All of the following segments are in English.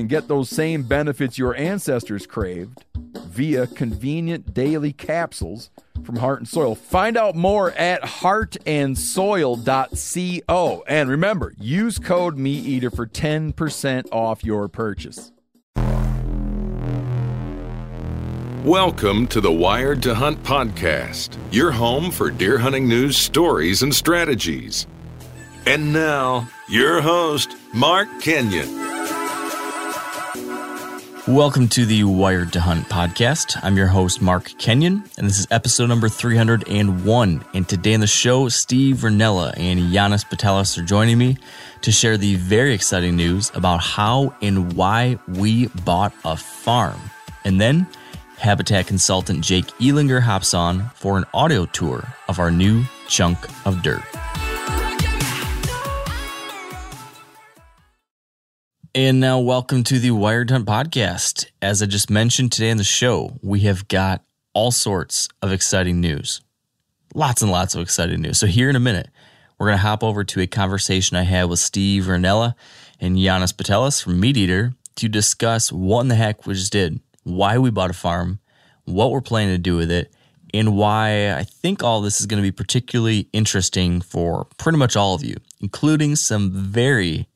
can get those same benefits your ancestors craved via convenient daily capsules from Heart and Soil. Find out more at heartandsoil.co. And remember, use code MeatEater for 10% off your purchase. Welcome to the Wired to Hunt podcast, your home for deer hunting news, stories, and strategies. And now, your host, Mark Kenyon. Welcome to the Wired to Hunt podcast. I'm your host, Mark Kenyon, and this is episode number 301. And today on the show, Steve Rinella and Janis Putelis are joining me to share the very exciting news about how and why we bought a farm. And then, Habitat consultant Jake Elinger hops on for an audio tour of our new chunk of dirt. And now, welcome to the Wired Hunt podcast. As I just mentioned today on the show, we have got all sorts of exciting news. Lots and lots of exciting news. So, here in a minute, we're going to hop over to a conversation I had with Steve Rinella and Janis Putelis from Meat Eater to discuss what in the heck we just did, why we bought a farm, what we're planning to do with it, and why I think all this is going to be particularly interesting for pretty much all of you, including some very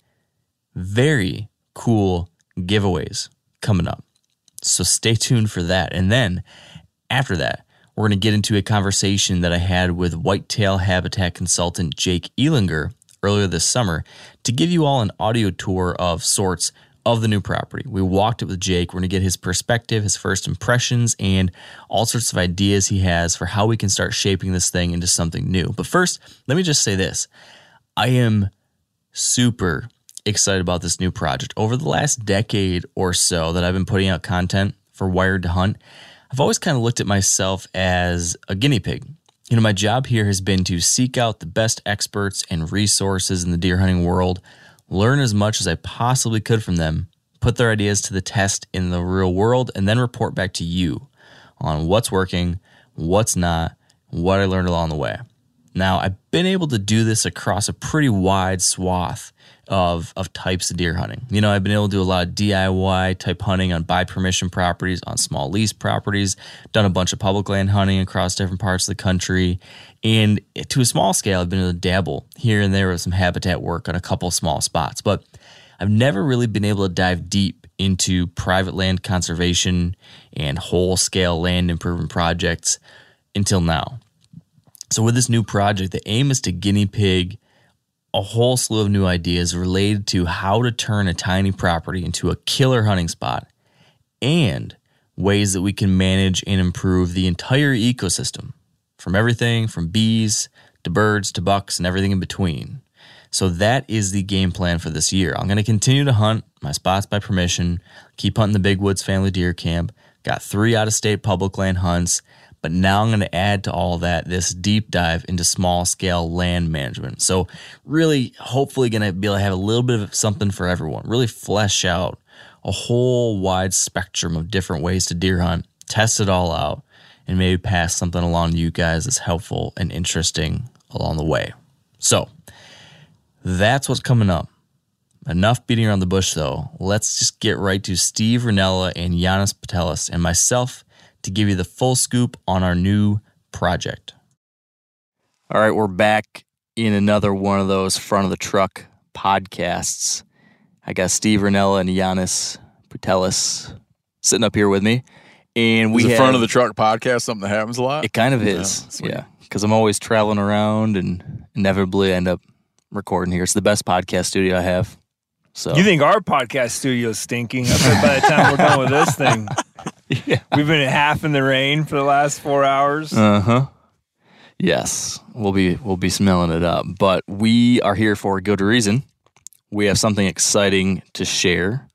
very cool giveaways coming up. So stay tuned for that. And then after that, we're going to get into a conversation that I had with whitetail habitat consultant Jake Elinger earlier this summer to give you all an audio tour of sorts of the new property. We walked it with Jake. We're going to get his perspective, his first impressions, and all sorts of ideas he has for how we can start shaping this thing into something new. But first, let me just say this I am super excited about this new project. Over the last decade or so that I've been putting out content for Wired to Hunt, I've always kind of looked at myself as a guinea pig. You know, my job here has been to seek out the best experts and resources in the deer hunting world, learn as much as I possibly could from them, put their ideas to the test in the real world, and then report back to you on what's working, what's not, what I learned along the way. Now, I've been able to do this across a pretty wide swath of of types of deer hunting. You know, I've been able to do a lot of DIY type hunting on buy permission properties, on small lease properties, done a bunch of public land hunting across different parts of the country. And to a small scale, I've been able to dabble here and there with some habitat work on a couple small spots. But I've never really been able to dive deep into private land conservation and whole scale land improvement projects until now. So, with this new project, the aim is to guinea pig a whole slew of new ideas related to how to turn a tiny property into a killer hunting spot and ways that we can manage and improve the entire ecosystem from everything from bees to birds to bucks and everything in between. So that is the game plan for this year. I'm going to continue to hunt my spots by permission, keep hunting the Big Woods Family Deer Camp, got three out of state public land hunts, but now I'm going to add to all that this deep dive into small scale land management. So, really, hopefully, going to be able to have a little bit of something for everyone, really flesh out a whole wide spectrum of different ways to deer hunt, test it all out, and maybe pass something along to you guys that's helpful and interesting along the way. So, that's what's coming up. Enough beating around the bush, though. Let's just get right to Steve Rinella and Janis Putelis and myself to give you the full scoop on our new project. All right, we're back in another one of those front of the truck podcasts. I got Steve Rinella and Janis Putelis sitting up here with me. And we Is the front of the truck podcast something that happens a lot? It kind of is. sweet. Yeah. Because I'm always traveling around and inevitably end up recording here. It's the best podcast studio I have. So You think our podcast studio is stinking? I bet by the time we're done with this thing, Yeah. we've been half in the rain for the last four hours. Uh huh. Yes, we'll be we'll be smelling it up, but we are here for a good reason. We have something exciting to share.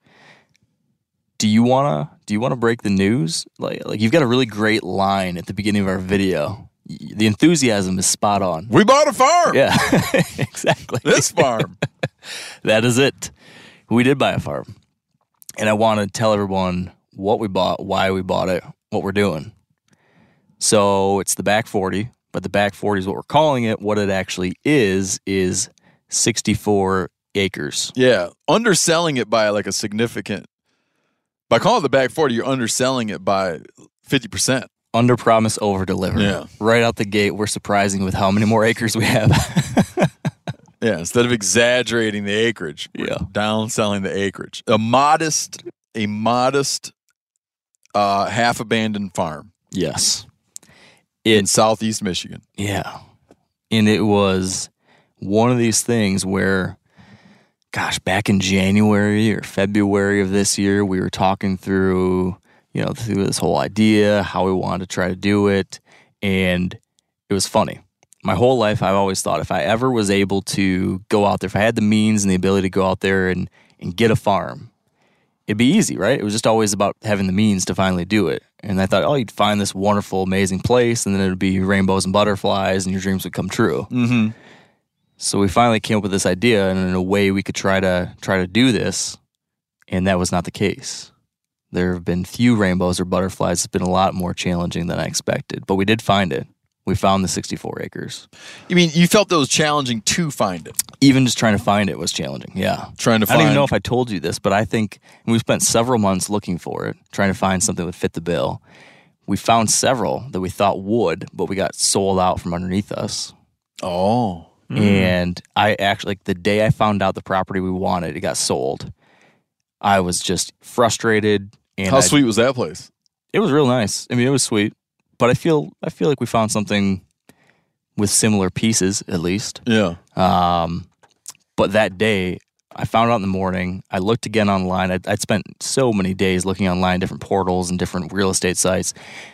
Do you wanna Do you wanna break the news? Like like you've got a really great line at the beginning of our video. The enthusiasm is spot on. we bought a farm. Yeah, exactly. This farm. That is it. We did buy a farm. And I want to tell everyone what we bought, why we bought it, what we're doing. So it's the back 40, but the back 40 is what we're calling it. What it actually is, is 64 acres. yeah. Underselling it by like a significant by calling it the back 40, you're underselling it by 50%. Under promise, over deliver. Yeah. Right out the gate, we're surprising with how many more acres we have. Yeah, instead of exaggerating the acreage, we're Yeah. downselling the acreage. A modest, a modest, uh, half abandoned farm yes. in It's southeast Michigan. Yeah. And it was one of these things where, gosh, back in January or February of this year, we were talking through, you know, through this whole idea, how we wanted to try to do it. And it was funny. My whole life, I've always thought if I ever was able to go out there, if I had the means and the ability to go out there and, and get a farm, it'd be easy, right? It was just always about having the means to finally do it. And I thought, oh, you'd find this wonderful, amazing place, and then it'd be rainbows and butterflies, and your dreams would come true. Mm-hmm. So we finally came up with this idea, and in a way, we could try to try to do this, and that was not the case. There have been few rainbows or butterflies. It's been a lot more challenging than I expected, but we did find it. We found the 64 acres. You mean you felt that was challenging to find it? Even just trying to find it was challenging. Yeah. Trying to find I don't even know if I told you this, but I think we spent several months looking for it, trying to find something that would fit the bill. We found several that we thought would, but we got sold out from underneath us. Oh, mm-hmm. And I actually, like the day I found out the property we wanted, it got sold. I was just frustrated. And how I- sweet was that place? It was real nice. I mean, it was sweet, but I feel I feel like we found something with similar pieces at least. Yeah. Um, but that day, I found out in the morning. I looked again online. I'd, I'd spent so many days looking online, different portals and different real estate sites,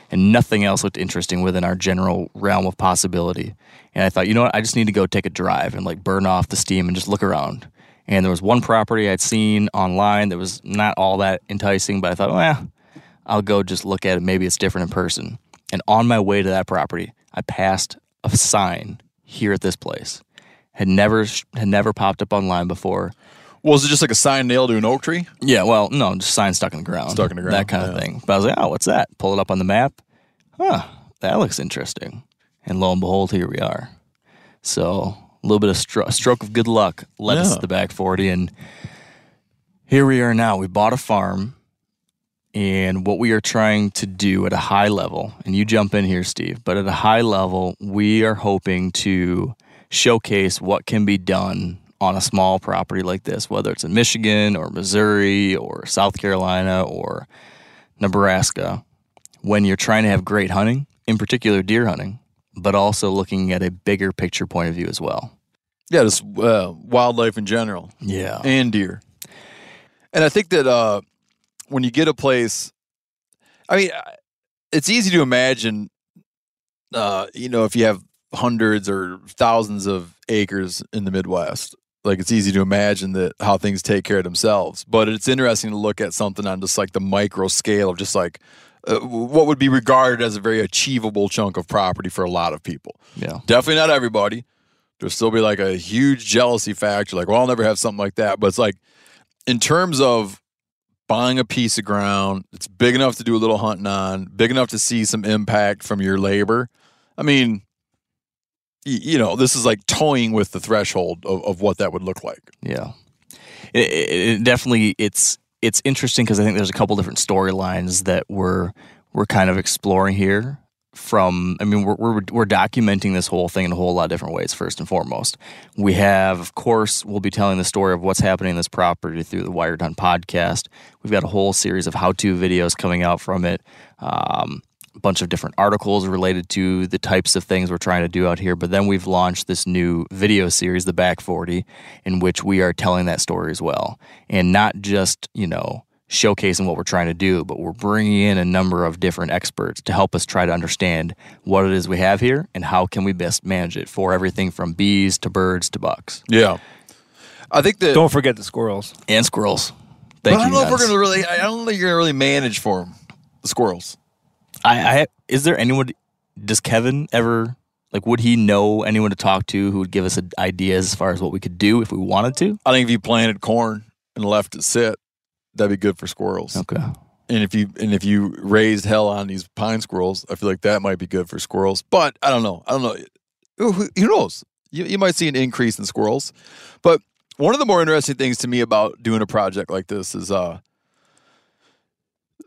and nothing else looked interesting within our general realm of possibility. And I thought, you know what? I just need to go take a drive and like burn off the steam and just look around. And there was one property I'd seen online that was not all that enticing, but I thought, well, I'll go just look at it. Maybe it's different in person. And on my way to that property, I passed a sign here at this place. Had never had never popped up online before. Was it just like a sign nailed to an oak tree? Yeah, well, no, just sign stuck in the ground. Stuck in the ground, That kind of thing. But I was like, oh, what's that? Pull it up on the map. Huh, that looks interesting. And lo and behold, here we are. So a little bit of stro- a stroke of good luck led us to the back 40. And here we are now. We bought a farm. And what we are trying to do at a high level, and you jump in here, Steve, but at a high level, we are hoping to showcase what can be done on a small property like this, whether it's in Michigan or Missouri or South Carolina or Nebraska, when you're trying to have great hunting, in particular deer hunting, but also looking at a bigger picture point of view as well. Yeah, just uh, wildlife in general Yeah. and deer. And I think that uh, when you get a place, I mean, it's easy to imagine, uh, you know, if you have hundreds or thousands of acres in the Midwest, like it's easy to imagine that how things take care of themselves. But it's interesting to look at something on just like the micro scale of just like uh, what would be regarded as a very achievable chunk of property for a lot of people. Yeah. Definitely not everybody. There'll still be like a huge jealousy factor. Like, well, I'll never have something like that. But it's like, in terms of buying a piece of ground, it's big enough to do a little hunting on, big enough to see some impact from your labor. I mean, you know, this is like toying with the threshold of, of what that would look like. Yeah, it, it, it definitely it's it's interesting because I think there's a couple different storylines that we're we're kind of exploring here. From I mean we're, we're we're documenting this whole thing in a whole lot of different ways first and foremost. We have of course we'll be telling the story of what's happening in this property through the Wired Hunt podcast. We've got a whole series of how-to videos coming out from it. Um, a bunch of different articles related to the types of things we're trying to do out here. But then we've launched this new video series, The Back 40, in which we are telling that story as well. And not just, you know, showcasing what we're trying to do, but we're bringing in a number of different experts to help us try to understand what it is we have here and how can we best manage it for everything from bees to birds to bucks Yeah. I think that. Don't forget the squirrels. and squirrels. but Thank I don't you. know if we're gonna really. I don't think you're gonna really manage for them, the squirrels. I, I is there anyone? Does Kevin ever like? Would he know anyone to talk to who would give us ideas as far as what we could do if we wanted to? I think if you planted corn and left it sit, that'd be good for squirrels. Okay. And if you and if you raised hell on these pine squirrels, I feel like that might be good for squirrels. But I don't know. I don't know. Who, who knows? You, you might see an increase in squirrels. But one of the more interesting things to me about doing a project like this is uh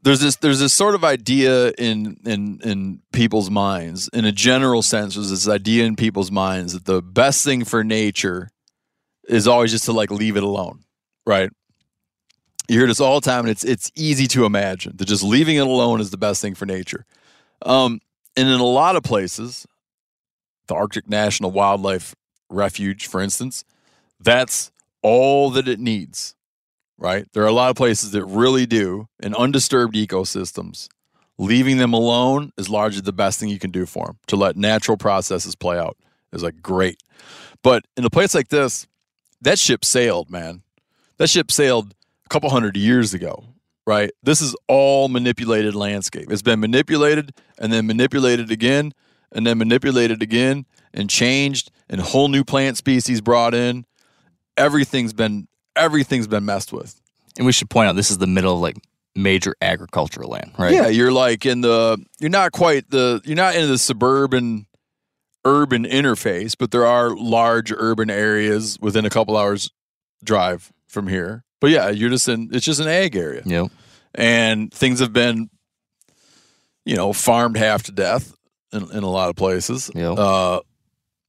there's this there's this sort of idea in in in people's minds in a general sense there's this idea in people's minds that the best thing for nature is always just to like leave it alone right you hear this all the time and it's it's easy to imagine that just leaving it alone is the best thing for nature um and in a lot of places the arctic national wildlife refuge for instance that's all that it needs right? There are a lot of places that really do in undisturbed ecosystems. Leaving them alone is largely the best thing you can do for them. To let natural processes play out is like great. But in a place like this, that ship sailed, man. That ship sailed couple hundred years ago, right? This is all manipulated landscape. It's been manipulated and then manipulated again and then manipulated again and changed and whole new plant species brought in. Everything's been everything's been messed with. And we should point out this is the middle of like major agricultural land, right? Yeah, you're like in the you're not quite the you're not in the suburban urban interface, but there are large urban areas within a couple hours drive from here. But yeah, you're just in it's just an ag area. Yep. And things have been you know, farmed half to death in, in a lot of places. Yep. Uh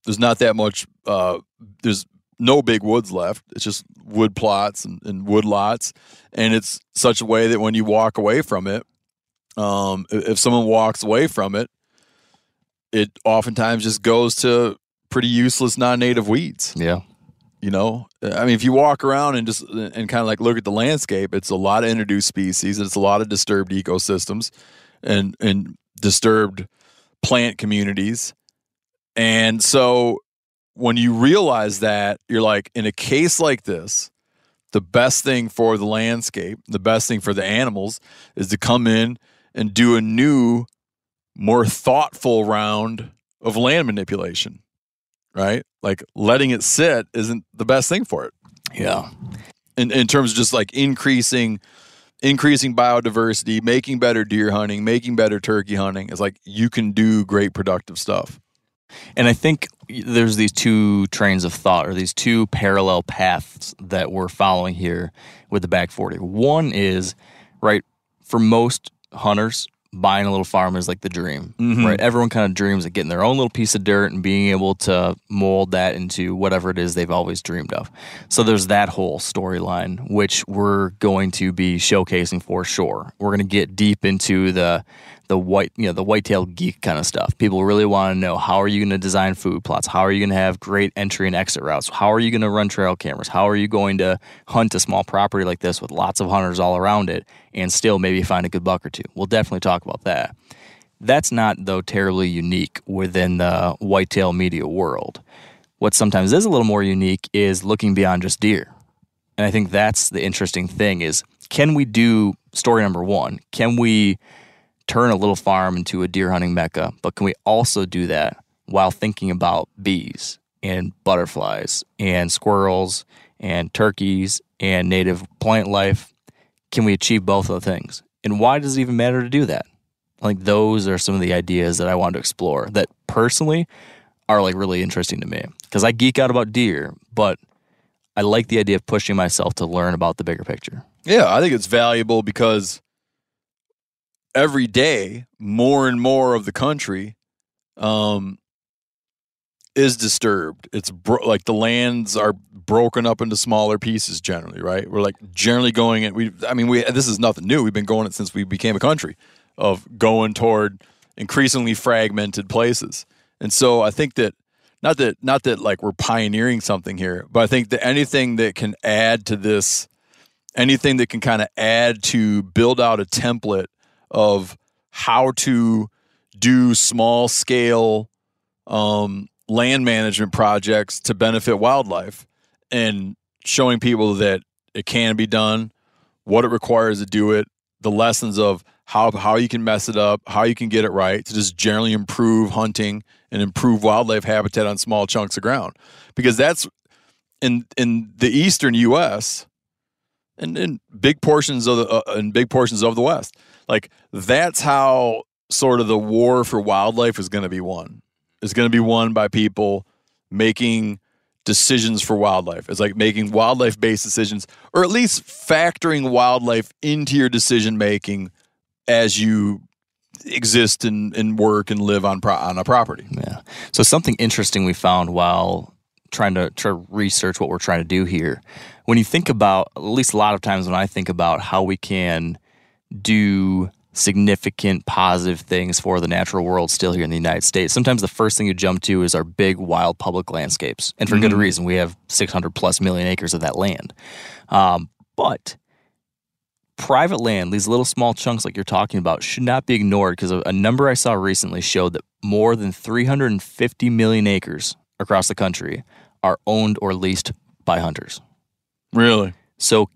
there's not that much uh there's no big woods left. It's just wood plots and, and wood lots. And it's such a way that when you walk away from it, um, if someone walks away from it, it oftentimes just goes to pretty useless non-native weeds. Yeah. You know, I mean, if you walk around and just uh, and kind of like look at the landscape, it's a lot of introduced species. It's a lot of disturbed ecosystems, and and disturbed plant communities. And so, when you realize that, you're like, in a case like this, the best thing for the landscape, the best thing for the animals, is to come in and do a new, more thoughtful round of land manipulation right? Like letting it sit isn't the best thing for it. Yeah. In in terms of just like increasing increasing biodiversity, making better deer hunting, making better turkey hunting. It's like you can do great productive stuff. And I think there's these two trains of thought or these two parallel paths that we're following here with the back 40. One is, right, for most hunters, buying a little farm is like the dream, mm-hmm. right? Everyone kind of dreams of getting their own little piece of dirt and being able to mold that into whatever it is they've always dreamed of. So there's that whole storyline, which we're going to be showcasing for sure. We're going to get deep into the the white, you know, the whitetail geek kind of stuff. People really want to know how are you going to design food plots? How are you going to have great entry and exit routes? How are you going to run trail cameras? How are you going to hunt a small property like this with lots of hunters all around it and still maybe find a good buck or two? We'll definitely talk about that. That's not though terribly unique within the whitetail media world. What sometimes is a little more unique is looking beyond just deer. And I think that's the interesting thing is can we do story number 1? Can we turn a little farm into a deer hunting mecca, but can we also do that while thinking about bees and butterflies and squirrels and turkeys and native plant life? Can we achieve both of the things? And why does it even matter to do that? Like those are some of the ideas that I wanted to explore that personally are like really interesting to me because I geek out about deer, but I like the idea of pushing myself to learn about the bigger picture. Yeah, I think it's valuable because every day more and more of the country um is disturbed. It's bro- like the lands are broken up into smaller pieces generally right? We're like generally going at we i mean we this is nothing new. We've been going it since we became a country of going toward increasingly fragmented places. And so i think that not that not that like we're pioneering something here but i think that anything that can add to this anything that can kind of add to build out a template of how to do small scale um, land management projects to benefit wildlife and showing people that it can be done, what it requires to do it, the lessons of how how you can mess it up, how you can get it right to just generally improve hunting and improve wildlife habitat on small chunks of ground. Because that's in in the eastern US and in big portions of the uh, in big portions of the west. Like that's how sort of the war for wildlife is going to be won. It's going to be won by people making decisions for wildlife. It's like making wildlife based decisions, or at least factoring wildlife into your decision making as you exist and, and work and live on pro- on a property. Yeah. So something interesting we found while trying to, to research what we're trying to do here. When you think about, at least a lot of times when I think about how we can do significant positive things for the natural world still here in the United States. Sometimes the first thing you jump to is our big wild public landscapes. And for good reason, we have 600 plus million acres of that land. Um, but private land, these little small chunks like you're talking about, should not be ignored because a, a number I saw recently showed that more than 350 million acres across the country are owned or leased by hunters. Really? So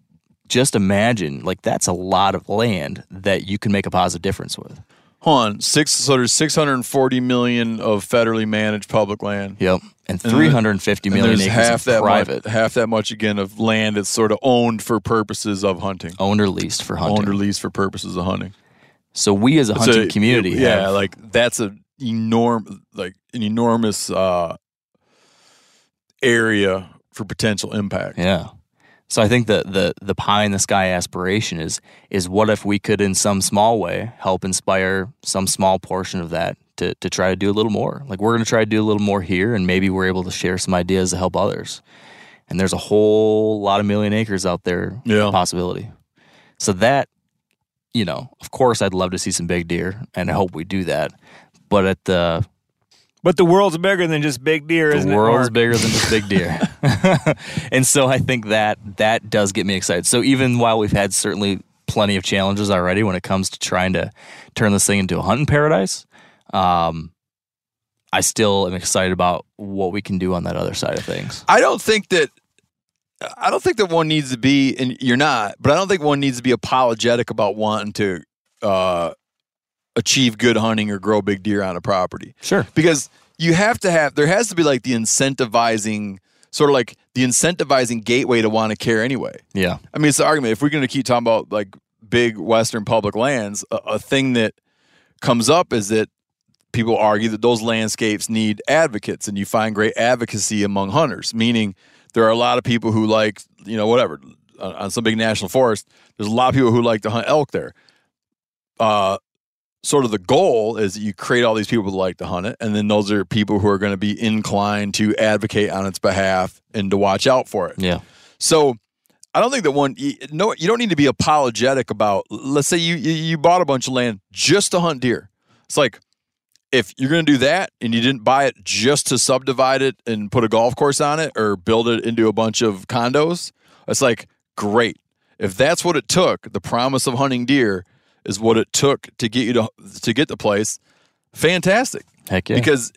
just imagine, like, that's a lot of land that you can make a positive difference with. Hold on. Six so there's six hundred and forty million of federally managed public land. Yep. And then- 350 And acres half of that private, much, half that much again of land that's sort of owned for purposes of hunting. owned or leased for hunting. Owned or leased for purposes of hunting. so we as a hunting a- community, yeah, have- like that's a enorm like an enormous uh area for potential impact. Yeah. So I think the the the pie in the sky aspiration is is what if we could in some small way help inspire some small portion of that to to try to do a little more. Like we're going to try to do a little more here and maybe we're able to share some ideas to help others. And there's a whole lot of million acres out there Yeah. possibility. So that you know, of course I'd love to see some big deer and I hope we do that. But at the But the world's bigger than just big deer, the isn't it? The world's Mark? bigger than just big deer and so i think that that does get me excited so even while we've had certainly plenty of challenges already when it comes to trying to turn this thing into a hunting paradise um, i still am excited about what we can do on that other side of things I don't think that I don't think that one needs to be and you're not, but I don't think one needs to be apologetic about wanting to uh achieve good hunting or grow big deer on a property. sure. Because you have to have there has to be like the incentivizing sort of like the incentivizing gateway to want to care anyway. Yeah. I mean it's the argument if we're going to keep talking about like big western public lands a, a thing that comes up is that people argue that those landscapes need advocates and you find great advocacy among hunters meaning there are a lot of people who like you know whatever on, on some big national forest there's a lot of people who like to hunt elk there. Uh sort of the goal is that you create all these people that like to hunt it, and then those are people who are going to be inclined to advocate on its behalf and to watch out for it. yeah So I don't think that one. you- No, you don't need to be apologetic about. Let's say you, you bought a bunch of land just to hunt deer. It's like if you're going to do that and you didn't buy it just to subdivide it and put a golf course on it or build it into a bunch of condos, it's like great. If that's what it took, the promise of hunting deer is what it took to get you to to get the place. Fantastic heck yeah because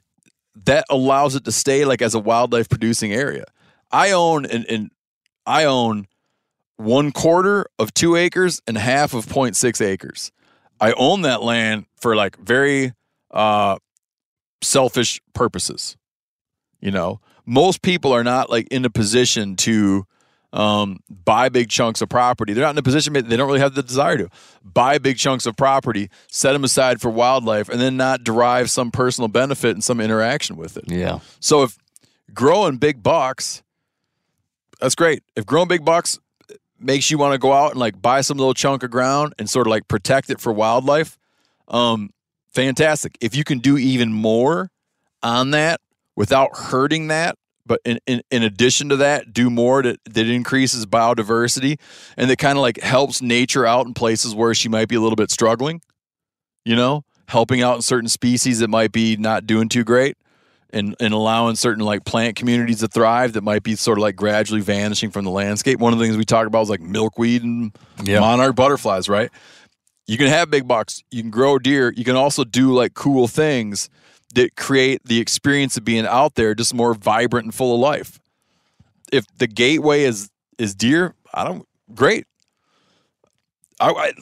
that allows it to stay like as a wildlife producing area. I own and, and I own one quarter of two acres and half of 0.6 acres. I own that land for like very uh selfish purposes. You know, most people are not like in a position to um, buy big chunks of property. They're not in a position, they don't really have the desire to buy big chunks of property, set them aside for wildlife, and then not derive some personal benefit and some interaction with it. yeah So if growing big bucks, that's great. If growing big bucks makes you want to go out and like buy some little chunk of ground and sort of like protect it for wildlife, Um, fantastic. If you can do even more on that without hurting that, but in, in, in addition to that, do more that, that increases biodiversity and that kind of like helps nature out in places where she might be a little bit struggling, you know, helping out in certain species that might be not doing too great and, and allowing certain like plant communities to thrive that might be sort of like gradually vanishing from the landscape. One of the things we talk about is like milkweed and Yeah. monarch butterflies, right? You can have big bucks, you can grow deer, you can also do like cool things that create the experience of being out there just more vibrant and full of life. If the gateway is is deer, I don't great. I, I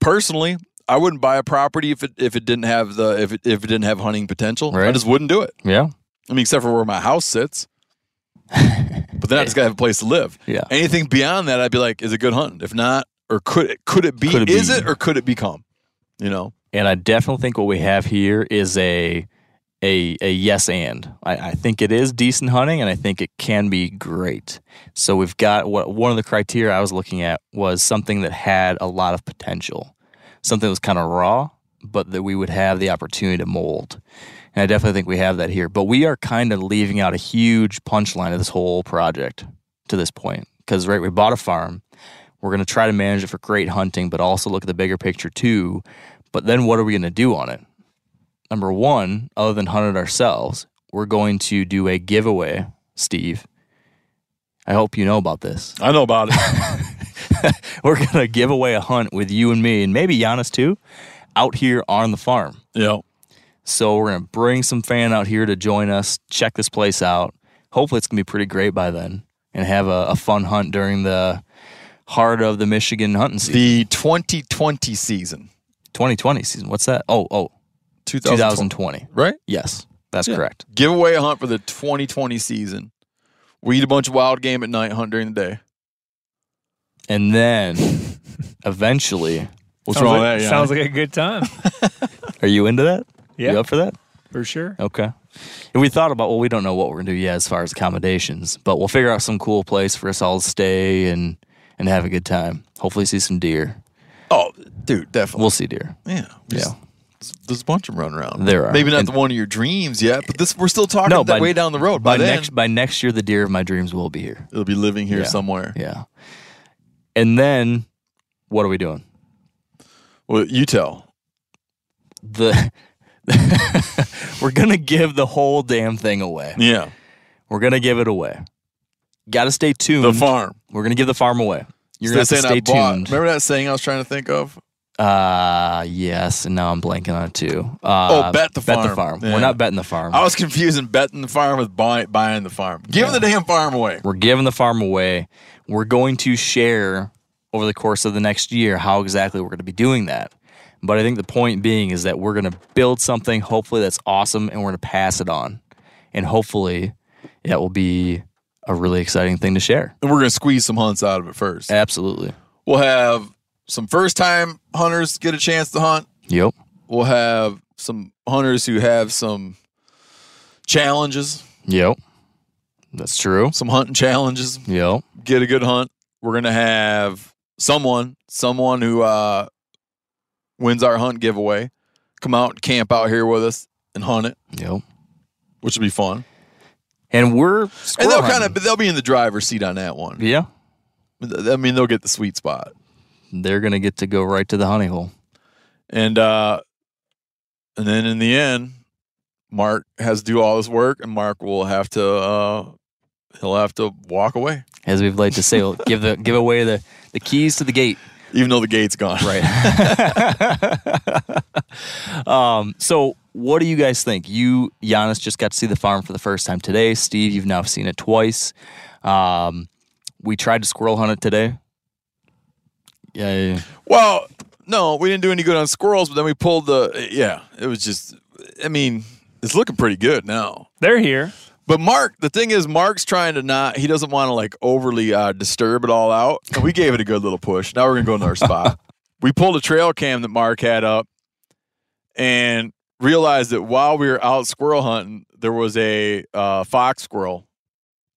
personally I wouldn't buy a property if it if it didn't have the if it if it didn't have hunting potential. I just wouldn't do it. Yeah. I mean, except for where my house sits. but then I just gotta have a place to live. Yeah. Anything beyond that, I'd be like, is it good hunting? If not, or could it could it be? Could it is be? it or could it become? You know? And I definitely think what we have here is a a a yes and. I, I think it is decent hunting and I think it can be great. So we've got what one of the criteria I was looking at was something that had a lot of potential. Something that was kind of raw, but that we would have the opportunity to mold. And I definitely think we have that here. But we are kind of leaving out a huge punchline of this whole project to this point. Because right, we bought a farm. We're gonna try to manage it for great hunting, but also look at the bigger picture too. But then what are we going to do on it? Number one, other than hunt it ourselves, we're going to do a giveaway, Steve. I hope you know about this. I know about it. We're going to give away a hunt with you and me, and maybe Janis too, out here on the farm. yeah. So we're going to bring some fan out here to join us, check this place out. Hopefully, it's going to be pretty great by then and have a, a fun hunt during the heart of the Michigan hunting season. The 2020 season. 2020 season. What's that? Oh, oh, 2020. 2020. Right? Yes, that's Yeah. correct. Give away a hunt for the 2020 season. We eat a bunch of wild game at night, hunt during the day. And then eventually, What's sounds wrong like, with that? Sounds like a good time. are you into that? Yeah. You up for that? For sure. Okay. And we thought about, well, we don't know what we're going to do yet as far as accommodations, but we'll figure out some cool place for us all to stay and, and have a good time. Hopefully, see some deer. oh, dude, definitely. We'll see deer. yeah. Yeah. There's a bunch of them running around. There are. Maybe not And- the one of your dreams yet, but this we're still talking No, that by- way down the road. By, By, next by next year, the deer of my dreams will be here. it'll be living here Yeah. somewhere. Yeah. And then, what are we doing? Well, you tell. The we're gonna give the whole damn thing away. Yeah. We're gonna give it away. Got to stay tuned. The farm. We're gonna give the farm away. You're gonna have to stay saying I bought- tuned. Remember that saying I was trying to think of? Uh yes, and now I'm blanking on it too. Uh, Oh, bet the Bet the farm. farm. Yeah. We're not betting the farm. I was confusing betting the farm with buy, buying the farm. Giving the damn farm away. We're giving the farm away. We're going to share over the course of the next year how exactly we're going to be doing that. But I think the point being is that we're going to build something, hopefully that's awesome, and we're going to pass it on. And hopefully that will be a really exciting thing to share. And we're going to squeeze some hunts out of it first. Absolutely. We'll have some first time hunters get a chance to hunt. Yep. We'll have some hunters who have some challenges, Yep. That's true. some hunting challenges, Yep. get a good hunt. We're going to have someone, someone who uh, wins our hunt giveaway come out and camp out here with us and hunt it, Yep. which would be fun. And we're And they'll kind of they'll be in the driver's seat on that one. yeah. I mean, they'll get the sweet spot. They're gonna get to go right to the honey hole. And uh and then in the end, Mark has to do all this work and Mark will have to uh he'll have to walk away. As we've like to say, we'll give the give away the, the keys to the gate. Even though the gate's gone. Right. um, so what do you guys think? You, Janis, just got to see the farm for the first time today. Steve, you've now seen it twice. Um, we tried to squirrel hunt it today. Yeah, Well, no, we didn't do any good on squirrels, but then we pulled the yeah, it was just I mean, it's looking pretty good now. They're here. But Mark, the thing is, Mark's trying to not. He doesn't want to like overly uh, disturb it all out. And we gave it a good little push. Now we're gonna go to our spot. We pulled a trail cam that Mark had up, and realized that while we were out squirrel hunting, there was a uh, fox squirrel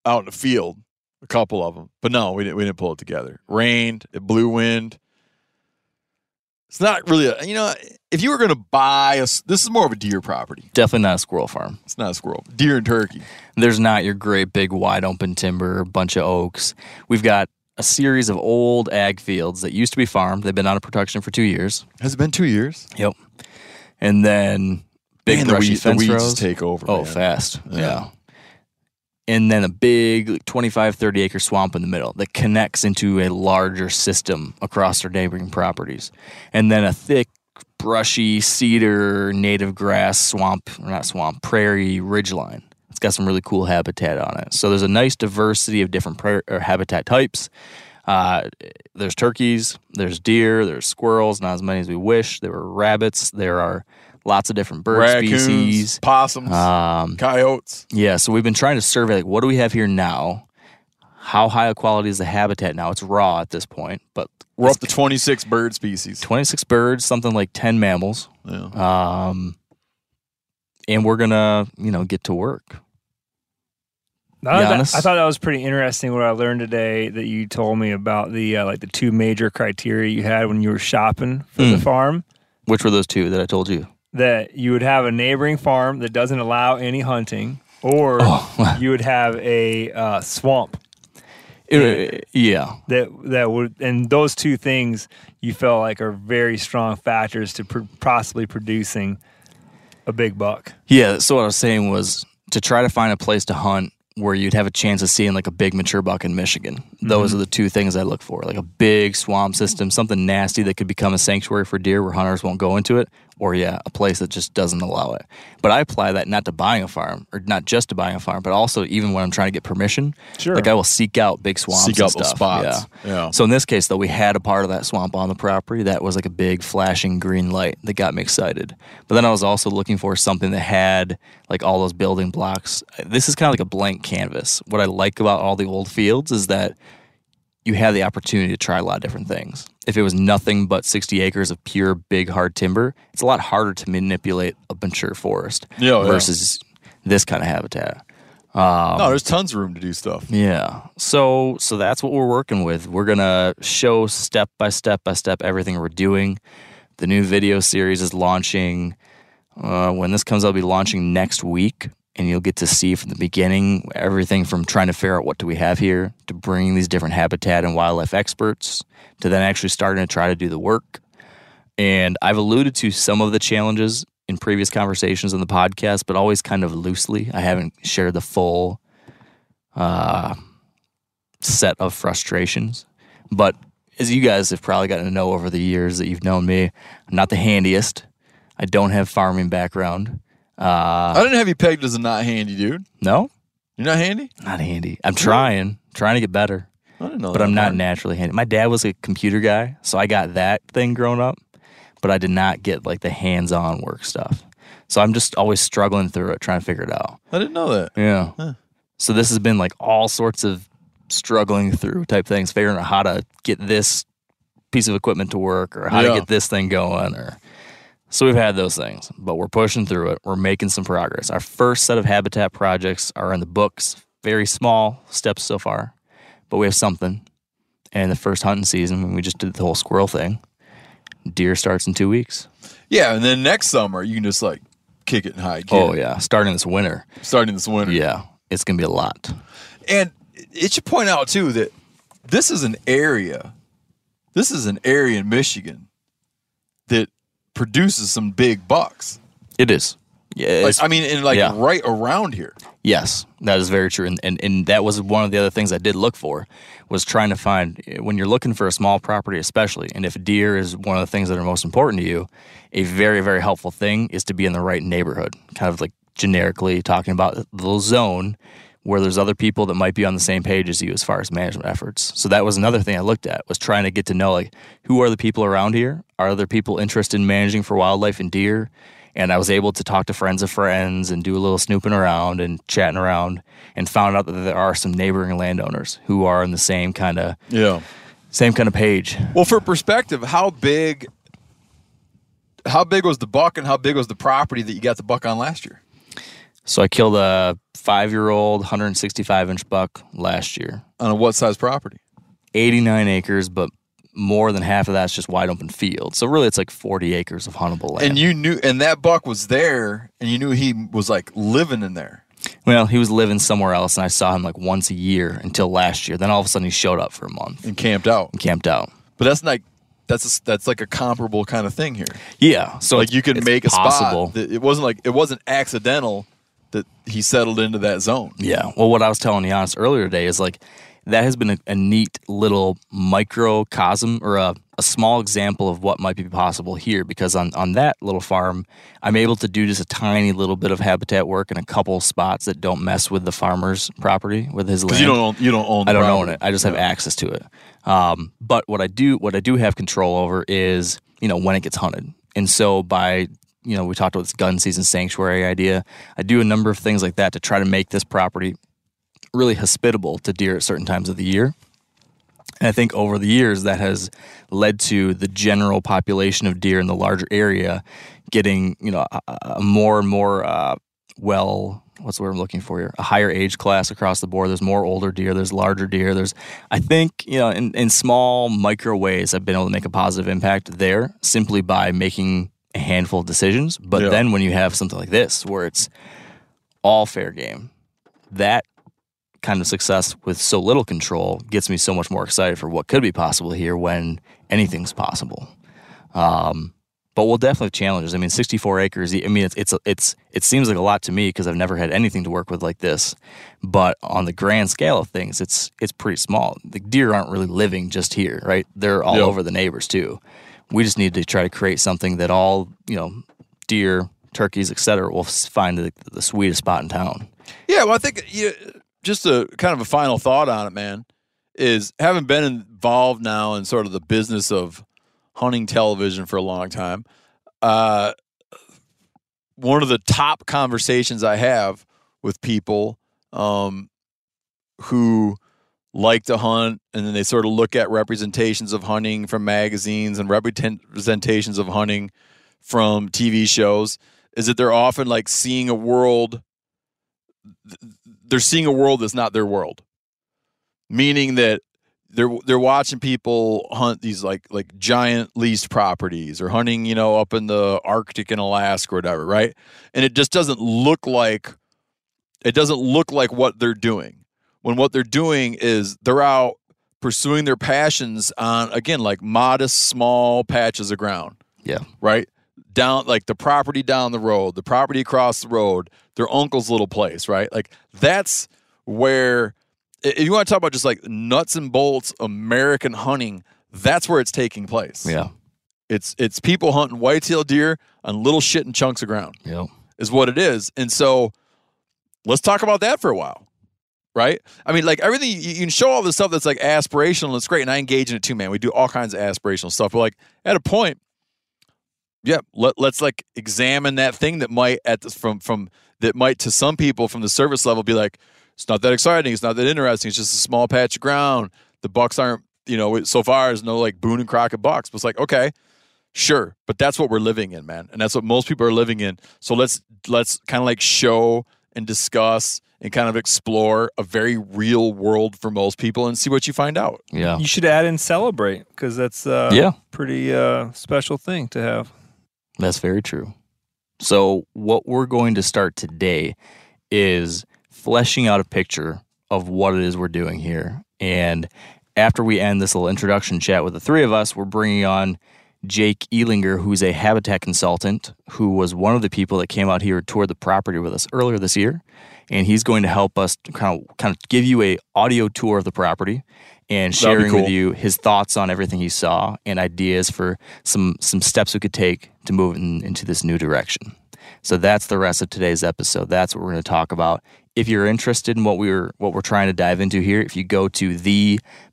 out in the field, a couple of them. But no, we didn't. We didn't pull it together. Rained. It blew wind. It's not really a, you know, if you were going to buy a, this is more of a deer property. Definitely not a squirrel farm. It's not a squirrel. Deer and turkey. There's not your great big wide open timber, bunch of oaks. We've got a series of old ag fields that used to be farmed. They've been out of production for two years. Has it been two years? Yep. And then big Man, the, brushy weed, the fence weeds rows. take over. Oh, man. fast. Yeah. Yeah. And then a big 25, 30 acre swamp in the middle that connects into a larger system across our neighboring properties. And then a thick, brushy cedar, native grass swamp, or not swamp, prairie ridgeline. It's got some really cool habitat on it. So there's a nice diversity of different prairie, or habitat types. Uh, there's turkeys, there's deer, there's squirrels, not as many as we wish. There are rabbits. There are lots of different bird Raccoons, species. possums, Um, coyotes. yeah, so we've been trying to survey like what do we have here now? How high a quality is the habitat now? It's raw at this point, but We're up to 26 bird species. 26 birds, something like 10 mammals. Yeah. Um, and we're gonna, you know, get to work. I, thought that, I thought that was pretty interesting. What I learned today that you told me about the uh, like the two major criteria you had when you were shopping for the Mm. farm. Which were those two that I told you? That you would have a neighboring farm that doesn't allow any hunting, or Oh, you would have a uh, swamp It- yeah. that that would, and those two things you felt like are very strong factors to pr- possibly producing a big buck. Yeah. So what I was saying was to try to find a place to hunt where you'd have a chance of seeing like a big mature buck in Michigan. Those are the two things I look for, like a big swamp system, something nasty that could become a sanctuary for deer where hunters won't go into it, or yeah, a place that just doesn't allow it. But I apply that not to buying a farm, or not just to buying a farm, but also even when I'm trying to get permission. Sure. Like I will seek out big swamps. Seek and out those stuff. spots. Yeah. Yeah. So in this case, though, we had a part of that swamp on the property that was like a big flashing green light that got me excited. But then I was also looking for something that had like all those building blocks. This is kind of like a blank canvas. What I like about all the old fields is that you have the opportunity to try a lot of different things. If it was nothing but 60 acres of pure big hard timber, it's a lot harder to manipulate a mature forest Yeah, oh, yeah. versus this kind of habitat. no, there's tons of room to do stuff. Yeah. So so that's what we're working with. We're gonna show step by step by step everything we're doing. The new video series is launching. Uh, when this comes, I'll be launching next week, and you'll get to see from the beginning everything from trying to figure out what do we have here to bringing these different habitat and wildlife experts to then actually starting to try to do the work. And I've alluded to some of the challenges in previous conversations on the podcast, but always kind of loosely. I haven't shared the full uh, set of frustrations. But as you guys have probably gotten to know over the years that you've known me, I'm not the handiest. I don't have farming background. Uh, I didn't have you pegged as a not handy dude. no, You're not handy? not handy. I'm trying, trying to get better, I didn't know but I'm not part. naturally handy. My dad was a computer guy, so I got that thing growing up, but I did not get like the hands-on work stuff. So I'm just always struggling through it, trying to figure it out. I didn't know that. Yeah. Huh. So this has been like all sorts of struggling through type things, figuring out how to get this piece of equipment to work or how Yeah. to get this thing going or so we've had those things, but we're pushing through it. We're making some progress. Our first set of habitat projects are in the books. Very small steps so far, but we have something. And the first hunting season, when we just did the whole squirrel thing, deer starts in two weeks. Yeah, and then next summer you can just like kick it and gear. Oh yeah, starting this winter. Starting this winter. Yeah, it's gonna be a lot. And it should point out too that this is an area, this is an area in Michigan that produces some big bucks. It is. Yeah, Like, I mean, in like yeah. right around here. Yes, that is very true, and, and and that was one of the other things I did look for was trying to find when you're looking for a small property, especially, and if deer is one of the things that are most important to you, a very very helpful thing is to be in the right neighborhood, kind of like generically talking about the zone where there's other people that might be on the same page as you as far as management efforts. So that was another thing I looked at was trying to get to know like who are the people around here? Are there people interested in managing for wildlife and deer? And I was able to talk to friends of friends and do a little snooping around and chatting around and found out that there are some neighboring landowners who are in the same kind of Yeah. same kind of page. Well, for perspective, how big how big was the buck and how big was the property that you got the buck on last year? So I killed a 5-year-old 165 inch buck last year. On a what size property? 89 acres, but more than half of that's just wide open field. So really, it's like 40 acres of huntable land. And you knew, and that buck was there, and you knew he was like living in there. well, he was living somewhere else, and I saw him like once a year until last year. Then all of a sudden, he showed up for a month and camped out. and camped out. But that's like that's a, that's like a comparable kind of thing here. Yeah, so like it's- you can make a possible. spot. It wasn't like it wasn't accidental that he settled into that zone. Yeah. Well, what I was telling Giannis earlier today is like that has been a, a neat little microcosm or a, a small example of what might be possible here because on, on that little farm, I'm able to do just a tiny little bit of habitat work in a couple spots that don't mess with the farmer's property with his land. Because you don't own, you don't own. I don't property. own it. I just have access to it. Um, but what I do, what I do have control over is, you know, when it gets hunted. And so by, you know, we talked about this gun season sanctuary idea. I do a number of things like that to try to make this property really hospitable to deer at certain times of the year. And I think over the years that has led to the general population of deer in the larger area getting, you know, a, a more and more uh, well, what's the word I'm looking for here? A higher age class across the board. There's more older deer. There's larger deer. There's, I think, you know, in, in small micro ways, I've been able to make a positive impact there simply by making a handful of decisions. But Yeah. then when you have something like this where it's all fair game, that kind of success with so little control gets me so much more excited for what could be possible here when anything's possible. Um, but we'll definitely have challenges. I mean, 64 acres. I mean, it's it's it's it seems like a lot to me because I've never had anything to work with like this. But on the grand scale of things, it's it's pretty small. The deer aren't really living just here, right? They're all Yeah. over the neighbors too. We just need to try to create something that all you know, deer, turkeys, etc., will find the, the sweetest spot in town. Yeah, well, I think you, just a kind of a final thought on it, man, is having been involved now in sort of the business of hunting television for a long time. Uh, one of the top conversations I have with people um, who like to hunt, and then they sort of look at representations of hunting from magazines and representations of hunting from TV shows, is that they're often like seeing a world they're seeing a world that's not their world. Meaning that they're they're watching people hunt these like like giant leased properties or hunting, you know, up in the Arctic in Alaska or whatever, right? And it just doesn't look like it doesn't look like what they're doing. When what they're doing is they're out pursuing their passions on again like modest small patches of ground Yeah. right? Down like the property down the road, the property across the road, their uncle's little place, right? Like that's where if you want to talk about just like nuts and bolts American hunting, that's where it's taking place. Yeah. It's it's people hunting whitetail deer on little shit and chunks of ground Yep. is what it is. And so let's talk about that for a while. Right? I mean, like everything you, you can show all this stuff that's like aspirational and it's great. And I engage in it too, man. We do all kinds of aspirational stuff. But like at a point, yeah, let, let's like examine that thing that might at this from from that might to some people from the service level be like, it's not that exciting, it's not that interesting, it's just a small patch of ground. The bucks aren't, you know, so far there's no like Boone and Crockett bucks. But it's like, okay, Sure, but that's what we're living in, man, and that's what most people are living in. So let's let's kind of like show and discuss and kind of explore a very real world for most people and see what you find out. Yeah. You should add in celebrate because that's uh, Yeah. pretty uh, special thing to have. That's very true. So, what we're going to start today is fleshing out a picture of what it is we're doing here. And after we end this little introduction chat with the three of us, we're bringing on Jake Elinger, who's a habitat consultant, who was one of the people that came out here and toured the property with us earlier this year. And he's going to help us kind of kind of give you a audio tour of the property and sharing with you his thoughts on everything he saw and ideas for some some steps we could take to move in, into this new direction. So that's the rest of today's episode. That's what we're going to talk about. If you're interested in what we're what we're trying to dive into here, if you go to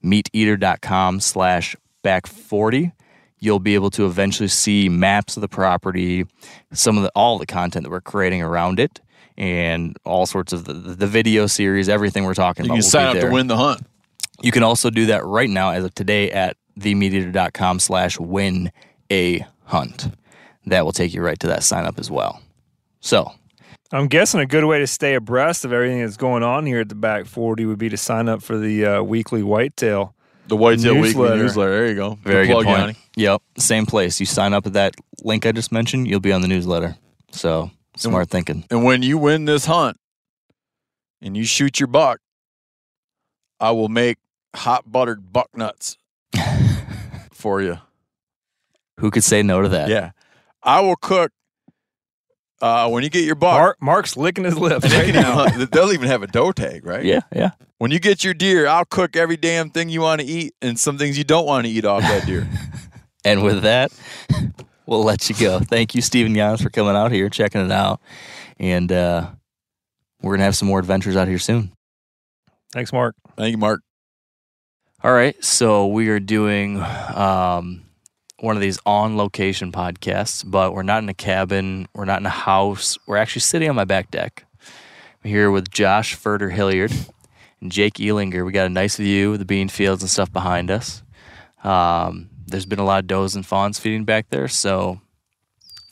themeateater.com slash back 40, you'll be able to eventually see maps of the property, some of the all the content that we're creating around it, and all sorts of the, the video series, everything we're talking You about. can will sign up there. to win the hunt. You can also do that right now as of today at themeateater.com slash win a hunt. That will take you right to that sign up as well. So I'm guessing a good way to stay abreast of everything that's going on here at the back 40 would be to sign up for the uh, weekly whitetail The Whitetail Weekly Newsletter. newsletter. There you go. Very Good good point. Yanni. Yep, same place. You sign up at that link I just mentioned, you'll be on the newsletter. So smart thinking. And when you win this hunt and you shoot your buck, I will make hot buttered buck nuts for you. Who could say no to that? Yeah. I will cook uh, when you get your buck. Mark, Mark's licking his lips right now. they'll even have a doe tag, right? yeah, yeah. When you get your deer, I'll cook every damn thing you want to eat and some things you don't want to eat off that deer. And with that, we'll let you go. Thank you, Steven Janis, for coming out here, checking it out. And uh, we're going to have some more adventures out here soon. Thanks, Mark. Thank you, Mark. All right. So we are doing um, one of these on location podcasts, but we're not in a cabin. We're not in a house. We're actually sitting on my back deck. I'm here with Josh Furter Hilliard and Jake Elinger. We got a nice view of the bean fields and stuff behind us. Um, there's been a lot of does and fawns feeding back there. So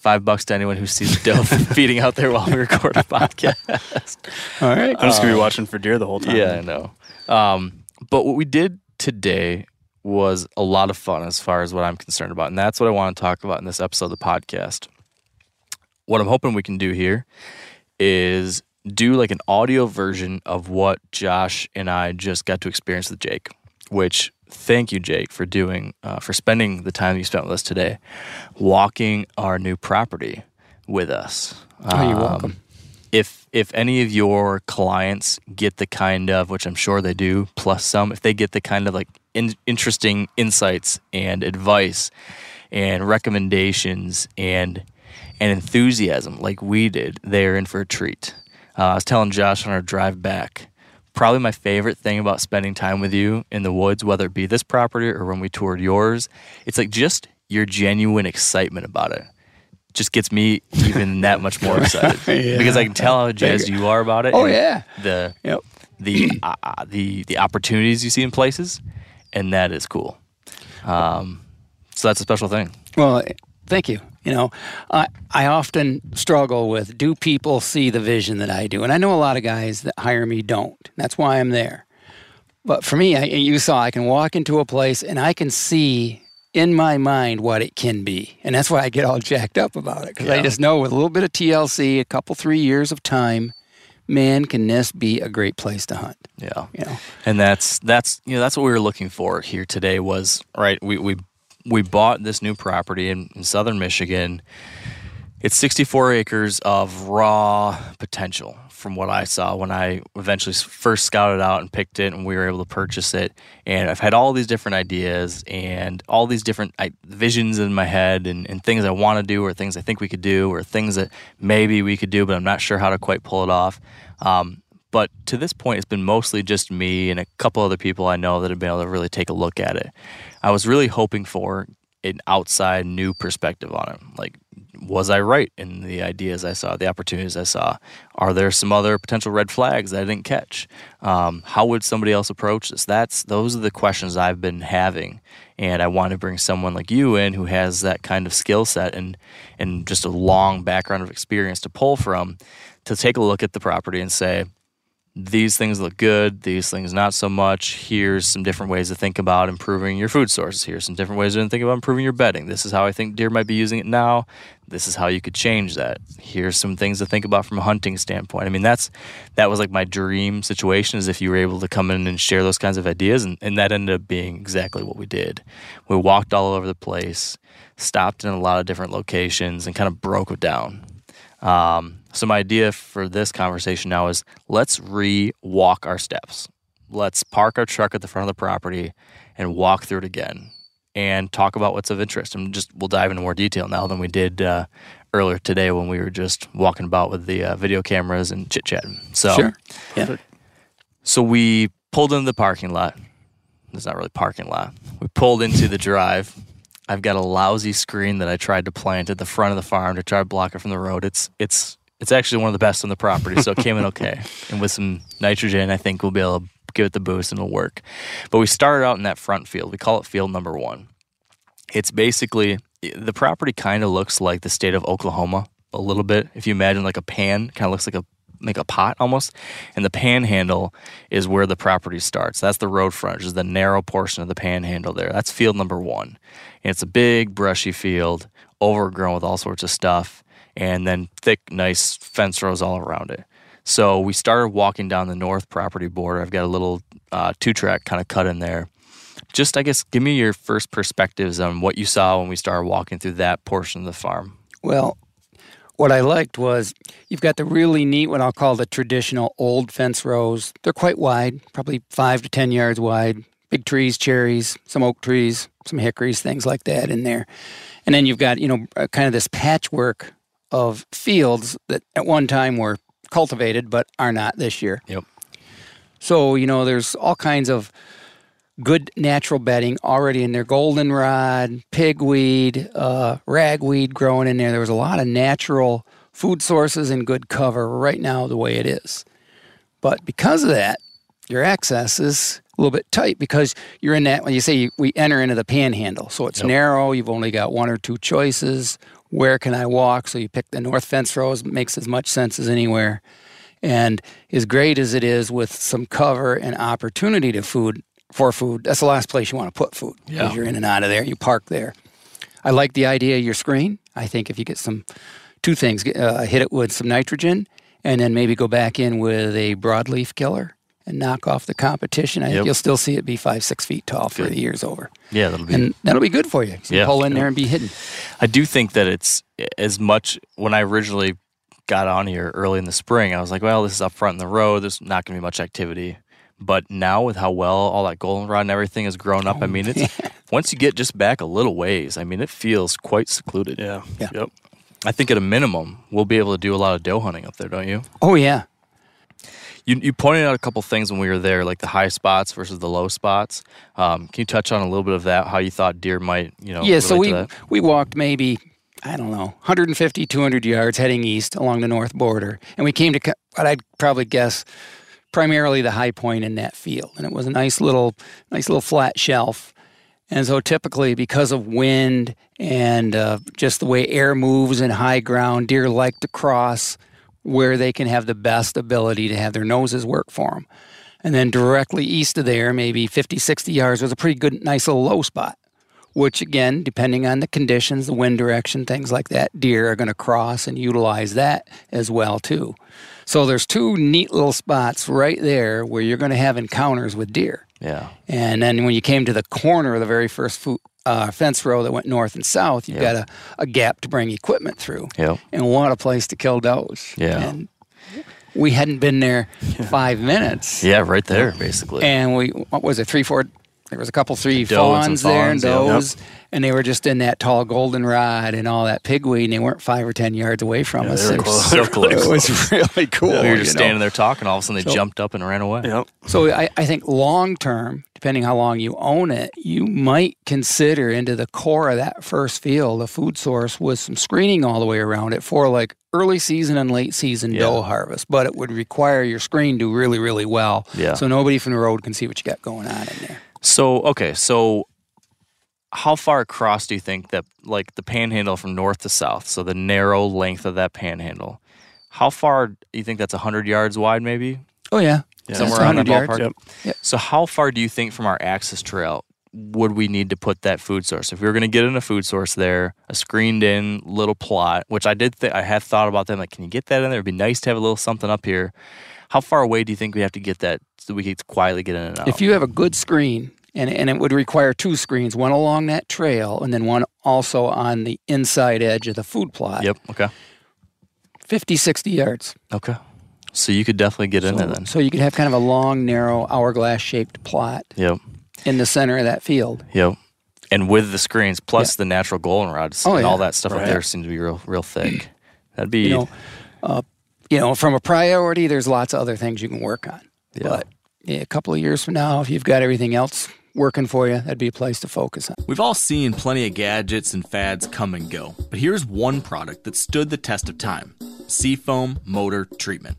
five bucks to anyone who sees a doe feeding out there while we record a podcast. All right. I'm just gonna be watching for deer the whole time. Yeah, I know. Um, but what we did today was a lot of fun as far as what I'm concerned about. And that's what I want to talk about in this episode of the podcast. What I'm hoping we can do here is do like an audio version of what Josh and I just got to experience with Jake, which thank you, Jake, for doing, uh, for spending the time you spent with us today, walking our new property with us. Oh, you're Um, welcome. If if any of your clients get the kind of which I'm sure they do plus some if they get the kind of like in, interesting insights and advice and recommendations and and enthusiasm like we did they're in for a treat. Uh, I was telling Josh on our drive back probably my favorite thing about spending time with you in the woods whether it be this property or when we toured yours it's like just your genuine excitement about it just gets me even that much more excited Yeah. because I can tell how jazzed you are about it. Oh, yeah. the Yep. the uh, uh, the the opportunities you see in places, and that is cool. Um, so that's a special thing. Well, thank you. You know, I I often struggle with do people see the vision that I do, and I know a lot of guys that hire me don't. That's why I'm there. But for me, I, you saw I can walk into a place and I can see in my mind what it can be, and that's why I get all jacked up about it because I just know with a little bit of TLC, a couple three years of time, man, can this be a great place to hunt? Yeah. You know. and that's that's you know that's what we were looking for here today was right we we we bought this new property in, in southern michigan it's 64 acres of raw potential from what i saw when i eventually first scouted out and picked it and we were able to purchase it and i've had all these different ideas and all these different visions in my head and, and things i want to do or things i think we could do or things that maybe we could do but i'm not sure how to quite pull it off um, but to this point, it's been mostly just me and a couple other people I know that have been able to really take a look at it. I was really hoping for an outside new perspective on it. Like, was I right in the ideas I saw, the opportunities I saw? Are there some other potential red flags that I didn't catch? Um, how would somebody else approach this? That's those are the questions I've been having, and I want to bring someone like you in who has that kind of skill set and and just a long background of experience to pull from, to take a look at the property and say, these things look good, these things not so much. Here's some different ways to think about improving your food sources. Here's some different ways to think about improving your bedding. This is how I think deer might be using it now. This is how you could change that. Here's some things to think about from a hunting standpoint. I mean, that's that was like my dream situation is if you were able to come in and share those kinds of ideas and, and that ended up being exactly what we did. We walked all over the place, stopped in a lot of different locations and kind of broke it down. Um, so my idea for this conversation now is let's re-walk our steps. Let's park our truck at the front of the property and walk through it again and talk about what's of interest. And just we'll dive into more detail now than we did uh, earlier today when we were just walking about with the uh, video cameras and chit chatting. So Sure. Yeah. so we pulled into the parking lot. It's not really parking lot. We pulled into the drive. I've got a lousy screen that I tried to plant at the front of the farm to try to block it from the road. It's it's it's actually one of the best on the property, so it came in okay. And with some nitrogen, I think we'll be able to give it the boost and it'll work. But we started out in that front field. We call it field number one. It's basically the property kind of looks like the state of Oklahoma a little bit. If you imagine like a pan, kind of looks like a make a pot almost, and the panhandle is where the property starts. That's the road frontage, is the narrow portion of the panhandle there. That's field number one, and it's a big brushy field, overgrown with all sorts of stuff, and then thick, nice fence rows all around it. So we started walking down the north property border. I've got a little uh, two track kind of cut in there. Just, I guess, give me your first perspectives on what you saw when we started walking through that portion of the farm. Well, what I liked was you've got the really neat, what I'll call the traditional old fence rows. They're quite wide, probably five to 10 yards wide. Big trees, cherries, some oak trees, some hickories, things like that in there. And then you've got, you know, uh, kind of this patchwork of fields that at one time were cultivated but are not this year. Yep. So, you know, there's all kinds of good natural bedding already in there goldenrod, pigweed, uh, ragweed growing in there. There was a lot of natural food sources and good cover right now, the way it is. But because of that, your access is a little bit tight because you're in that when you say you, we enter into the panhandle so it's narrow you've only got one or two choices where can i walk? So you pick the north fence rows makes as much sense as anywhere. And as great as it is with some cover and opportunity to food for food that's the last place you want to put food because Yeah. you're in and out of there you park there. I like the idea of your screen. I think if you get some two things uh, hit it with some nitrogen and then maybe go back in with a broadleaf killer and knock off the competition. I think you'll still see it be five, six feet tall for Good. the years over. Yeah, that'll be. And that'll be good for you. You Yeah. pull in there and be hidden. I do think that it's eh, as much when I originally got on here early in the spring, I was like, well, this is up front in the road. There's not going to be much activity. But now with how well all that goldenrod and everything has grown up, I oh, mean, it's once you get just back a little ways, I mean, it feels quite secluded. Yeah. Yeah. Yep. I think at a minimum, we'll be able to do a lot of doe hunting up there, don't you? Oh, yeah. You, you pointed out a couple things when we were there, like the high spots versus the low spots. Um, can you touch on a little bit of that? How you thought deer might, you know, Yeah, so we, we walked maybe, I don't know, 150, 200 yards heading east along the north border. And we came to what I'd probably guess primarily the high point in that field. And it was a nice little, nice little flat shelf. And so typically, because of wind and uh, just the way air moves in high ground, deer like to cross where they can have the best ability to have their noses work for them. And then directly east of there, maybe 50, 60 yards, was a pretty good, nice little low spot, which again, depending on the conditions, the wind direction, things like that, deer are going to cross and utilize that as well too. So there's two neat little spots right there where you're going to have encounters with deer. Yeah. And then when you came to the corner of the very first uh, fence row that went north and south, you've got a, a gap to bring equipment through. Yep. And what a place to kill does. Yeah. And we hadn't been there five minutes. Yeah, right there, basically. And we, what was it, three, four, there was a couple, three Doe and fawns there and fawns, yeah. does. And they were just in that tall goldenrod and all that pigweed, and they weren't five or 10 yards away from us. they were It was- close. So close. It was really cool. we were you just know. standing there talking. All of a sudden, they So- jumped up and ran away. Yep. So I, I think long term, depending how long you own it, you might consider into the core of that first field a food source with some screening all the way around it for like early season and late season Yeah. doe harvest. But it would require your screen do really, really well. Yeah. So nobody from the road can see what you got going on in there. So okay, so how far across do you think that like the panhandle from north to south, so the narrow length of that panhandle, how far do you think that's hundred yards wide, maybe Oh yeah. somewhere around that 100 yards. ballpark? Yep. Yep. So how far do you think from our access trail would we need to put that food source? If we were going to get in a food source there, a screened in little plot, which I did, th- I had thought about them. Like, can you get that in there? It'd be nice to have a little something up here. How far away do you think we have to get that so we could quietly get in and out? If you have a good screen, and, and it would require two screens, one along that trail and then one also on the inside edge of the food plot, Yep. Okay. 50, 60 yards. Okay. So you could definitely get in there then. So you could have kind of a long, narrow, hourglass shaped plot Yep. in the center of that field. Yep. And with the screens plus the natural goldenrods Oh, and all that stuff up there seems to be real, real thick. That'd be You know, uh, you know, from a priority, there's lots of other things you can work on. Yeah. But yeah, a couple of years from now, if you've got everything else working for you, that'd be a place to focus on. We've all seen plenty of gadgets and fads come and go, but here's one product that stood the test of time Seafoam Motor Treatment.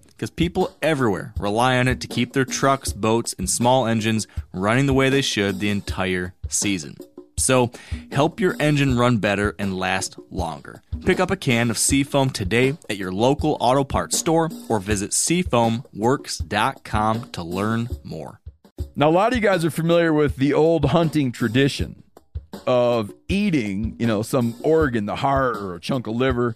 because people everywhere rely on it to keep their trucks, boats, and small engines running the way they should the entire season. So, help your engine run better and last longer. Pick up a can of Seafoam today at your local auto parts store or visit seafoamworks.com to learn more. Now, a lot of you guys are familiar with the old hunting tradition of eating, you know, some organ, the heart or a chunk of liver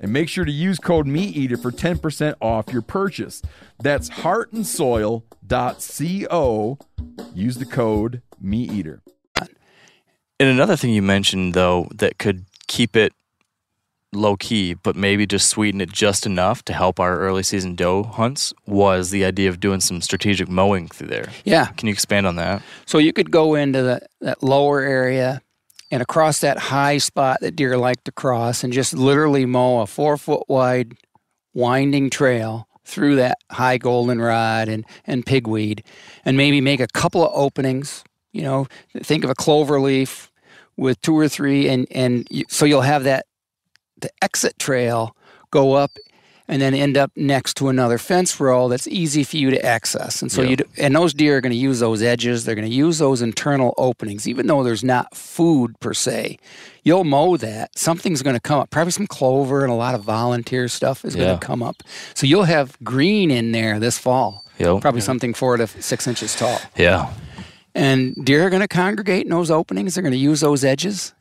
and make sure to use code MeatEater for 10% off your purchase. That's heartandsoil.co. Use the code MeatEater. And another thing you mentioned, though, that could keep it low key, but maybe just sweeten it just enough to help our early season doe hunts was the idea of doing some strategic mowing through there. Yeah. Can you expand on that? So you could go into the, that lower area and across that high spot that deer like to cross and just literally mow a four foot wide winding trail through that high goldenrod and, and pigweed and maybe make a couple of openings. You know, think of a clover leaf with two or three, and, and you, so you'll have that the exit trail go up and then end up next to another fence row that's easy for you to access. And so you and those deer are going to use those edges. They're going to use those internal openings, even though there's not food per se. You'll mow that. Something's going to come up. Probably some clover and a lot of volunteer stuff is Yeah. going to come up. So you'll have green in there this fall. Yep. Probably something four to six inches tall. Yeah. And deer are going to congregate in those openings. They're going to use those edges.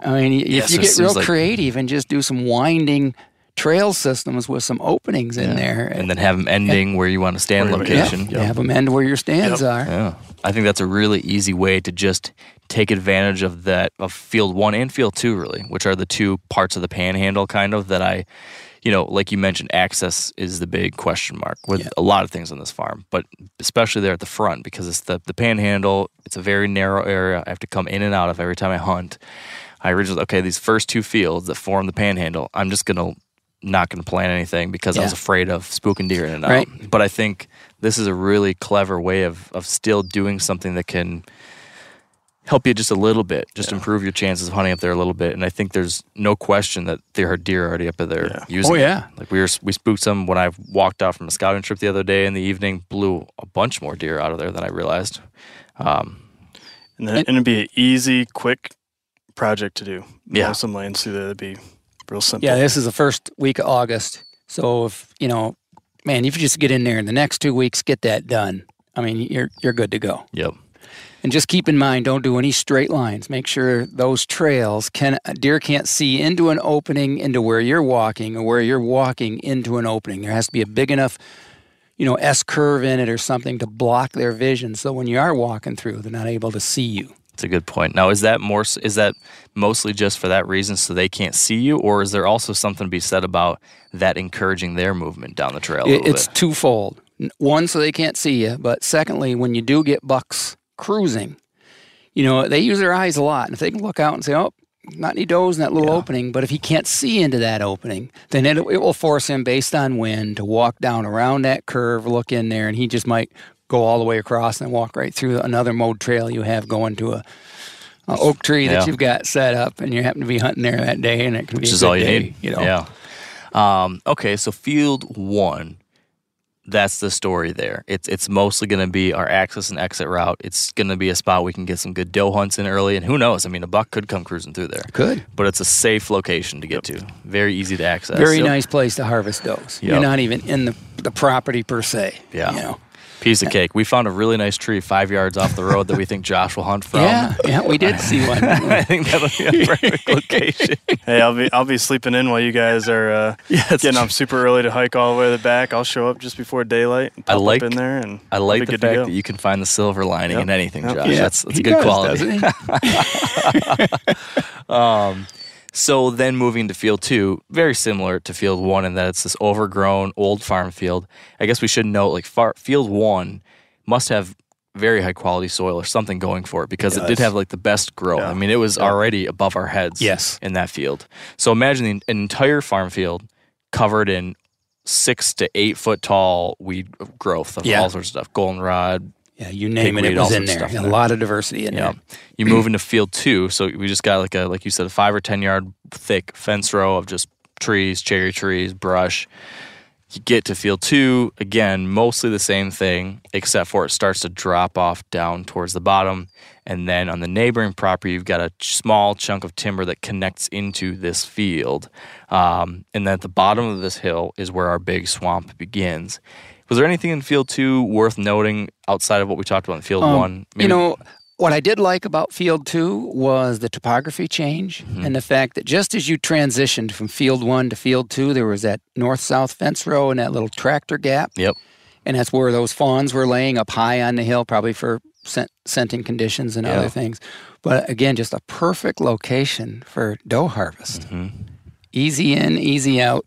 I mean, if Yeah, you get real like- creative and just do some winding trail systems with some openings in there, And then have them ending where you want to stand location. yeah, have them end where your stands Yep. are. Yeah. I think that's a really easy way to just take advantage of that of field one and field two really, which are the two parts of the panhandle kind of that I you know, like you mentioned, access is the big question mark with Yeah. a lot of things on this farm, but especially there at the front because it's the, the panhandle. It's a very narrow area I have to come in and out of every time I hunt. I originally, okay, these first two fields that form the panhandle, I'm just going to not going to plan anything because I was afraid of spooking deer in and out. Right. But I think this is a really clever way of, of still doing something that can help you just a little bit, just improve your chances of hunting up there a little bit. And I think there's no question that there are deer already up there Yeah. using. Oh, it. yeah. like we were we spooked some when I walked out from a scouting trip the other day in the evening. Blew a bunch more deer out of there than I realized. Um, And, then, and it'd be an easy, quick project to do. Yeah. Mow some lanes through there. It'd be real simple. Yeah, this is the first week of August. So if you know, man, if you just get in there in the next two weeks, get that done. I mean, you're you're good to go. yep. And just keep in mind, don't do any straight lines. Make sure those trails can deer can't see into an opening into where you're walking, or where you're walking into an opening. There has to be a big enough, you know, S curve in it or something to block their vision. So when you are walking through, they're not able to see you. It's a good point. Now, is that more? Is that mostly just for that reason, so they can't see you, or is there also something to be said about that encouraging their movement down the trail? A little it's bit? twofold. One, so they can't see you, but secondly, when you do get bucks cruising, you know they use their eyes a lot, and if they can look out and say, "Oh, not any does in that little opening," but if he can't see into that opening, then it, it will force him, based on wind, to walk down around that curve, look in there, and he just might go all the way across and walk right through another mode trail you have going to a a oak tree that Yeah. you've got set up, and you happen to be hunting there that day, and it can be which a is all you day, need. You know, Yeah. Um, okay, so field one, that's the story there. It's it's mostly going to be our access and exit route. It's going to be a spot we can get some good doe hunts in early, and who knows? I mean, a buck could come cruising through there. Good. but it's a safe location to get to. Very easy to access. Very Yep. nice place to harvest does. Yep. You're not even in the the property per se. Yeah. You know. Piece of cake. We found a really nice tree five yards off the road that we think Josh will hunt from. Yeah. Yeah. We did see one. I think that'll be a perfect location. Hey, I'll be I'll be sleeping in while you guys are uh, it's getting up super early to hike all the way to the back. I'll show up just before daylight. And I like- up in there and I like the fact that you can find the silver lining Yep. in anything, Yep. Josh. Yeah, That's that's he a good does, quality. doesn't he? Um, so then moving to field two, very similar to field one in that it's this overgrown old farm field. I guess we should note like far, field one must have very high quality soil or something going for it because it, did have like the best growth. I mean, it was already above our heads. Yes. in that field. So imagine the, an entire farm field covered in six to eight foot tall weed growth of Yeah. all sorts of stuff, goldenrod, Yeah. You name it, it was in there. a lot of diversity in yeah. there. You move into field two, so we just got like a like you said, a five or ten yard thick fence row of just trees, cherry trees, brush. You get to field two, again, mostly the same thing, except for it starts to drop off down towards the bottom. And then on the neighboring property, you've got a small chunk of timber that connects into this field. Um, and then at the bottom of this hill is where our big swamp begins. Was there anything in field two worth noting outside of what we talked about in field Um, one? You know, what I did like about Field Two was the topography change Mm-hmm. and the fact that just as you transitioned from Field One to Field Two, there was that north south fence row and that little tractor gap. Yep. And that's where those fawns were laying up high on the hill, probably for scent, scenting conditions and Yeah. other things. But again, just a perfect location for doe harvest. Mm-hmm. Easy in, easy out.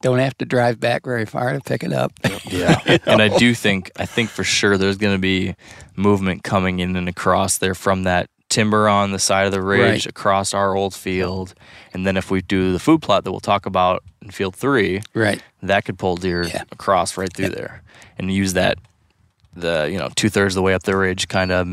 Don't have to drive back very far to pick it up. Yeah. and I do think I think for sure there's going to be movement coming in and across there from that timber on the side of the ridge Right. across our old field. And then if we do the food plot that we'll talk about in field 3, right. that could pull deer Yeah. across right through there and use that the, you know, two-thirds of the way up the ridge kind of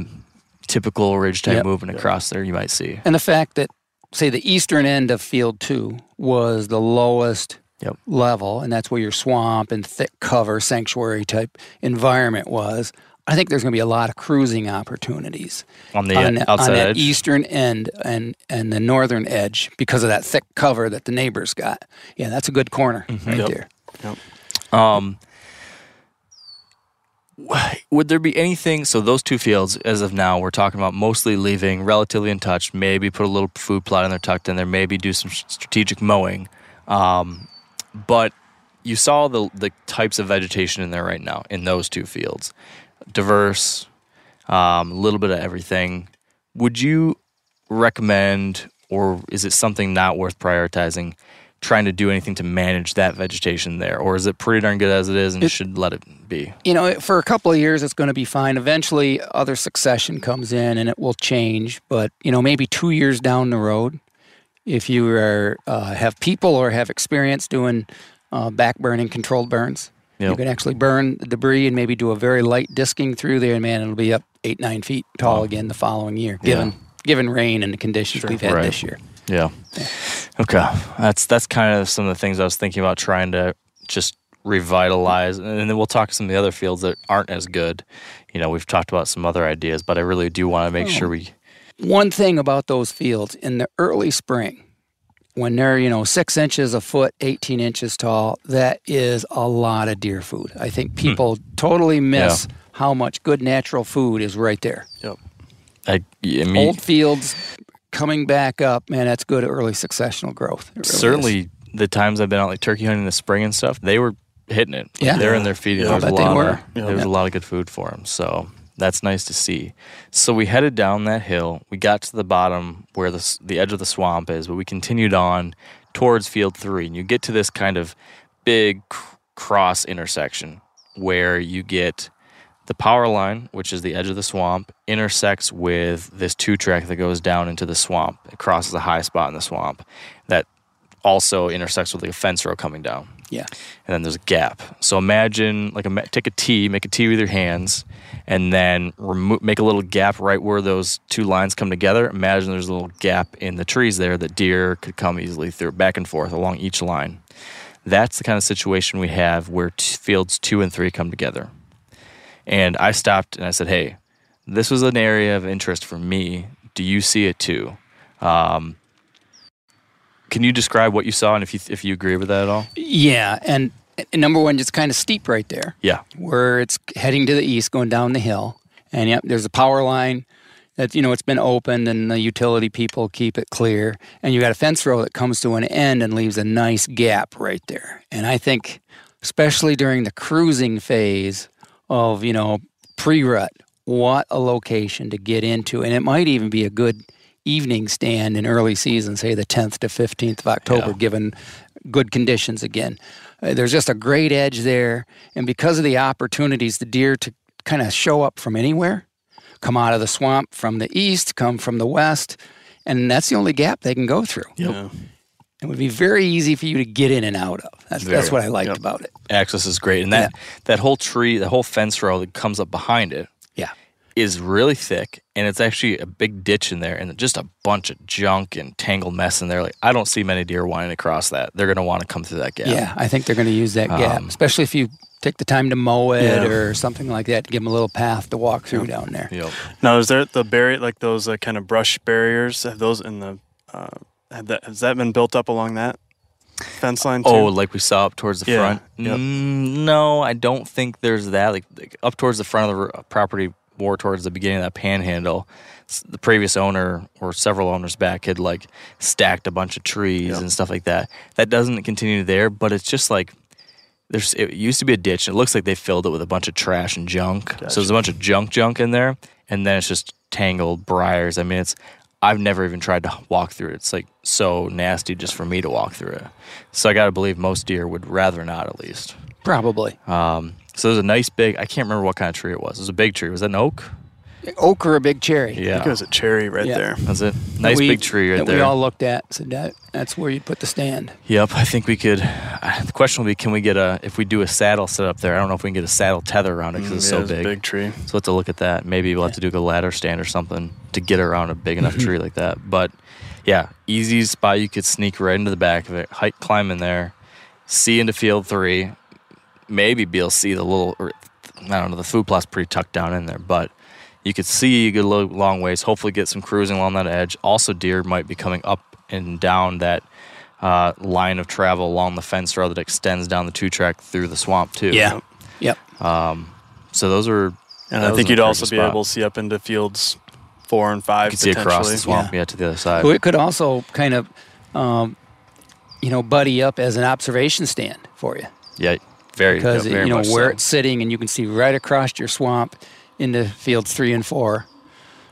typical ridge type Yep. movement across there you might see. And the fact that, say, the eastern end of field two was the lowest Yep. level, and that's where your swamp and thick cover sanctuary type environment was. I think there's going to be a lot of cruising opportunities On the on, the- outside on that edge. eastern end and, and the northern edge because of that thick cover that the neighbors got. Yeah, that's a good corner Mm-hmm. right Yep. there. Um, would there be anything? So those two fields, as of now, we're talking about mostly leaving relatively untouched. Maybe put a little food plot in there, tucked in there. Maybe do some strategic mowing. Um, but you saw the the types of vegetation in there right now in those two fields, diverse, um, a little bit of everything. Would you recommend, or is it something not worth prioritizing? Trying to do anything to manage that vegetation there, or is it pretty darn good as it is and It- should let it be? you know, for a couple of years, it's going to be fine. Eventually, other succession comes in and it will change. But, you know, maybe two years down the road, if you are, uh, have people or have experience doing uh, back burning controlled burns, you can actually burn the debris and maybe do a very light disking through there. And man, it'll be up eight, nine feet tall again the following year, given, given rain and the conditions we've had Right. this year. Yeah. Okay. That's that's kind of some of the things I was thinking about trying to just revitalize, and then we'll talk some of the other fields that aren't as good. You know, we've talked about some other ideas, but I really do want to make sure we. One thing about those fields in the early spring, when they're, you know, six inches a foot, 18 inches tall, that is a lot of deer food. I think hmm. people totally miss how much good natural food is right there. I, I mean, Old fields coming back up, man, that's good early successional growth. It really is. certainly the times I've been out like turkey hunting in the spring and stuff, they were hitting it. Like, Yeah. they're in their feeding. Yeah, There's I a bet they lot. were. Of, There was a lot of good food for them. So that's nice to see. So we headed down that hill. We got to the bottom where the the edge of the swamp is, but we continued on towards field three, and you get to this kind of big cr- cross intersection where you get the power line, which is the edge of the swamp, intersects with this two track that goes down into the swamp. It crosses a high spot in the swamp that also intersects with a fence row coming down. Yeah. and then there's a gap. So imagine like a, take a T, make a T with your hands, and then remo- make a little gap right where those two lines come together. Imagine there's a little gap in the trees there that deer could come easily through, back and forth along each line. That's the kind of situation we have where t- fields two and three come together. And I stopped and I said, "Hey, this was an area of interest for me. Do you see it too?" Um, can you describe what you saw and if you if you agree with that at all? Yeah, and, and number one, it's kind of steep right there. Yeah. where it's heading to the east, going down the hill. And yep, there's a power line that you know it's been opened, and the utility people keep it clear. And you got a fence row that comes to an end and leaves a nice gap right there. And I think, especially during the cruising phase of you know pre-rut, what a location to get into, and it might even be a good evening stand in early season, say the 10th to 15th of October, Yeah. given good conditions again. Uh, there's just a great edge there, and because of the opportunities, the deer to kind of show up from anywhere, come out of the swamp from the east, come from the west, and that's the only gap they can go through. Yeah. It would be very easy for you to get in and out of. That's that's what I liked Yep. about it. access is great and that that whole tree the whole fence row that comes up behind it Yeah. Is really thick and it's actually a big ditch in there and just a bunch of junk and tangled mess in there like i don't see many deer wanting to cross that they're going to want to come through that gap Yeah, I think they're going to use that gap, Um, especially if you take the time to mow it Yeah. or something like that to give them a little path to walk through down there. Yep. Now, is there the barrier, like those uh, kind of brush barriers? Have those in the, uh, have that, has that been built up along that fence line too? oh like we saw up towards the Yeah, front yep. Mm, no i don't think there's that like, like up towards the front of the r- property more towards the beginning of that panhandle the previous owner or several owners back had like stacked a bunch of trees Yep. and stuff like that. That doesn't continue there but it's just like there's it used to be a ditch and it looks like they filled it with a bunch of trash and junk. So there's a bunch of junk junk in there and then it's just tangled briars. I mean it's i've never even tried to walk through it. It's like so nasty just for me to walk through it. So i gotta believe most deer would rather not at least. Probably. um, so there's a nice big i can't remember what kind of tree it was it was a big tree was that an oak Oak or a big cherry. I think yeah it was a cherry right Yeah. there. that's a nice We- big tree right that there we all looked at. Said that that's where you'd put the stand. Yep, I think we could. Uh, the question will be, can we get a if we do a saddle set up there? I don't know if we can get a saddle tether around it because it's Mm, so yeah, it's a big. big tree. So we'll have to look at that. Maybe we'll have to do a ladder stand or something to get around a big enough tree like that. But yeah, easy spot you could sneak right into the back of it, hike, climb in there, see into field three. Maybe be able to see the little, or, I don't know, the food plot's pretty tucked down in there, but you could see a good lo- long ways. Hopefully, get some cruising along that edge. Also, deer might be coming up and down that uh, line of travel along the fence row that extends down the two track through the swamp too. Yeah. Yep. Um, So those are. And I think you'd also encouraging be able to see up into fields four and five You could see across the swamp, Yeah. yeah, to the other side. So it could also kind of, um, you know, buddy up as an observation stand for you Yeah, very, because very you know where so. it's sitting and you can see right across your swamp into fields three and four.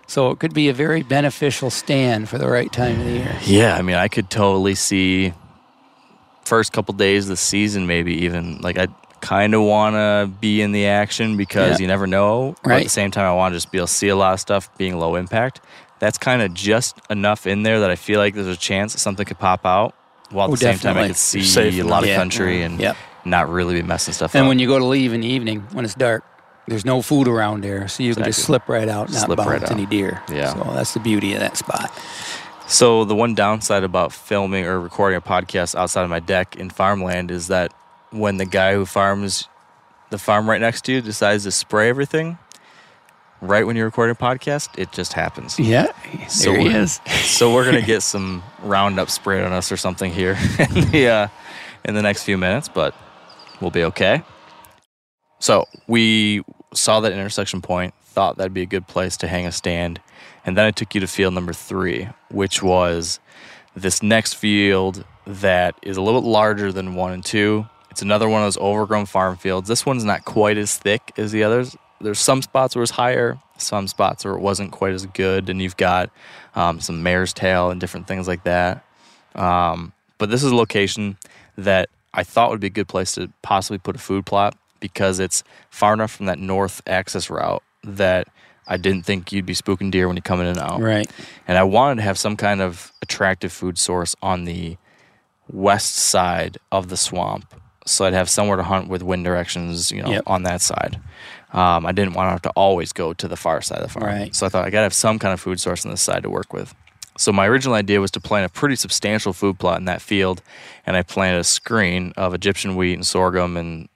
So it could be a very beneficial stand for the right time of the year. Yeah, I mean, I could totally see first couple days of the season, maybe even like I kind of want to be in the action because Yeah. you never know. But at the same time, I want to just be able to see a lot of stuff being low impact. That's kind of just enough in there that I feel like there's a chance that something could pop out. While at Oh, the same time, I could see Safe a lot of enough. Yeah. country and Yep. Not really be messing stuff up. And up. when you go to leave in the evening when it's dark, there's no food around there, so you can just slip right out, not Slip bounce right out. any deer. Yeah. So that's the beauty of that spot. So the one downside about filming or recording a podcast outside of my deck in farmland is that when the guy who farms the farm right next to you decides to spray everything, right when you're recording a podcast, it just happens. Yeah. So there he we're- is. so we're gonna get some Roundup sprayed on us or something here in the uh, in the next few minutes, but we'll be okay. So we saw that intersection point, thought that'd be a good place to hang a stand, and then I took you to field number three, which was this next field that is a little bit larger than one and two. It's another one of those overgrown farm fields. This one's not quite as thick as the others. There's some spots where it's higher, some spots where it wasn't quite as good, and you've got um, some mare's tail and different things like that. Um, but this is a location that I thought would be a good place to possibly put a food plot because it's far enough from that north access route that I didn't think you'd be spooking deer when you come in and out. Right. And I wanted to have some kind of attractive food source on the west side of the swamp so I'd have somewhere to hunt with wind directions, you know, Yep. on that side. Um, I didn't want to have to always go to the far side of the farm, Right. so I thought I gotta have some kind of food source on this side to work with. So my original idea was to plant a pretty substantial food plot in that field, and I planted a screen of Egyptian wheat and sorghum and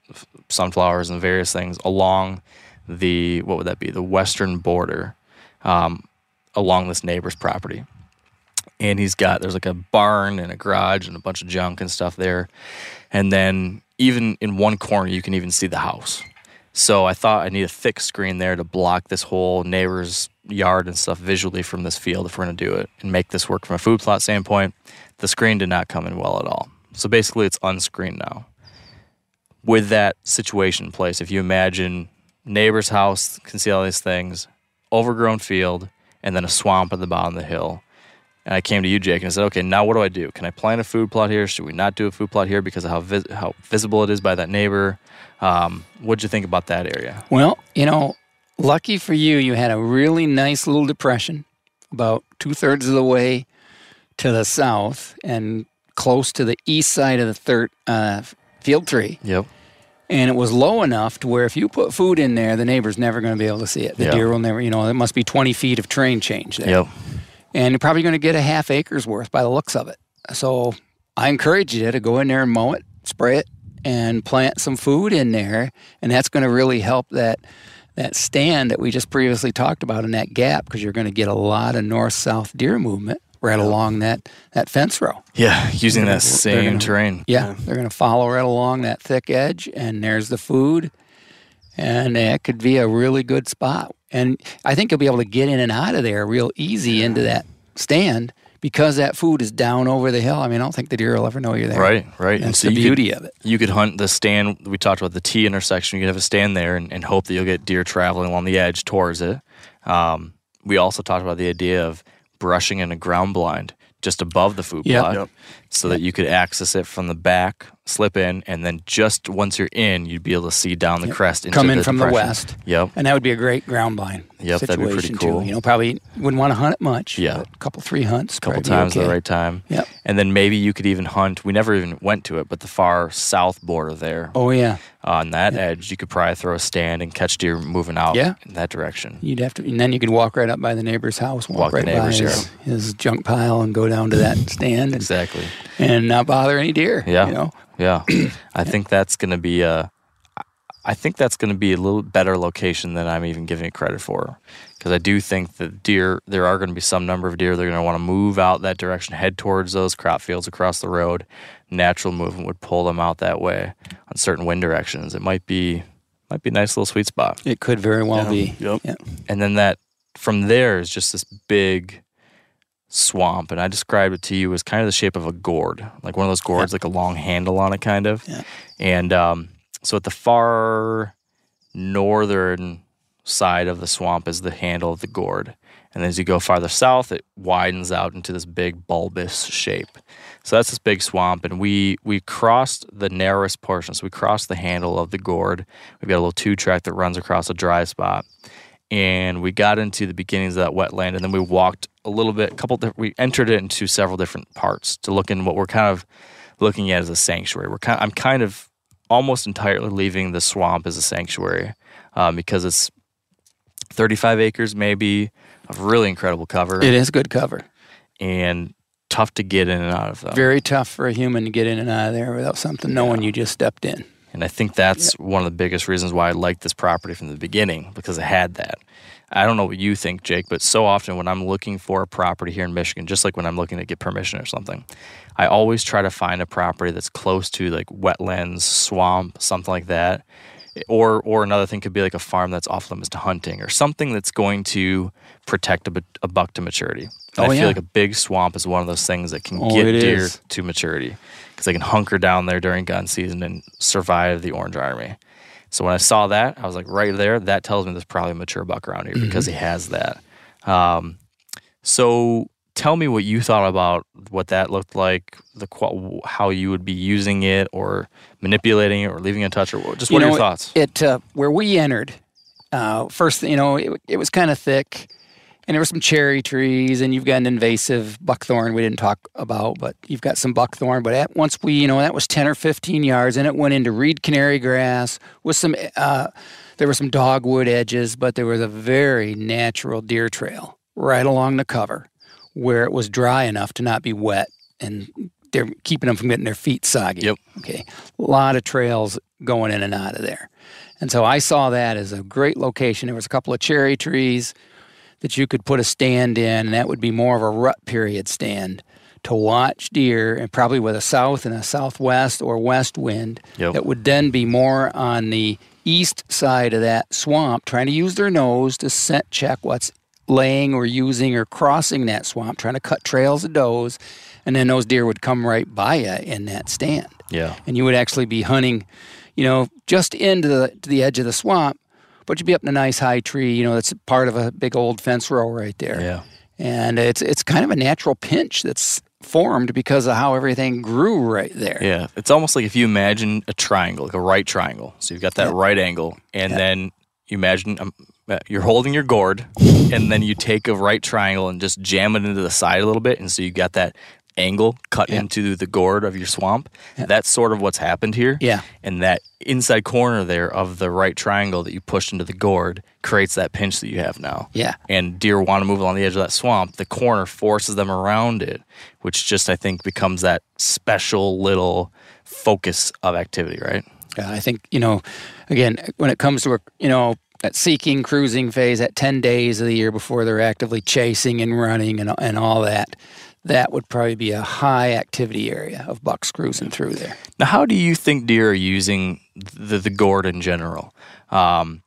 sunflowers and various things along the what would that be the western border um, along this neighbor's property. And he's got there's like a barn and a garage and a bunch of junk and stuff there, and then even in one corner you can even see the house. So I thought I need a thick screen there to block this whole neighbor's yard and stuff visually from this field if we're going to do it and make this work from a food plot standpoint. The screen did not come in well at all. So basically, it's unscreened now. With that situation in place, if you imagine neighbor's house can see all these things, overgrown field, and then a swamp at the bottom of the hill. And I came to you, Jake, and I said, "Okay, now what do I do? Can I plant a food plot here? Should we not do a food plot here because of how vis- how visible it is by that neighbor? Um, what'd you think about that area? Well, you know, lucky for you, you had a really nice little depression about two thirds of the way to the south and close to the east side of the third uh, field tree. Yep. And it was low enough to where if you put food in there, the neighbor's never going to be able to see it. The Yeah. deer will never, you know, it must be 20 feet of terrain change there. Yep. and you're probably going to get a half acre's worth by the looks of it. So I encourage you to go in there and mow it, spray it, and plant some food in there, and that's going to really help that that stand that we just previously talked about in that gap because you're going to get a lot of north-south deer movement right along that that fence row. Yeah, using They're that same gonna- terrain. Yeah, they're going to follow right along that thick edge, and there's the food, and that could be a really good spot. And I think you'll be able to get in and out of there real easy into that stand because that food is down over the hill. I mean, I don't think the deer will ever know you're there. Right, right. That's so the beauty could, of it. You could hunt the stand. We talked about the T intersection. You could have a stand there and, and hope that you'll get deer traveling along the edge towards it. Um, we also talked about the idea of brushing in a ground blind just above the food Yep. plot Yep. So that you could access it from the back, slip in, and then just once you're in, you'd be able to see down the crest into Come in the from the west. Yep. And that would be a great ground blind Yep, that'd be pretty too. cool. You know, probably wouldn't want to hunt it much. Yeah. a couple three hunts. a couple times at the right time. Yep. And then maybe you could even hunt. We never even went to it, but the far south border there Oh yeah, on that edge, you could probably throw a stand and catch deer moving out Yeah. in that direction. you'd have to, and then you could walk right up by the neighbor's house, walk, Walk the right by his, his junk pile, and go down to that stand and, Exactly. and not bother any deer. Yeah. you know. Yeah. I think that's going to be a. I think that's going to be a little better location than I'm even giving it credit for, because I do think that deer. There are going to be some number of deer. They're going to want to move out that direction, head towards those crop fields across the road. Natural movement would pull them out that way on certain wind directions. It might be might be a nice little sweet spot. It could very well Yeah. be. Yep. Yeah. and then that from there is just this big swamp and i described it to you as kind of the shape of a gourd like one of those gourds like a long handle on it kind of. Yeah. and um, so at the far northern side of the swamp is the handle of the gourd. And as you go farther south it widens out into this big bulbous shape. So that's this big swamp and we we crossed the narrowest portion. So we crossed the handle of the gourd. We've got a little two track that runs across a dry spot and we got into the beginnings of that wetland and then we walked a little bit a couple di- we entered it into several different parts to look in what we're kind of looking at as a sanctuary we're kind i'm kind of almost entirely leaving the swamp as a sanctuary um, because it's 35 acres maybe of really incredible cover It is good cover. and tough to get in and out of them Very tough for a human to get in and out of there without something knowing you just stepped in. And I think that's one of the biggest reasons why I liked this property from the beginning because it had that. I don't know what you think, Jake, but so often when I'm looking for a property here in Michigan, just like when I'm looking to get permission or something, I always try to find a property that's close to like wetlands, swamp, something like that. Or, or another thing could be like a farm that's off limits to hunting or something that's going to protect a, a buck to maturity. And Oh, I yeah. feel like a big swamp is one of those things that can Oh, get deer is. to maturity because they can hunker down there during gun season and survive the Orange Army. So when I saw that, I was like, right there, that tells me there's probably a mature buck around here because Mm-hmm. he has that. Um, so tell me what you thought about what that looked like, the how you would be using it or manipulating it or leaving in touch or what- just what You are know, your thoughts? It uh, where we entered, uh, first, you know, it, it was kind of thick, and there were some cherry trees, and you've got an invasive buckthorn we didn't talk about, but you've got some buckthorn. But at, once we, you know, that was 10 or 15 yards, and it went into reed canary grass with some, uh, there were some dogwood edges, but there was a very natural deer trail right along the cover where it was dry enough to not be wet and they're keeping them from getting their feet soggy. Yep. Okay. A lot of trails going in and out of there. And so I saw that as a great location. There was a couple of cherry trees that you could put a stand in, and that would be more of a rut period stand to watch deer, and probably with a south and a southwest or west wind. Yep. That would then be more on the east side of that swamp, trying to use their nose to scent check what's laying or using or crossing that swamp, trying to cut trails of does, and then those deer would come right by you in that stand. Yeah. And you would actually be hunting, you know, just into the to the edge of the swamp, but you'd be up in a nice high tree, you know, that's part of a big old fence row right there. Yeah. And it's it's kind of a natural pinch that's formed because of how everything grew right there. Yeah, it's almost like if you imagine a triangle, like a right triangle. So you've got that Yeah. right angle, and then you imagine um, uh, you're holding your gourd, and then you take a right triangle and just jam it into the side a little bit, and so you got that angle cut Yeah. into the gourd of your swamp. That's sort of what's happened here. Yeah. and that inside corner there of the right triangle that you pushed into the gourd creates that pinch that you have now. Yeah. and deer want to move along the edge of that swamp. The corner forces them around it, which just I think becomes that special little focus of activity, right? Yeah, I think you know, again, when it comes to a you know that seeking cruising phase, at ten days of the year before they're actively chasing and running and and all that, that would probably be a high activity area of bucks cruising through there. Now, how do you think deer are using the the gourd in general? Um,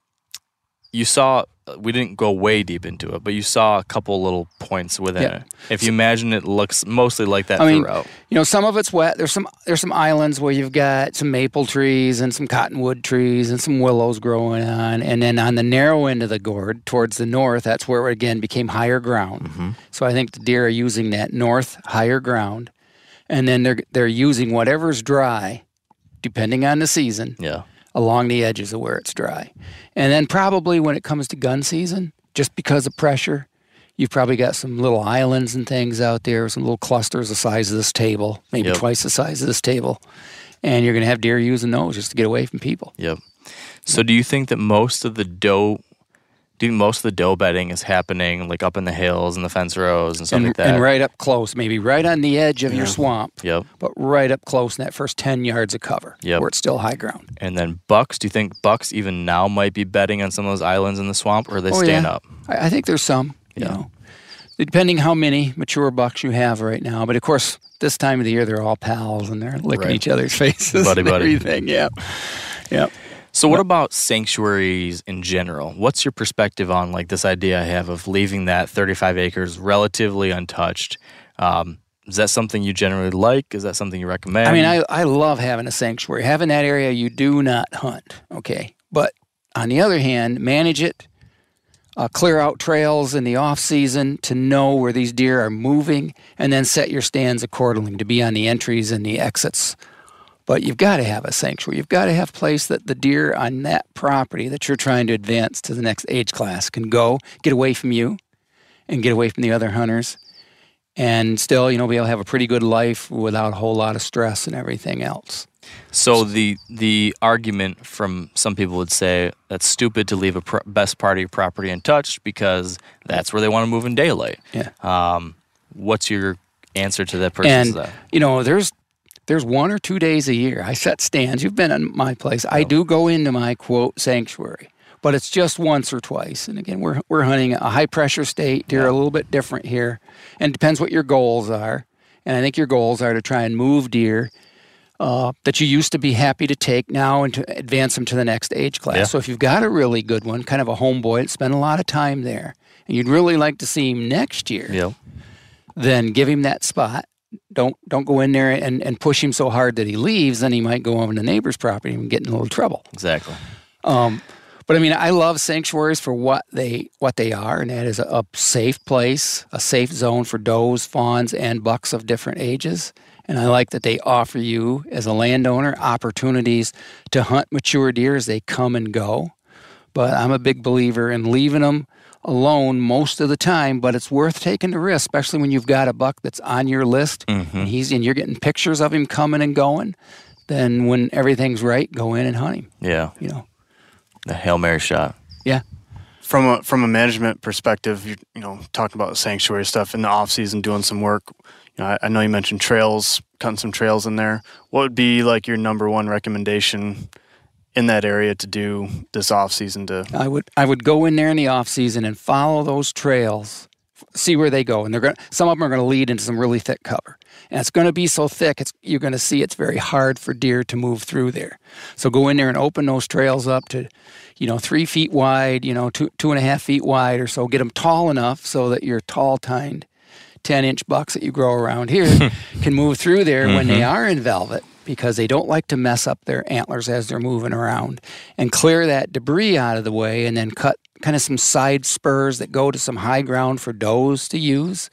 you saw we didn't go way deep into it, but you saw a couple little points within Yeah. it. If you imagine it looks mostly like that I mean, throughout. you know, some of it's wet. There's some there's some islands where you've got some maple trees and some cottonwood trees and some willows growing on, and then on the narrow end of the gourd towards the north, that's where it again became higher ground. Mm-hmm. So I think the deer are using that north higher ground, and then they're they're using whatever's dry, depending on the season, Yeah. Along the edges of where it's dry. And then probably when it comes to gun season, just because of pressure, you've probably got some little islands and things out there, some little clusters the size of this table, maybe Yep. twice the size of this table. And you're going to have deer using those just to get away from people. Yep. So do you think that most of the doe do you most of the doe bedding is happening like up in the hills and the fence rows and stuff And, like that? and right up close, maybe right on the edge of your swamp, Yep. but right up close in that first 10 yards of cover Yep. where it's still high ground. And then bucks, do you think bucks even now might be bedding on some of those islands in the swamp or they Oh, staying yeah. up? I, I think there's some, you Yeah. know, depending how many mature bucks you have right now. But of course, this time of the year, they're all pals and they're licking Right. each other's faces Buddy, and buddy. everything. Yeah. Yeah. So what about sanctuaries in general? What's your perspective on like this idea I have of leaving that 35 acres relatively untouched? Um, is that something you generally like? Is that something you recommend? I mean, I, I love having a sanctuary. Having that area you do not hunt, okay? But on the other hand, manage it, uh, clear out trails in the off season to know where these deer are moving, and then set your stands accordingly to be on the entries and the exits. But you've got to have a sanctuary. You've got to have a place that the deer on that property that you're trying to advance to the next age class can go, get away from you, and get away from the other hunters and still, you know, be able to have a pretty good life without a whole lot of stress and everything else. So the the argument from some people would say that's stupid to leave a pr- best part of your property untouched because that's where they want to move in daylight. Yeah. Um, what's your answer to that person? and you know, there's there's one or two days a year I set stands. You've been in my place. I do go into my quote sanctuary, but it's just once or twice. And again, we're we're hunting a high pressure state. Deer are a little bit different here, and it depends what your goals are. And I think your goals are to try and move deer uh, that you used to be happy to take now and to advance them to the next age class. Yeah. So if you've got a really good one, kind of a homeboy, that spent a lot of time there, and you'd really like to see him next year, yeah. then give him that spot. Don't don't go in there and, and push him so hard that he leaves. Then he might go on the neighbor's property and get in a little trouble. Exactly. Um, but I mean, I love sanctuaries for what they what they are, and that is a, a safe place, a safe zone for does, fawns, and bucks of different ages. And I like that they offer you, as a landowner, opportunities to hunt mature deer as they come and go. But I'm a big believer in leaving them alone most of the time, but it's worth taking the risk, especially when you've got a buck that's on your list mm-hmm. and he's and you're getting pictures of him coming and going. Then when everything's right, go in and hunt him. Yeah. You know, The Hail Mary shot. yeah. from a from a management perspective, you, you know, talking about the sanctuary stuff in the off season, doing some work. You know, I, I know you mentioned trails, cutting some trails in there. What would be like your number one recommendation in that area to do this off season? To I would I would go in there in the off season and follow those trails, see where they go, and they're going. Some of them are going to lead into some really thick cover, and it's going to be so thick. It's you're going to see it's very hard for deer to move through there. So go in there and open those trails up to, you know, three feet wide, you know, two two and a half feet wide or so. Get them tall enough so that your tall tined. 10 inch bucks that you grow around here can move through there when they mm-hmm. are in velvet because they don't like to mess up their antlers as they're moving around and clear that debris out of the way and then cut kind of some side spurs that go to some high ground for does to use.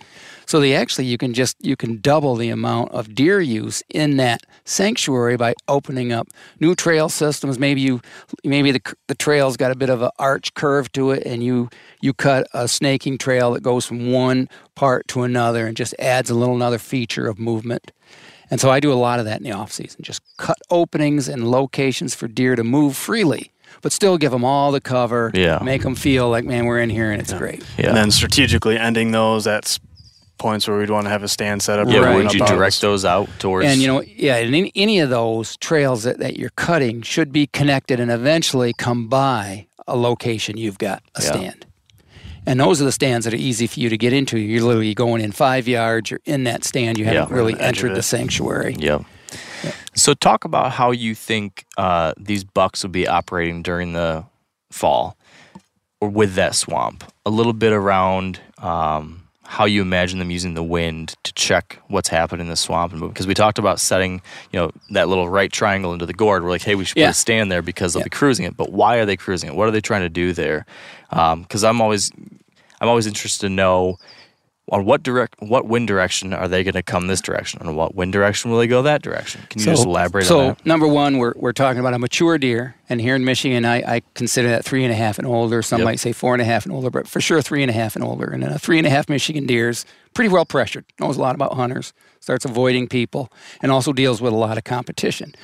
So they actually you can just you can double the amount of deer use in that sanctuary by opening up new trail systems. Maybe you maybe the, the trail's got a bit of an arch curve to it and you you cut a snaking trail that goes from one part to another and just adds a little another feature of movement and so I do a lot of that in the off season. Just cut openings and locations for deer to move freely, but still give them all the cover. Yeah. Make them feel like, man, we're in here and it's great. Yeah. and then strategically ending those at points where we'd want to have a stand set up. yeah, or would you direct this. those out towards? And you know, yeah, and any, any of those trails that, that you're cutting should be connected and eventually come by a location you've got a Yeah. stand. And those are the stands that are easy for you to get into. You're literally going in five yards, you're in that stand, you haven't Yeah. really On the edge of entered the sanctuary. Yep. So talk about how you think uh, these bucks will be operating during the fall or with that swamp. A little bit around um, how you imagine them using the wind to check what's happening in the swamp and move. Because we talked about setting, you know, that little right triangle into the gourd. We're like, hey, we should Yeah. put a stand there because they'll Yeah. be cruising it. But why are they cruising it? What are they trying to do there? Because I'm always, I'm always interested to know on what direct, what wind direction are they going to come this direction, and what wind direction will they go that direction? Can you just elaborate so on that? number one, we're, we're talking about a mature deer, and here in Michigan, I, I consider that three and a half and older. Some Yep. might say four and a half and older, but for sure three and a half and older. And then a three and a half Michigan deer's pretty well pressured, knows a lot about hunters, starts avoiding people, and also deals with a lot of competition.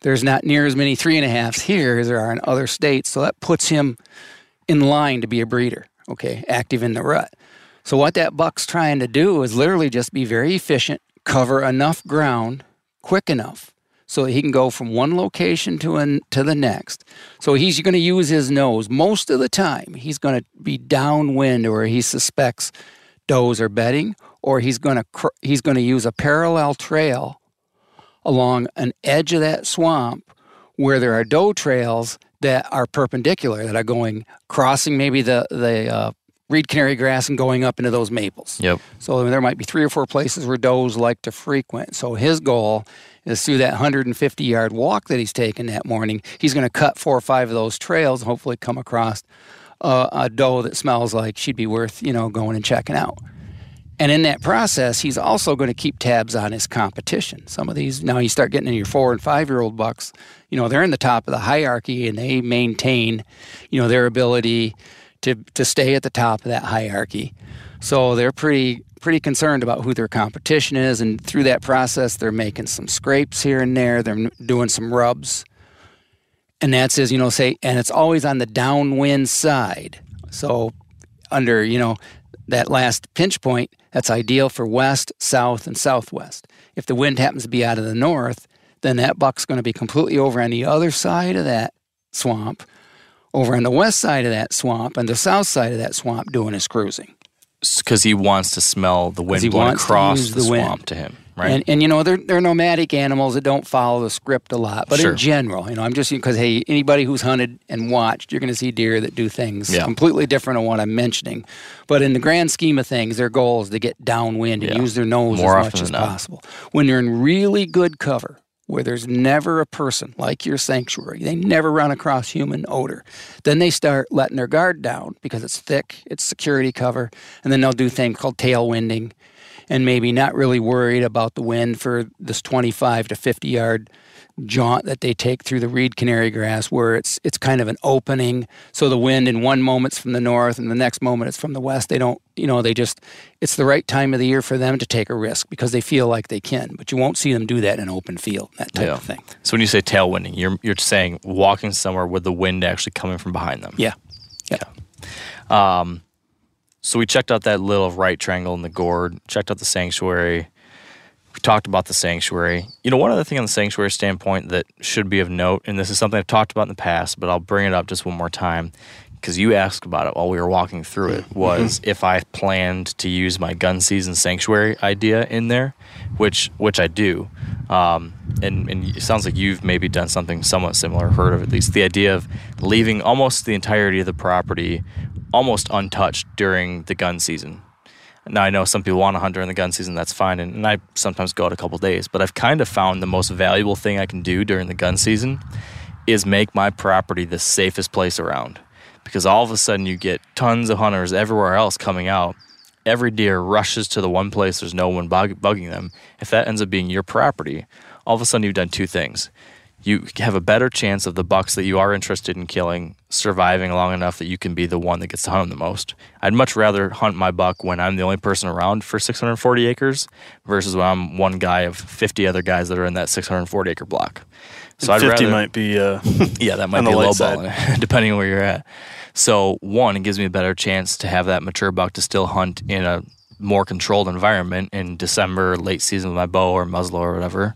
There's not near as many three and a halves here as there are in other states, so that puts him in line to be a breeder, okay, active in the rut. So what that buck's trying to do is literally just be very efficient, cover enough ground quick enough so he can go from one location to an, to the next. So he's going to use his nose most of the time. He's going to be downwind where he suspects does are bedding, or he's going to cr- he's going to use a parallel trail along an edge of that swamp where there are doe trails that are perpendicular that are going crossing maybe the the uh, reed canary grass and going up into those maples. Yep. So there might be three or four places where does like to frequent. So his goal is through that 150 yard walk that he's taking that morning, he's going to cut four or five of those trails and hopefully come across uh, a doe that smells like she'd be worth, you know, going and checking out. And in that process, he's also going to keep tabs on his competition. Some of these, now you start getting in your four and five year old bucks, you know, they're in the top of the hierarchy and they maintain, you know, their ability to, to stay at the top of that hierarchy. So they're pretty pretty concerned about who their competition is, and through that process, they're making some scrapes here and there. They're doing some rubs, and that's as you know, say, and it's always on the downwind side. So under you know that last pinch point, that's ideal for west, south, and southwest. If the wind happens to be out of the north, then that buck's going to be completely over on the other side of that swamp, over on the west side of that swamp, and the south side of that swamp doing his cruising. Because he wants to smell the wind blowing across the, the wind. swamp to him, right? And, and you know they're they're nomadic animals that don't follow the script a lot, but Sure. in general, you know, I'm just because hey, anybody who's hunted and watched, you're going to see deer that do things Yeah. completely different than what I'm mentioning. But in the grand scheme of things, their goal is to get downwind and Yeah. use their nose More as much as not. possible. When they're in really good cover, where there's never a person like your sanctuary, they never run across human odor. Then they start letting their guard down because it's thick, it's security cover, and then they'll do things called tailwinding and maybe not really worried about the wind for this 25 to 50 yard jaunt that they take through the reed canary grass where it's it's kind of an opening. So the wind in one moment's from the north and the next moment it's from the west. They don't you know they just it's the right time of the year for them to take a risk because they feel like they can but you won't see them do that in an open field that type Yeah. of thing. So when you say tailwinding, you're you're saying walking somewhere with the wind actually coming from behind them. yeah. Yeah um, So we checked out that little right triangle in the gourd, checked out the sanctuary. We talked about the sanctuary. You know, one other thing on the sanctuary standpoint that should be of note, and this is something I've talked about in the past, but I'll bring it up just one more time because you asked about it while we were walking through it, was if I planned to use my gun season sanctuary idea in there, which which I do. Um, and, and it sounds like you've maybe done something somewhat similar, heard of at least the idea of leaving almost the entirety of the property almost untouched during the gun season. Now I know some people want to hunt during the gun season, that's fine, and, and I sometimes go out a couple days. But I've kind of found the most valuable thing I can do during the gun season is make my property the safest place around. Because all of a sudden you get tons of hunters everywhere else coming out. Every deer rushes to the one place there's no one bug- bugging them. If that ends up being your property, all of a sudden you've done two things. You have a better chance of the bucks that you are interested in killing surviving long enough that you can be the one that gets to hunt them the most. I'd much rather hunt my buck when I'm the only person around for 640 acres versus when I'm one guy of 50 other guys that are in that 640 acre block. So I'd 50 rather, might be uh, yeah, that might on be low ball, depending on where you're at. So one, it gives me a better chance to have that mature buck to still hunt in a more controlled environment in December, late season with my bow or muzzle or whatever.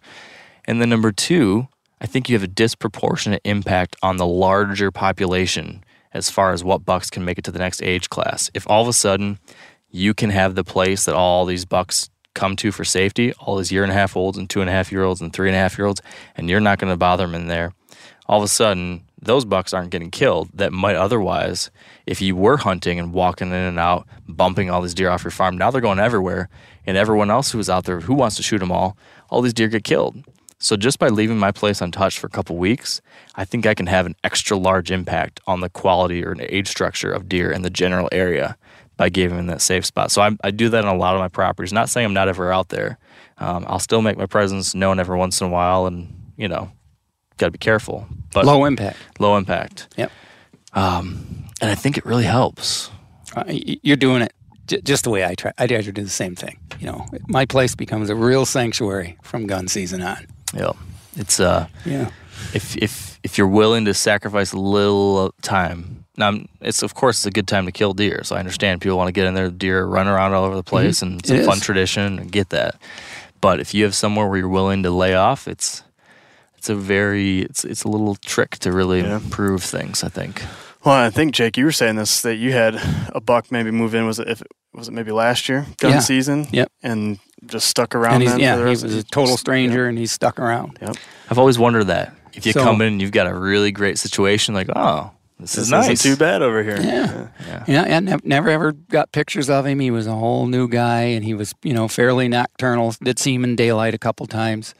And then number two, I think you have a disproportionate impact on the larger population as far as what bucks can make it to the next age class. If all of a sudden you can have the place that all these bucks come to for safety, all these year and a half olds and two and a half year olds and three and a half year olds, and you're not going to bother them in there, all of a sudden those bucks aren't getting killed that might otherwise, if you were hunting and walking in and out, bumping all these deer off your farm, now they're going everywhere, and everyone else who's out there who wants to shoot them all, all these deer get killed. So just by leaving my place untouched for a couple weeks, I think I can have an extra large impact on the quality or an age structure of deer in the general area by giving them that safe spot. So I, I do that on a lot of my properties. Not saying I'm not ever out there. Um, I'll still make my presence known every once in a while, and you know, got to be careful. But low impact low impact. yep Um, and I think it really helps. uh, you're doing it j- just the way I try. I try to do the same thing. You know, my place becomes a real sanctuary from gun season on. Yeah, it's uh, Yeah, if if if you're willing to sacrifice a little time. Now, it's of course it's a good time to kill deer. So I understand people want to get in there, deer run around all over the place, and it's It a fun is. tradition. I get that, but if you have somewhere where you're willing to lay off, it's it's a very it's it's a little trick to really Yeah. improve things. I think. Well, I think Jake, you were saying this that you had a buck maybe move in. Was it if was it maybe last year gun Yeah. season? Yep. And just stuck around. and he's yeah, he was a total stranger, and he's stuck around. Yep. I've always wondered that if you So- come in and you've got a really great situation, like oh, this, This is nice. isn't too bad over here. Yeah. Yeah. Yeah, I nev- never ever got pictures of him. He was a whole new guy, and he was, you know, fairly nocturnal. Did see him in daylight a couple times,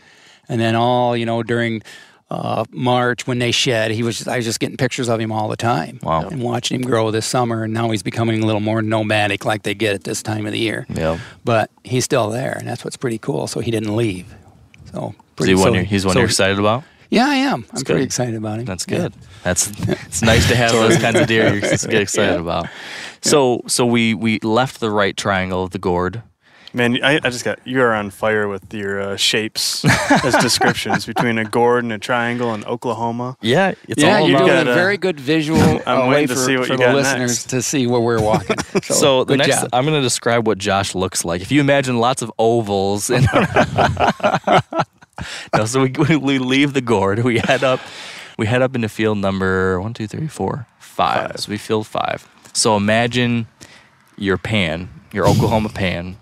and then all, you know, during uh, March when they shed, he was. Just, I was just getting pictures of him all the time, Wow. and watching him grow this summer. And now he's becoming a little more nomadic, like they get at this time of the year. Yeah. But he's still there, and that's what's pretty cool. So he didn't leave. So Is pretty. one so- you're, he's one so- you're excited about? Yeah, I am. I'm good. pretty excited about him. That's Yeah. good. That's it's nice to have those kinds of deer you get excited about. So so we we left the right triangle of the gourd. Man, I, I just got you are on fire with your uh, shapes as descriptions between a gourd and a triangle in Oklahoma. Yeah, it's yeah, all you're doing got, a uh, very good visual I'm way waiting to for, see what for you the got listeners next. to see where we're walking. So, So the next, job. I'm going to describe what Josh looks like. If you imagine lots of ovals, and no, so we, we we leave the gourd. We head up, we head up into field number one, two, three, four, five. So we field five. So imagine your pan, your Oklahoma pan,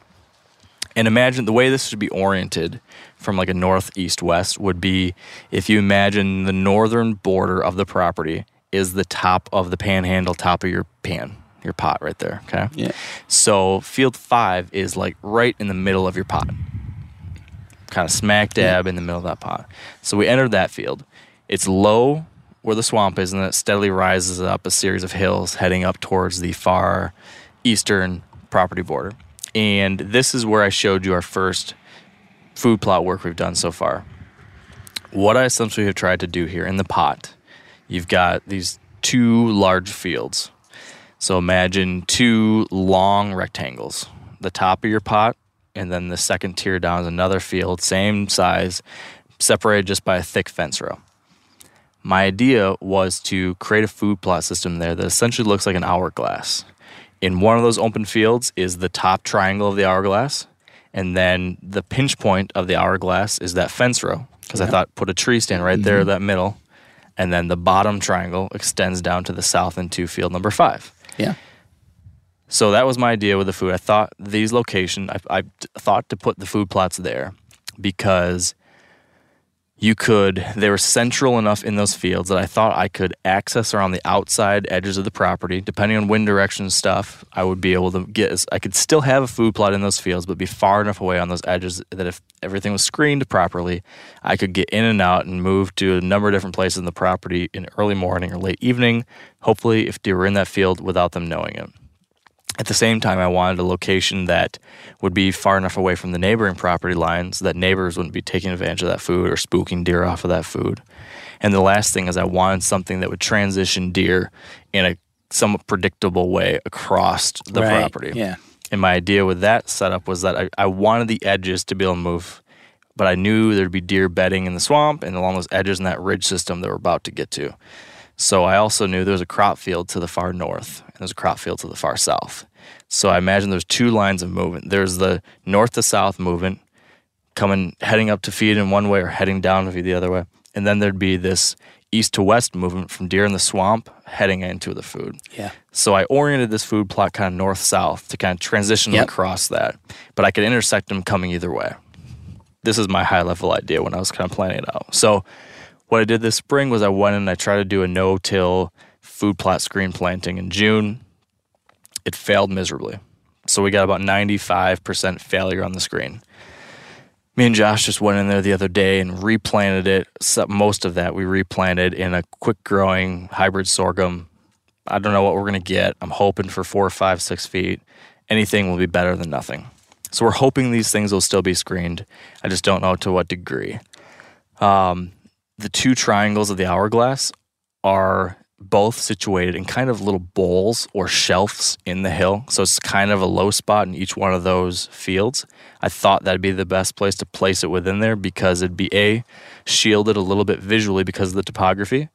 and imagine the way this should be oriented from like a northeast west would be if you imagine the northern border of the property is the top of the panhandle, top of your pan, your pot right there. Okay. Yeah. So field five is like right in the middle of your pot, kind of smack dab in the middle of that pot. So we entered that field. It's low where the swamp is, and then it steadily rises up a series of hills heading up towards the far eastern property border. And this is where I showed you our first food plot work we've done so far. What I essentially have tried to do here in the pot, you've got these two large fields. So imagine two long rectangles. The top of your pot, and then the second tier down is another field, same size, separated just by a thick fence row. My idea was to create a food plot system there that essentially looks like an hourglass. In one of those open fields is the top triangle of the hourglass, and then the pinch point of the hourglass is that fence row. Because I thought put a tree stand right there, mm-hmm. that middle, and then the bottom triangle extends down to the south into field number five. Yeah. So that was my idea with the food. I thought these location, I, I thought to put the food plots there because you could. They were central enough in those fields that I thought I could access around the outside edges of the property, depending on wind direction and stuff. I would be able to get. I could still have a food plot in those fields, but be far enough away on those edges that if everything was screened properly, I could get in and out and move to a number of different places in the property in early morning or late evening. Hopefully, if they were in that field without them knowing it. At the same time, I wanted a location that would be far enough away from the neighboring property lines that neighbors wouldn't be taking advantage of that food or spooking deer off of that food. And the last thing is, I wanted something that would transition deer in a somewhat predictable way across the Right, property. yeah. And my idea with that setup was that I, I wanted the edges to be able to move, but I knew there'd be deer bedding in the swamp and along those edges in that ridge system that we're about to get to. So I also knew there was a crop field to the far north and there's a crop field to the far south. So I imagine there's two lines of movement. There's the north to south movement coming heading up to feed in one way or heading down to feed the other way. And then there'd be this east to west movement from deer in the swamp heading into the food. Yeah. So I oriented this food plot kind of north south to kind of transition Yep. across that, but I could intersect them coming either way. This is my high level idea when I was kind of planning it out. So what I did this spring was I went and I tried to do a no till food plot screen planting in June. It failed miserably. So we got about 95% failure on the screen. Me and Josh just went in there the other day and replanted it. So most of that we replanted in a quick growing hybrid sorghum. I don't know what we're going to get. I'm hoping for four, five, six feet. Anything will be better than nothing. So we're hoping these things will still be screened. I just don't know to what degree. Um, the two triangles of the hourglass are both situated in kind of little bowls or shelves in the hill. So it's kind of a low spot in each one of those fields. I thought that'd be the best place to place it within there because it'd be A, shielded a little bit visually because of the topography.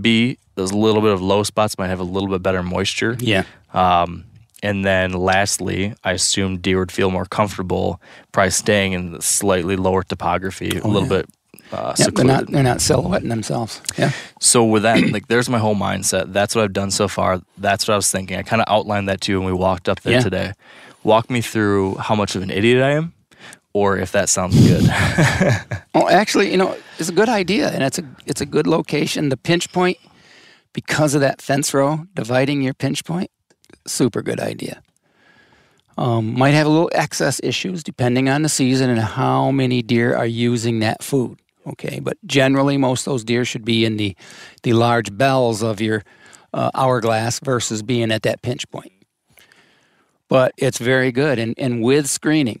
B, those little bit of low spots might have a little bit better moisture. Yeah. Um, and then lastly, I assume deer would feel more comfortable probably staying in the slightly lower topography, a little yeah. bit uh, they're not they're not silhouetting themselves. Yeah. So with that, like, there's my whole mindset. That's what I've done so far. That's what I was thinking. I kind of outlined that to you when we walked up there Yeah. today. Walk me through how much of an idiot I am, or if that sounds good. Well, actually, you know, it's a good idea, and it's a it's a good location. The pinch point, because of that fence row dividing your pinch point, super good idea. Um, might have a little excess issues depending on the season and how many deer are using that food. Okay, but generally, most of those deer should be in the the large bells of your uh, hourglass versus being at that pinch point. But it's very good, and and with screening,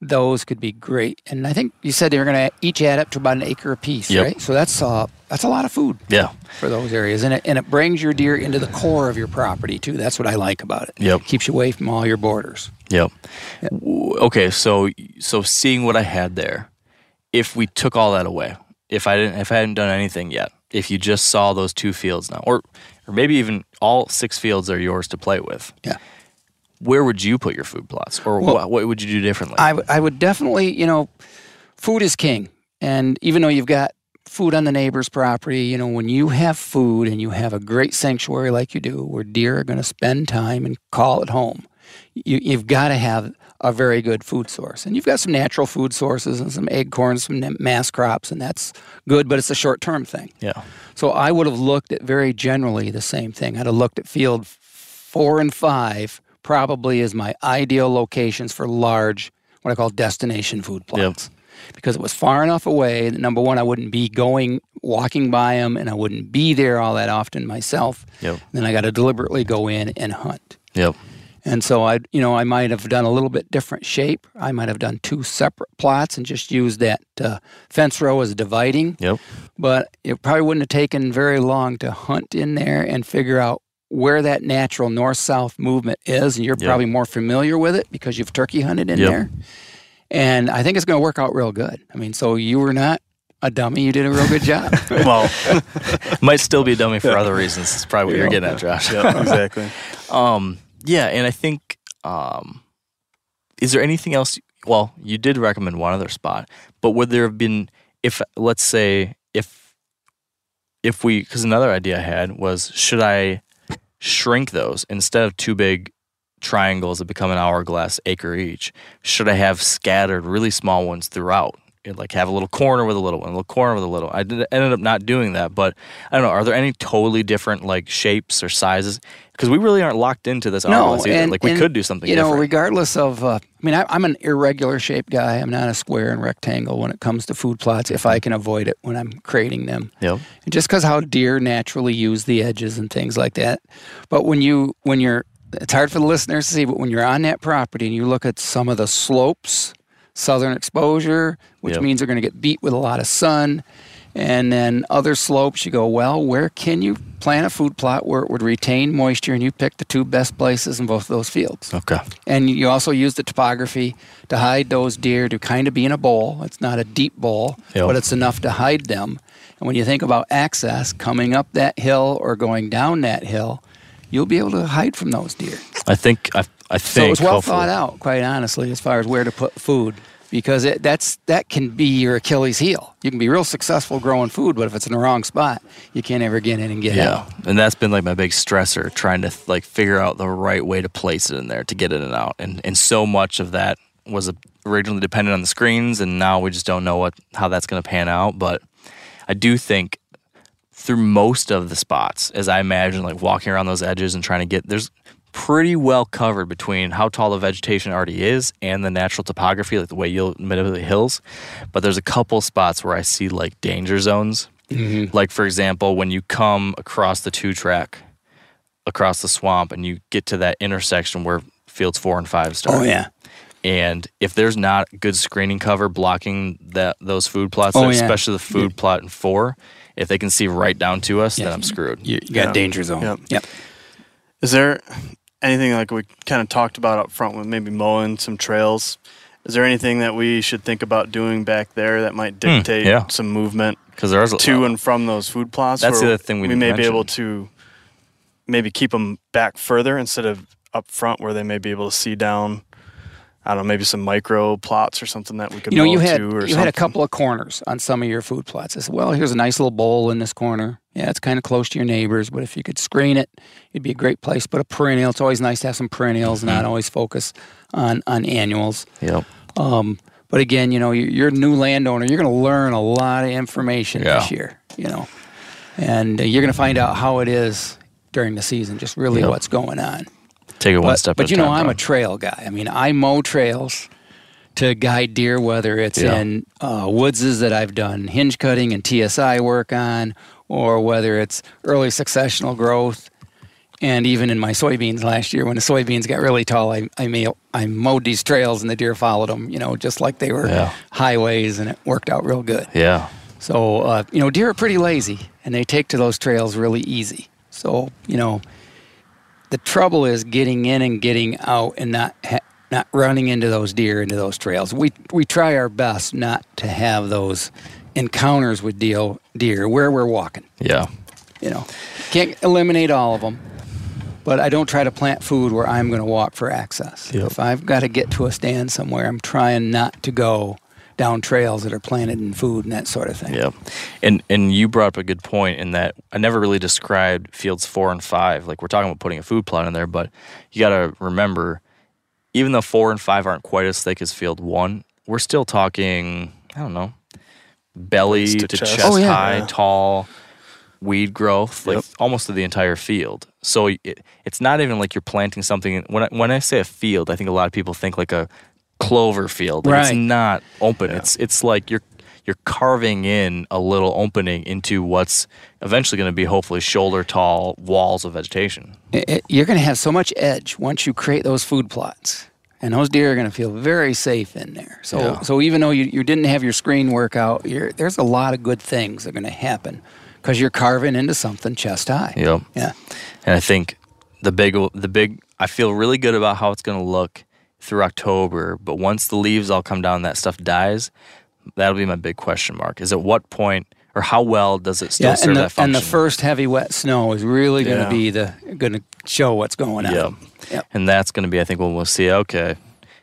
those could be great. And I think you said they were going to each add up to about an acre apiece, Yep. right? So that's uh, that's a lot of food yeah. for those areas, and it and it brings your deer into the core of your property too. That's what I like about it. Yep. keeps you away from all your borders. Yep. W- Okay, so so seeing what I had there, if we took all that away, if I didn't, if I hadn't done anything yet, if you just saw those two fields now, or or maybe even all six fields are yours to play with, Yeah. where would you put your food plots, or Well, what, what would you do differently? I, w- I would definitely, you know, food is king. And even though you've got food on the neighbor's property, you know, when you have food and you have a great sanctuary like you do, where deer are going to spend time and call it home, you, you've got to have a very good food source. And you've got some natural food sources and some acorns, some mass crops, and that's good, but it's a short term thing. yeah. So I would have looked at very generally the same thing. I'd have looked at field four and five probably as my ideal locations for large, what I call destination food plots. Because it was far enough away that number one, I wouldn't be going, walking by them, and I wouldn't be there all that often myself. Yep. Then I got to deliberately go in and hunt. Yep. And so I, you know, I might have done a little bit different shape. I might have done two separate plots and just used that uh, fence row as dividing. Yep. But it probably wouldn't have taken very long to hunt in there and figure out where that natural north-south movement is. And you're Yep. probably more familiar with it because you've turkey hunted in Yep. there. And I think it's going to work out real good. I mean, so you were not a dummy. You did a real good job. Well, Might still be a dummy for other reasons. It's probably what you're getting at, Josh. yeah, exactly. Um, yeah, and I think, um, is there anything else? Well, you did recommend one other spot, but would there have been, if let's say, if if we, because another idea I had was, should I shrink those instead of two big triangles that become an hourglass acre each? Should I have scattered really small ones throughout? You'd, like have a little corner with a little one, a little corner with a little. I did, ended up not doing that, but I don't know. Are there any totally different like shapes or sizes? Because we really aren't locked into this hourglass either. like we and, could do something. You know, different. regardless of, uh, I mean, I, I'm an irregular shape guy. I'm not a square and rectangle when it comes to food plots. If I can avoid it when I'm creating them, Yep. and just because how deer naturally use the edges and things like that. But when you when you're, it's hard for the listeners to see, but when you're on that property and you look at some of the slopes, southern exposure, which Yep. means they're going to get beat with a lot of sun. And then other slopes, you go, well, where can you plant a food plot where it would retain moisture? And you pick the two best places in both of those fields. Okay. And you also use the topography to hide those deer to kind of be in a bowl. It's not a deep bowl, Yep. but it's enough to hide them. And when you think about access, coming up that hill or going down that hill, you'll be able to hide from those deer. I think I, I So think it was well hopefully- thought out, quite honestly, as far as where to put food, because it, that's that can be your Achilles heel. You can be real successful growing food, but if it's in the wrong spot, you can't ever get in and get Yeah, out. and that's been like my big stressor, trying to like figure out the right way to place it in there to get in and out, and and so much of that was originally dependent on the screens, and now we just don't know what how that's going to pan out. But I do think through most of the spots, as I imagine, like walking around those edges and trying to get there's pretty well covered between how tall the vegetation already is and the natural topography, like the way you'll middle the hills. But there's a couple spots where I see like danger zones. Mm-hmm. Like for example, when you come across the two track, across the swamp, and you get to that intersection where fields four and five start. Oh yeah. And if there's not good screening cover blocking that those food plots, Oh, yeah. especially the food plot in four, if they can see right down to us, Yeah. then I'm screwed. You, you got Yeah. danger zone. Yep. Yep. Is there anything like we kind of talked about up front with maybe mowing some trails? Is there anything that we should think about doing back there that might dictate Hmm, yeah. some movement Because there's a to and from those food plots? That's the other thing we we didn't may be able to maybe keep them back further instead of up front where they may be able to see down. I don't know, maybe some micro plots or something that we could You know, you had you something. had a couple of corners on some of your food plots. I said, well, here's a nice little bowl in this corner. Yeah, it's kind of close to your neighbors, but if you could screen it, it'd be a great place. But a perennial, it's always nice to have some perennials, Mm-hmm. not always focus on on annuals. Yep. Um, but again, you know, you're, you're a new landowner. You're going to learn a lot of information Yeah. this year. You know, and uh, you're going to find out how it is during the season, just really Yep. what's going on. Take it one But, step but you know, time. I'm bro. a trail guy. I mean, I mow trails to guide deer, whether it's Yeah. in uh, woodses that I've done hinge cutting and TSI work on, or whether it's early successional growth. And even in my soybeans last year, when the soybeans got really tall, I I, I mowed these trails and the deer followed them, you know, just like they were Yeah. highways, and it worked out real good. Yeah. So, uh, you know, deer are pretty lazy and they take to those trails really easy. So, you know, the trouble is getting in and getting out and not ha- not running into those deer into those trails. We we try our best not to have those encounters with deer, deer where we're walking. Yeah. You know, can't eliminate all of them, but I don't try to plant food where I'm going to walk for access. Yep. If I've got to get to a stand somewhere, I'm trying not to go down trails that are planted in food and that sort of thing. Yeah, and and you brought up a good point in that I never really described fields four and five. Like we're talking about putting a food plot in there, but you got to remember, even though four and five aren't quite as thick as field one, we're still talking. I don't know, belly Waist to, to chest, chest. Oh, yeah. high, Yeah. tall, weed growth, like Yep. almost to the entire field. So it, it's not even like you're planting something. When I, when I say a field, I think a lot of people think like a clover field. Like It's not open. It's it's like you're you're carving in a little opening into what's eventually going to be hopefully shoulder tall walls of vegetation. It, it, you're going to have so much edge once you create those food plots. And those deer are going to feel very safe in there. So, Yeah. so even though you, you didn't have your screen work out, you're, there's a lot of good things that are going to happen because you're carving into something chest high. Yep. Yeah. And I think the big, the big, I feel really good about how it's going to look through October. But once the leaves all come down, and that stuff dies. That'll be my big question mark. Is at what point or how well does it still yeah, serve the, that function? and the first heavy wet snow is really going to Yeah. be the going to show what's going on. Yeah. Yep. And that's going to be, I think, when we'll see, okay,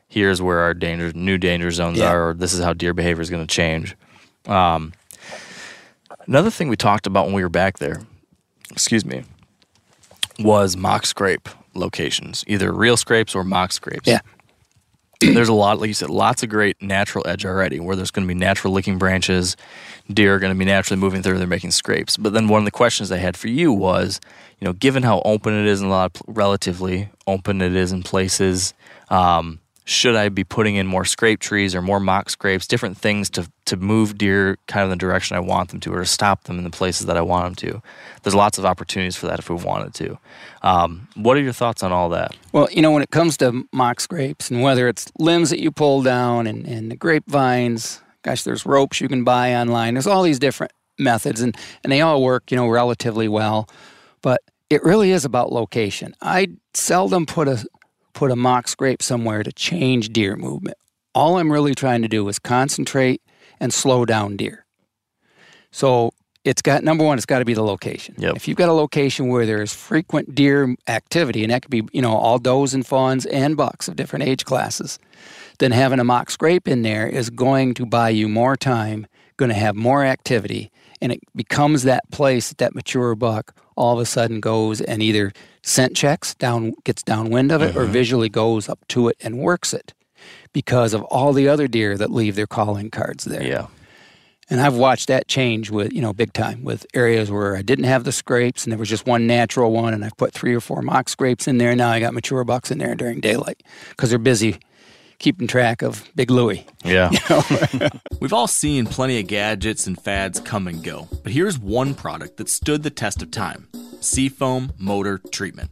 here's where our danger, new danger zones Yeah. are, or this is how deer behavior is going to change. Um, another thing we talked about when we were back there, excuse me, was mock scrape locations, either real scrapes or mock scrapes. Yeah. there's a lot, like you said, lots of great natural edge already, where there's going to be natural licking branches. Deer are going to be naturally moving through. They're making scrapes. But then one of the questions I had for you was, you know, given how open it is in a lot, of, relatively open it is in places, um, should I be putting in more scrape trees or more mock scrapes, different things to to move deer kind of the direction I want them to, or to stop them in the places that I want them to? There's lots of opportunities for that if we wanted to. Um, what are your thoughts on all that? Well, you know, when it comes to mock scrapes and whether it's limbs that you pull down and, and the grapevines, gosh, there's ropes you can buy online. There's all these different methods and, and they all work, you know, relatively well. But it really is about location. I seldom put a put a mock scrape somewhere to change deer movement. All I'm really trying to do is concentrate and slow down deer. So it's got number one, it's got to be the location. Yep. If you've got a location where there's frequent deer activity, and that could be you know all does and fawns and bucks of different age classes, then having a mock scrape in there is going to buy you more time, going to have more activity, and it becomes that place that that mature buck all of a sudden goes and either scent checks down, gets downwind of it, or uh-huh. visually goes up to it and works it because of all the other deer that leave their calling cards there. Yeah. And I've watched that change with, you know, big time with areas where I didn't have the scrapes and there was just one natural one and I've put three or four mock scrapes in there. Now I got mature bucks in there during daylight because they're busy keeping track of Big Louie. Yeah. We've all seen plenty of gadgets and fads come and go, but here's one product that stood the test of time Seafoam Motor Treatment.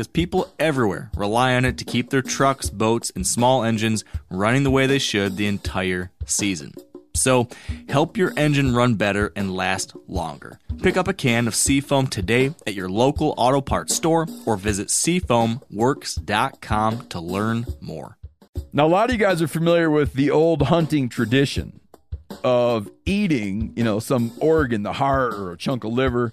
because people everywhere rely on it to keep their trucks, boats, and small engines running the way they should the entire season. So, help your engine run better and last longer. Pick up a can of Seafoam today at your local auto parts store or visit seafoamworks.com to learn more. Now, a lot of you guys are familiar with the old hunting tradition of eating, you know, some organ, the heart or a chunk of liver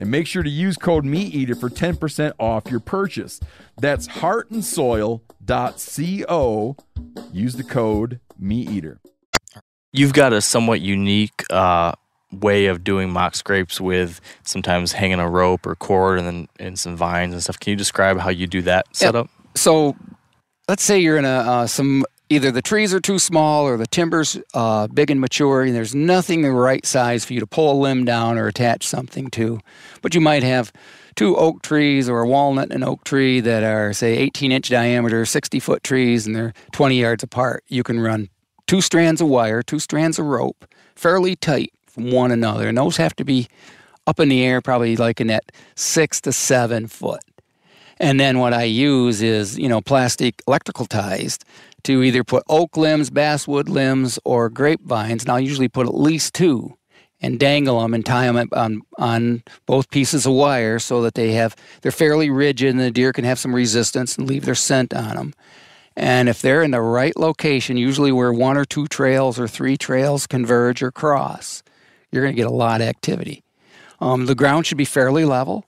and make sure to use code MeatEater for 10% off your purchase. That's heartandsoil.co. Use the code MeatEater. You've got a somewhat unique uh, way of doing mock scrapes with sometimes hanging a rope or cord and then and some vines and stuff. Can you describe how you do that setup? So let's say you're in a uh, some either the trees are too small or the timber's uh, big and mature and there's nothing the right size for you to pull a limb down or attach something to but you might have two oak trees or a walnut and oak tree that are say 18 inch diameter, 60 foot trees, and they're 20 yards apart, you can run two strands of wire, two strands of rope, fairly tight from one another, and those have to be up in the air, probably like in that six to seven foot. And then what I use is, you know, plastic electrical ties to either put oak limbs, basswood limbs, or grapevines. And I'll usually put at least two and dangle them and tie them on, on both pieces of wire so that they have, they're fairly rigid and the deer can have some resistance and leave their scent on them. And if they're in the right location, usually where one or two trails or three trails converge or cross, you're going to get a lot of activity. Um, the ground should be fairly level.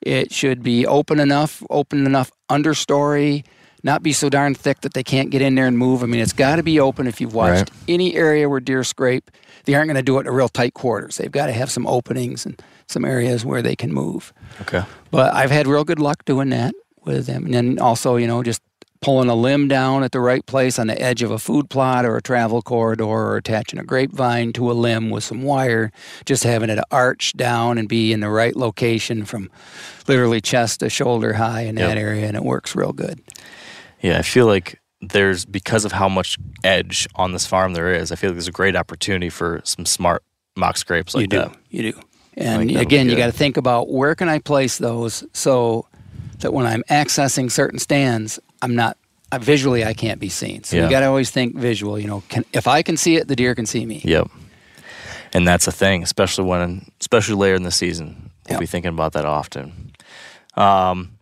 It should be open enough, open enough understory, not be so darn thick that they can't get in there and move. I mean, it's got to be open. If you've watched Right. any area where deer scrape, they aren't going to do it in real tight quarters. They've got to have some openings and some areas where they can move. Okay. But I've had real good luck doing that with them. And then also, you know, just pulling a limb down at the right place on the edge of a food plot or a travel corridor or attaching a grapevine to a limb with some wire, just having it arch down and be in the right location from literally chest to shoulder high in that area. And it works real good. Yeah, I feel like there's because of how much edge on this farm there is. I feel like there's a great opportunity for some smart mock scrapes like you do. that. You do. And again, you got to think about where can I place those so that when I'm accessing certain stands, I'm not uh, visually I can't be seen. So Yeah. you got to always think visual. You know, can, if I can see it, the deer can see me. Yep. And that's a thing, especially when, especially later in the season. We'll Yep. be thinking about that often. Um,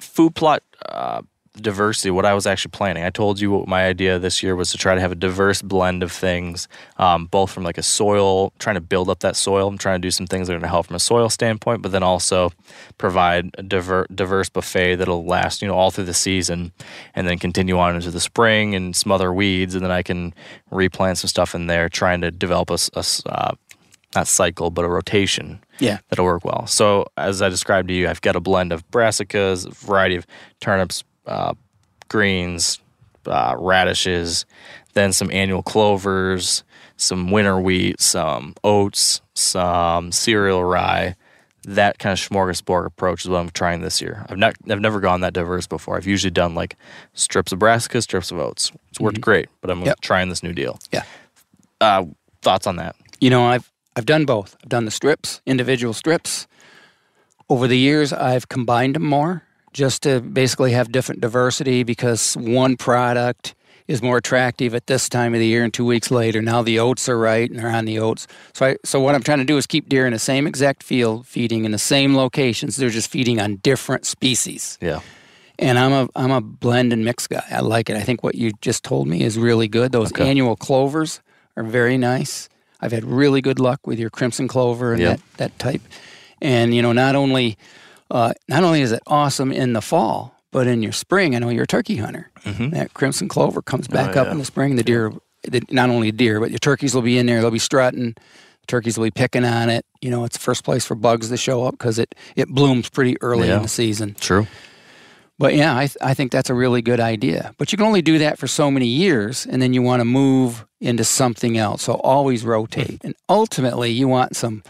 food plot uh, diversity. What I was actually planning. I told you what my idea this year was to try to have a diverse blend of things, um, both from like a soil, trying to build up that soil. I'm trying to do some things that are going to help from a soil standpoint, but then also provide a diver, diverse buffet that'll last, you know, all through the season, and then continue on into the spring and some other weeds, and then I can replant some stuff in there, trying to develop a uh, not cycle, but a rotation Yeah. that'll work well. So as I described to you, I've got a blend of brassicas, a variety of turnips, uh, greens, uh, radishes, then some annual clovers, some winter wheat, some oats, some cereal rye. That kind of smorgasbord approach is what I'm trying this year. I've not, I've never gone that diverse before. I've usually done like strips of brassica, strips of oats. It's worked great, but I'm Yep. trying this new deal. Yeah. Uh, thoughts on that? You know, I've I've done both. I've done the strips, individual strips. Over the years, I've combined them more just to basically have different diversity because one product is more attractive at this time of the year and two weeks later. Now the oats are right and they're on the oats. So I, so what I'm trying to do is keep deer in the same exact field, feeding in the same locations. They're just feeding on different species. Yeah. And I'm a I'm a blend and mix guy. I like it. I think what you just told me is really good. Those Okay. annual clovers are very nice. I've had really good luck with your crimson clover and Yep. that, that type. And you know, not only uh, not only is it awesome in the fall, but in your spring. I know you're a turkey hunter. Mm-hmm. That crimson clover comes back Oh, up yeah. in the spring. The deer, the, not only deer, but your turkeys will be in there. They'll be strutting. Turkeys will be picking on it. You know, it's the first place for bugs to show up because it it blooms pretty early Yeah. in the season. True. But yeah, I, th- I think that's a really good idea. But you can only do that for so many years, and then you want to move into something else. So always rotate, and ultimately you want some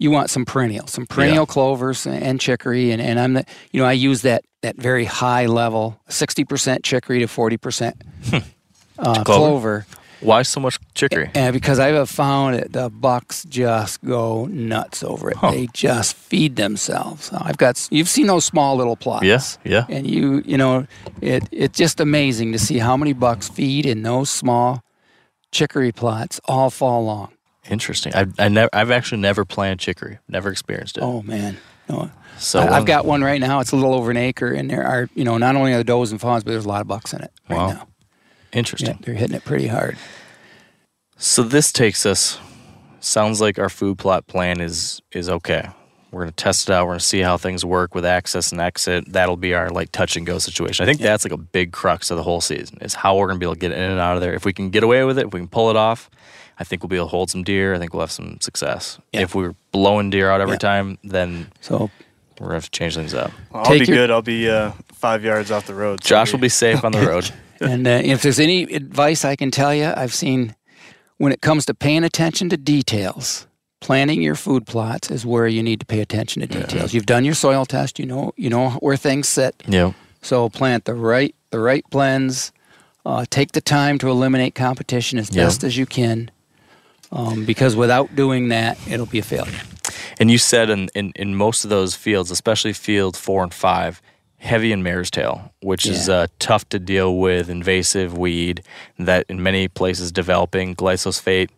you want some perennial, some perennial clovers and chicory. And, and I'm the you know I use that that very high level, sixty percent chicory to forty percent uh, Clover? clover. Why so much chicory? And because I have found that the bucks just go nuts over it. They just feed themselves. I've got you've seen those small little plots. Yes, yeah. And you you know it it's just amazing to see how many bucks feed in those small chicory plots all fall long. Interesting. I've I never I've actually never planted chicory. Never experienced it. Oh man. No. so I, I've got one right now. It's a little over an acre, and there are you know not only are the does and fawns, but there's a lot of bucks in it right Wow. now. interesting. Yeah, they're hitting it pretty hard. So this takes us. Sounds like our food plot plan is is okay. We're gonna test it out. We're gonna see how things work with access and exit. That'll be our like touch and go situation. I think that's like a big crux of the whole season is how we're gonna be able to get in and out of there. If we can get away with it, if we can pull it off, I think we'll be able to hold some deer. I think we'll have some success. Yeah. If we're blowing deer out every Yeah. time, then So we're gonna have to change things up. I'll Take be your- good. I'll be uh, five yards off the road. so Josh we- will be safe on the road. And uh, if there's any advice I can tell you, I've seen when it comes to paying attention to details, planting your food plots is where you need to pay attention to details. You've done your soil test, you know you know where things sit. Yeah. So plant the right the right blends. Uh, take the time to eliminate competition as Yeah. best as you can, um, because without doing that, it'll be a failure. And you said in, in, in most of those fields, especially field four and five, heavy in mare's tail, which is Yeah. uh, tough to deal with, invasive weed that in many places developing glyphosate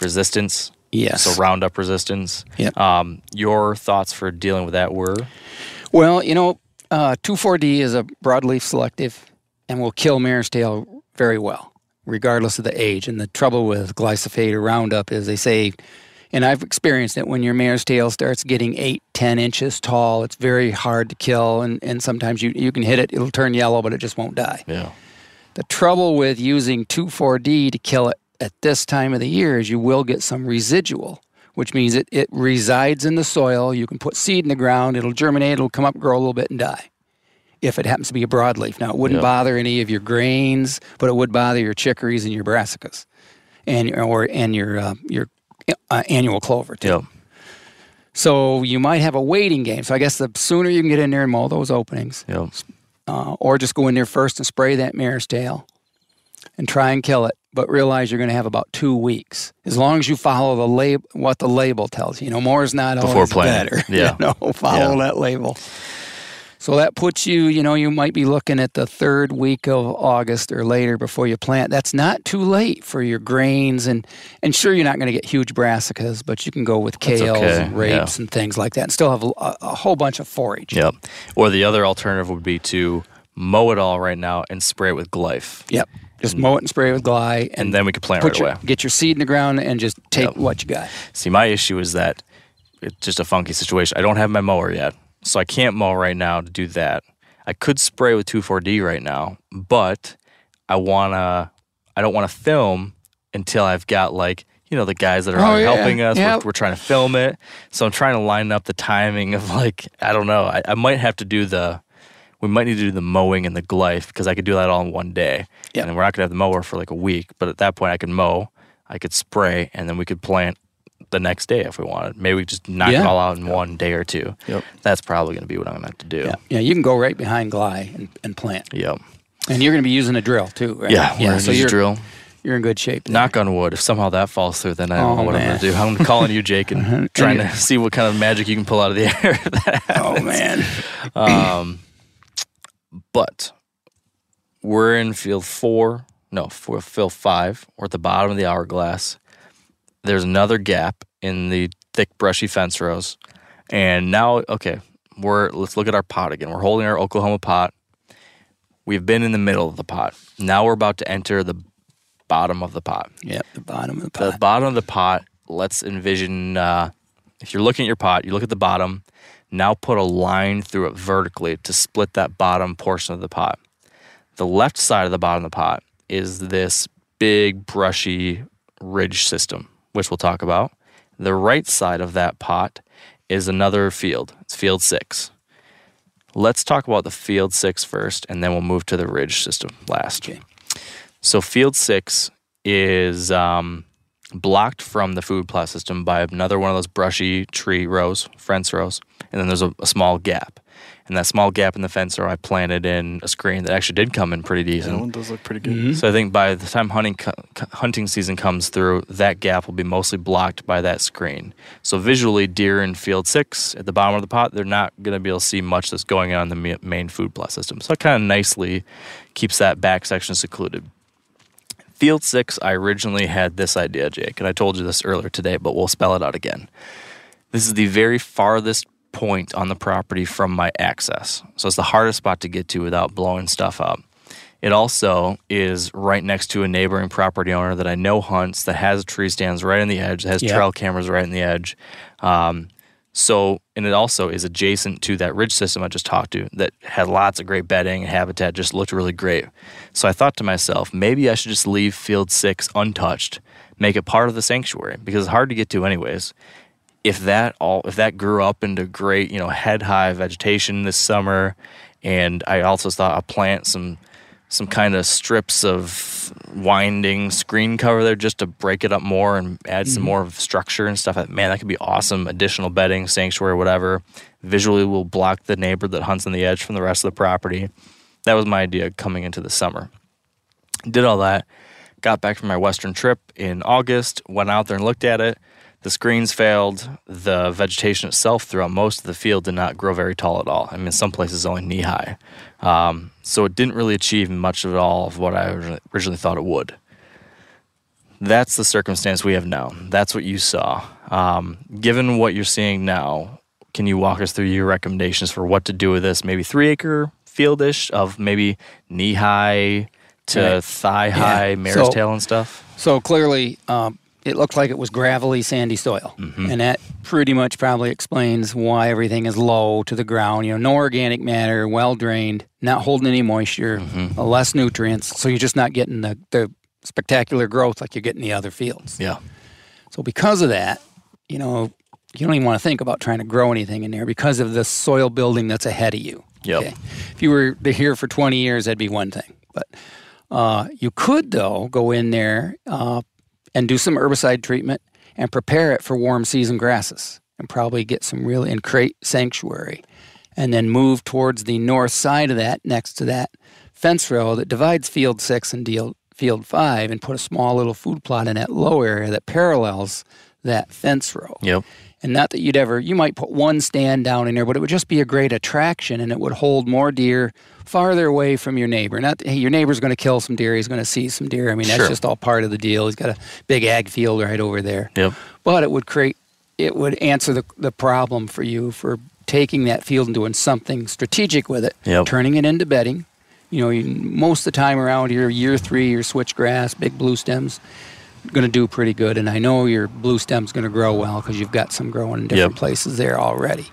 resistance. Yes. So Roundup resistance. Yep. Um, your thoughts for dealing with that were? Well, you know, uh, 2,4-D is a broadleaf selective and will kill mare's tail very well, regardless of the age. And the trouble with glyphosate or Roundup is they say, and I've experienced it, when your mare's tail starts getting 8, 10 inches tall, it's very hard to kill. And, and sometimes you, you can hit it, it'll turn yellow, but it just won't die. Yeah. The trouble with using 2,4-D to kill it at this time of the year is you will get some residual, which means it, it resides in the soil. You can put seed in the ground, it'll germinate, it'll come up, grow a little bit, and die. If it happens to be a broadleaf. Now, it wouldn't Yeah. bother any of your grains, but it would bother your chicories and your brassicas, and or and your uh, your uh, annual clover too. Yep. So you might have a waiting game. So I guess the sooner you can get in there and mow those openings, Yep. uh, or just go in there first and spray that mare's tail and try and kill it. But realize you're going to have about two weeks as long as you follow the lab, what the label tells you. You know, more is not Before always planting. better. Yeah. you know, follow that label. So that puts you, you know, you might be looking at the third week of August or later before you plant. That's not too late for your grains, and and sure you're not going to get huge brassicas, but you can go with kales okay, and rapes yeah. and things like that, and still have a, a whole bunch of forage. Yep. Or the other alternative would be to mow it all right now and spray it with glyph. Yep. Just mow it and spray it with gly, and, And then we could plant right your, away. get your seed in the ground and just take Yep. what you got. See, my issue is that it's just a funky situation. I don't have my mower yet, so I can't mow right now to do that. I could spray with 2,4-D right now, but I wanna. I don't want to film until I've got like you know the guys that are Oh, yeah. helping us. Yep. We're, we're trying to film it, so I'm trying to line up the timing of like I don't know. I, I might have to do the. We might need to do the mowing and the glyph because I could do that all in one day. Yep. And we're not gonna have the mower for like a week, but at that point I could mow, I could spray, and then we could plant the next day if we wanted. Maybe we just knock it all out in one day or two. Yep. That's probably going to be what I'm going to have to do. Yeah, yeah. You can go right behind gly and, and plant, Yep. and you're going to be using a drill too, right? Yeah. yeah. So you're drill. you're in good shape. there. Knock on wood. If somehow that falls through, then I don't Oh, know what I'm going to do. I'm calling you, Jake, and trying to see what kind of magic you can pull out of the air. Oh man. um, but we're in field four. No, for field five. We're at the bottom of the hourglass. There's another gap in the thick, brushy fence rows. And now, okay, we're let's look at our pot again. We're holding our Oklahoma pot. We've been in the middle of the pot. Now we're about to enter the bottom of the pot. Yep. The bottom of the pot. The bottom of the pot, let's envision uh, if you're looking at your pot, you look at the bottom, now put a line through it vertically to split that bottom portion of the pot. The left side of the bottom of the pot is this big, brushy ridge system, which we'll talk about. The right side of that pot is another field. It's field six. Let's talk about the field six first, and then we'll move to the ridge system last. Okay. So field six is um, blocked from the food plot system by another one of those brushy tree rows, fence rows, and then there's a, a small gap. And that small gap in the fence row, I planted in a screen that actually did come in pretty decent. That one does look pretty good. Mm-hmm. So I think by the time hunting co- co- hunting season comes through, that gap will be mostly blocked by that screen. So visually, deer in field six at the bottom of the pot, they're not going to be able to see much that's going on in the main food plot system. So it kind of nicely keeps that back section secluded. Field six, I originally had this idea, Jake, and I told you this earlier today, but we'll spell it out again. This is the very farthest point on the property from my access. So it's the hardest spot to get to without blowing stuff up. It also is right next to a neighboring property owner that I know hunts that has tree stands right on the edge, has Yeah. trail cameras right in the edge. Um, so, and it also is adjacent to that ridge system I just talked to that had lots of great bedding and habitat, just looked really great. So I thought to myself, maybe I should just leave field six untouched, make it part of the sanctuary because it's hard to get to anyways. If that all if that grew up into great, you know, head high vegetation this summer, and I also thought I'll plant some some kind of strips of winding screen cover there just to break it up more and add Mm-hmm. some more of structure and stuff. Man, that could be awesome. Additional bedding, sanctuary, whatever. Visually will block the neighbor that hunts on the edge from the rest of the property. That was my idea coming into the summer. Did all that. Got back from my western trip in August, went out there and looked at it. The screens failed. The vegetation itself throughout most of the field did not grow very tall at all. I mean, some places only knee high. Um, so it didn't really achieve much at all of what I originally- thought it would. That's the circumstance we have now. That's what you saw. Um, given what you're seeing now, can you walk us through your recommendations for what to do with this? Maybe three acre fieldish of maybe knee high to Right. thigh high, Yeah. mare's So- tail and stuff. So clearly, um, it looked like it was gravelly, sandy soil, and that pretty much probably explains why everything is low to the ground. You know, no organic matter, well drained, not holding any moisture, uh, less nutrients. So you're just not getting the, the spectacular growth like you get in the other fields. Yeah. So because of that, you know, you don't even want to think about trying to grow anything in there because of the soil building that's ahead of you. Yep. If you were to here for 20 years, that'd be one thing. But uh, you could, though, go in there uh, and do some herbicide treatment and prepare it for warm season grasses and probably get some really and create sanctuary and then move towards the north side of that next to that fence row that divides field six and deal, field five and put a small little food plot in that low area that parallels that fence row. Yep. And not that you'd ever, you might put one stand down in there, but it would just be a great attraction and it would hold more deer farther away from your neighbor. Not, hey, your neighbor's going to kill some deer, he's going to see some deer. I mean, that's Sure. just all part of the deal. He's got a big ag field right over there. Yep. But it would create, it would answer the, the problem for you for taking that field and doing something strategic with it, Yep. turning it into bedding. You know, you, most of the time around here, year three, your switchgrass, big blue stems, going to do pretty good. And I know your blue stem's going to grow well because you've got some growing in different Yep. places there already.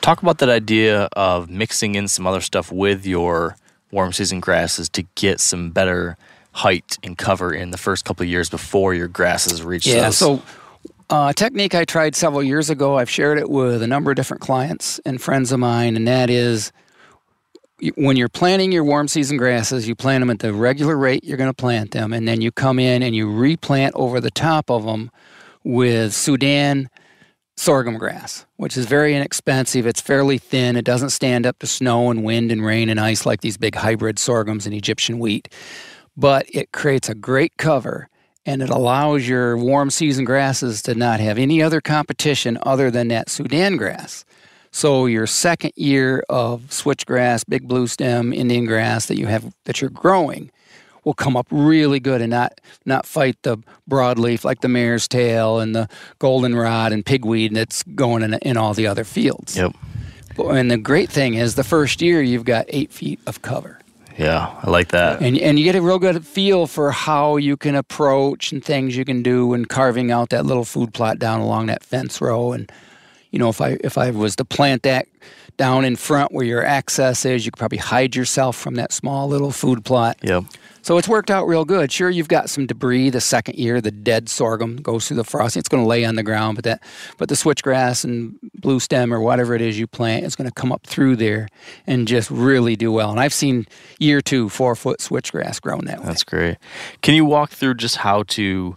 Talk about that idea of mixing in some other stuff with your warm season grasses to get some better height and cover in the first couple of years before your grasses reach Yeah. those. So, uh, a technique I tried several years ago, I've shared it with a number of different clients and friends of mine, and that is when you're planting your warm season grasses, you plant them at the regular rate you're going to plant them, and then you come in and you replant over the top of them with Sudan sorghum grass, which is very inexpensive. It's fairly thin. It doesn't stand up to snow and wind and rain and ice like these big hybrid sorghums and Egyptian wheat. But it creates a great cover and it allows your warm season grasses to not have any other competition other than that Sudan grass. So your second year of switchgrass, big blue stem, Indian grass that you have that you're growing will come up really good and not not fight the broadleaf like the mare's tail and the goldenrod and pigweed that's going in, in all the other fields. Yep. And the great thing is the first year you've got eight feet of cover. Yeah, I like that. And, and you get a real good feel for how you can approach and things you can do and carving out that little food plot down along that fence row. And, you know, if I, if I was to plant that down in front where your access is, you could probably hide yourself from that small little food plot. Yep. So it's worked out real good. Sure, you've got some debris the second year. The dead sorghum goes through the frosting. It's going to lay on the ground, but that, but the switchgrass and blue stem or whatever it is you plant is going to come up through there and just really do well. And I've seen year two four foot switchgrass grown that way. That's great. Can you walk through just how to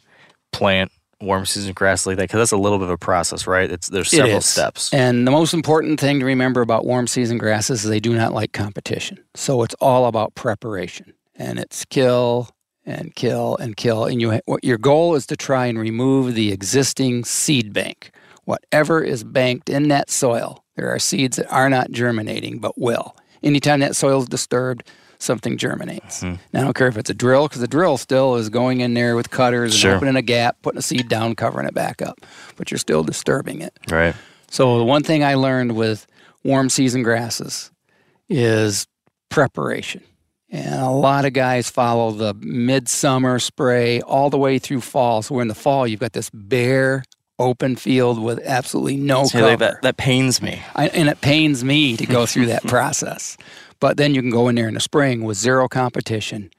plant warm season grass like that? Because that's a little bit of a process, right? It's there's several is. steps. And the most important thing to remember about warm season grasses is they do not like competition. So it's all about preparation. And it's kill and kill and kill. And you what your goal is to try and remove the existing seed bank. Whatever is banked in that soil, there are seeds that are not germinating but will. Anytime that soil is disturbed, something germinates. Hmm. Now, I don't care if it's a drill, because the drill still is going in there with cutters Sure. and opening a gap, putting a seed down, covering it back up, but you're still disturbing it. Right. So the one thing I learned with warm season grasses is preparation. And a lot of guys follow the midsummer spray all the way through fall. So we're in the fall, you've got this bare open field with absolutely no cover. that that pains me. I, and it pains me to go through that process. But then you can go in there in the spring with zero competition,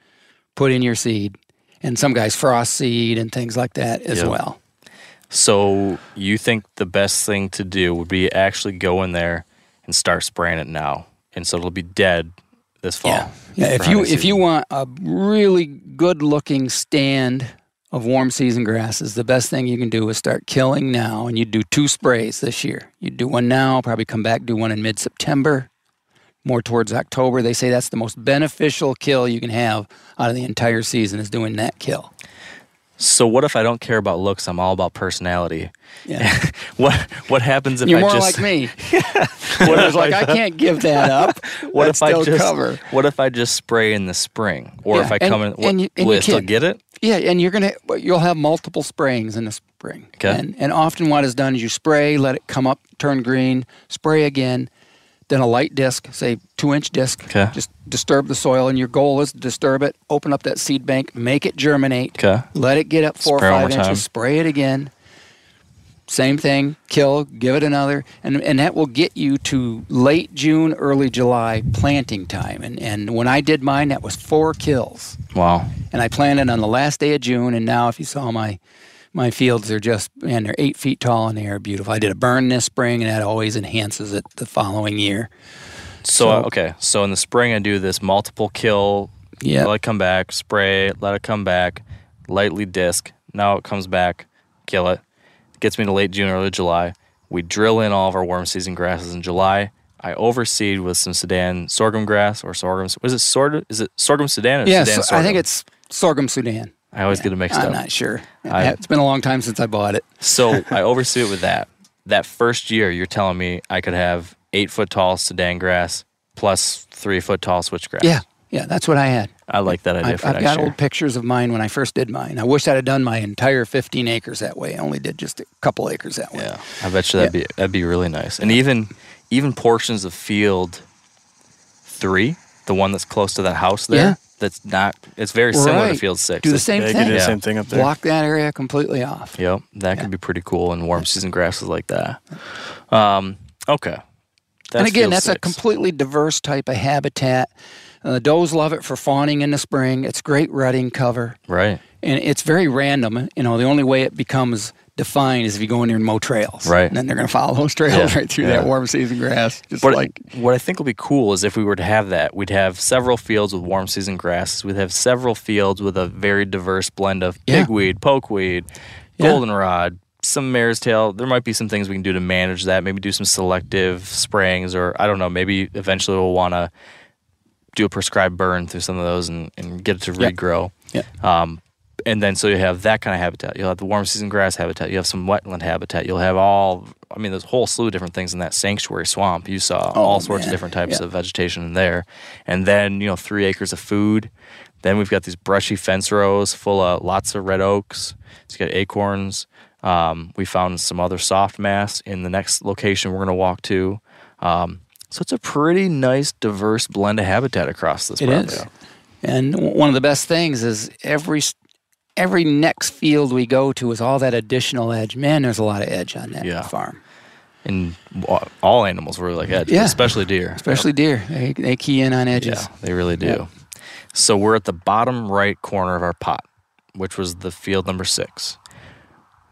put in your seed, and some guys frost seed and things like that as Yep. well. So you think the best thing to do would be actually go in there and start spraying it now, and so it'll be dead this fall. Yeah, yeah. If you hunting if you want a really good looking stand of warm season grasses, the best thing you can do is start killing now, and you do two sprays this year. You do one now, probably come back do one in mid September, more towards October. They say that's the most beneficial kill you can have out of the entire season is doing that kill. So what if I don't care about looks? I'm all about personality. Yeah. what what happens if You're I more just like me. what I was like, I can't give that up. what if I just cover? what if I just spray in the spring? Or if Yeah, I come and- in, what, and you- and will you I still get it? Yeah, and you're gonna you'll have multiple sprayings in the spring. Okay. And and often what is done is you spray, let it come up, turn green, spray again, then a light disc, say two inch disc, Okay. just disturb the soil, and your goal is to disturb it, open up that seed bank, make it germinate, Okay. let it get up four Spray or five inches, time. spray it again. Same thing, kill, give it another, and and that will get you to late June, early July planting time. And and when I did mine, that was four kills Wow. and I planted on the last day of June. And now, if you saw my my fields, they're just and they're eight feet tall and they are beautiful. I did a burn this spring, and that always enhances it the following year. So, So- uh, okay, so in the spring I do this multiple kill, Yeah, let it come back, spray, let it come back, lightly disc. Now it comes back, kill it. Gets me to late June, or early July. We drill in all of our warm season grasses in July. I overseed with some Sudan sorghum grass or sorghum. Was it sorghum? Is it sorghum Sudan or yeah. Sudan so I think it's sorghum Sudan. I always get it mixed up. I'm not sure. I- it's been a long time since I bought it. So I oversee it with that. That first year, you're telling me I could have eight foot tall Sudan grass plus three foot tall switchgrass. Yeah, yeah. That's what I had. I like that idea I've, I've got year. old pictures of mine when I first did mine. I wish I'd have done my entire 15 acres that way. I only did just a couple acres that way. Yeah, I bet you that'd be that'd be really nice. And even even portions of field three, the one that's close to that house there, Yeah. That's not. It's very similar to Right. field six. Do the It's- same Yeah, you thing. can do the Yeah. same thing up there. Block that area completely off. Yep, that Yeah. could be pretty cool in warm season grasses like that. Um, okay. That's and again, field that's a six. completely diverse type of habitat. Uh, does love it for fawning in the spring. It's great rutting cover, right. and it's very random. You know, the only way it becomes defined is if you go in there and mow trails. Right. And then they're going to follow those trails Yeah, right through yeah. that warm season grass. Just But like what I think will be cool is if we were to have that, we'd have several fields with warm season grasses. We'd have several fields with a very diverse blend of Yeah. pigweed, pokeweed, goldenrod, some mare's tail. There might be some things we can do to manage that. Maybe do some selective sprayings, or I don't know. Maybe eventually we'll want to do a prescribed burn through some of those and, and get it to regrow. Yeah. Um, and then so you have that kind of habitat. You'll have the warm season grass habitat. You have some wetland habitat. You'll have all. I mean, there's a whole slew of different things in that sanctuary swamp. You saw all sorts man. of different types Yeah. of vegetation in there, and then you know three acres of food. Then we've got these brushy fence rows full of lots of red oaks. It's got acorns. Um, we found some other soft mass in the next location we're going to walk to. Um, so it's a pretty nice, diverse blend of habitat across this it property. is. And one of the best things is every every next field we go to is all that additional edge. Man, there's a lot of edge on that Yeah. farm, And all animals really like edge, Yeah. especially deer. especially deer. They, they key in on edges. Yeah, they really do. Yeah. So we're at the bottom right corner of our pot, which was the field number six.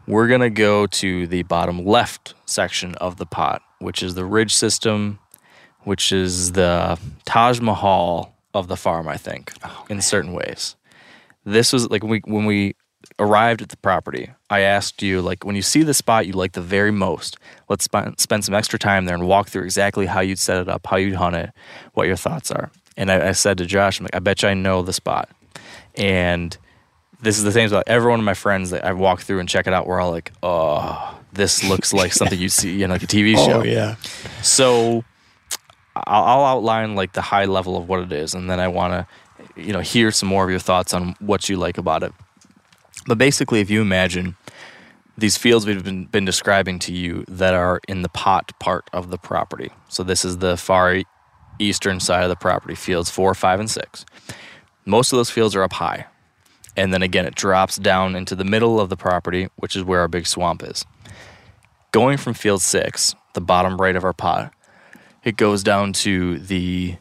We're going to go to the bottom left section of the pot, which is the ridge system, which is the Taj Mahal of the farm, I think, oh, in certain ways. This was like when we, when we arrived at the property, I asked you, like, when you see the spot you like the very most, let's spend, spend some extra time there and walk through exactly how you'd set it up, how you'd hunt it, what your thoughts are. And I, I said to Josh, I'm like, I bet you I know the spot. And this is the same about every one of my friends that I walk through and check it out. We're all like, oh, this looks like something you see in like a TV oh, show. Oh yeah. So I'll, I'll outline like the high level of what it is, and then I want to, you know, hear some more of your thoughts on what you like about it. But basically, if you imagine these fields we've been, been describing to you that are in the pot part of the property. So this is the far eastern side of the property, fields four, five, and six. Most of those fields are up high. And then again, it drops down into the middle of the property, which is where our big swamp is. Going from field six, the bottom right of our pot, it goes down to the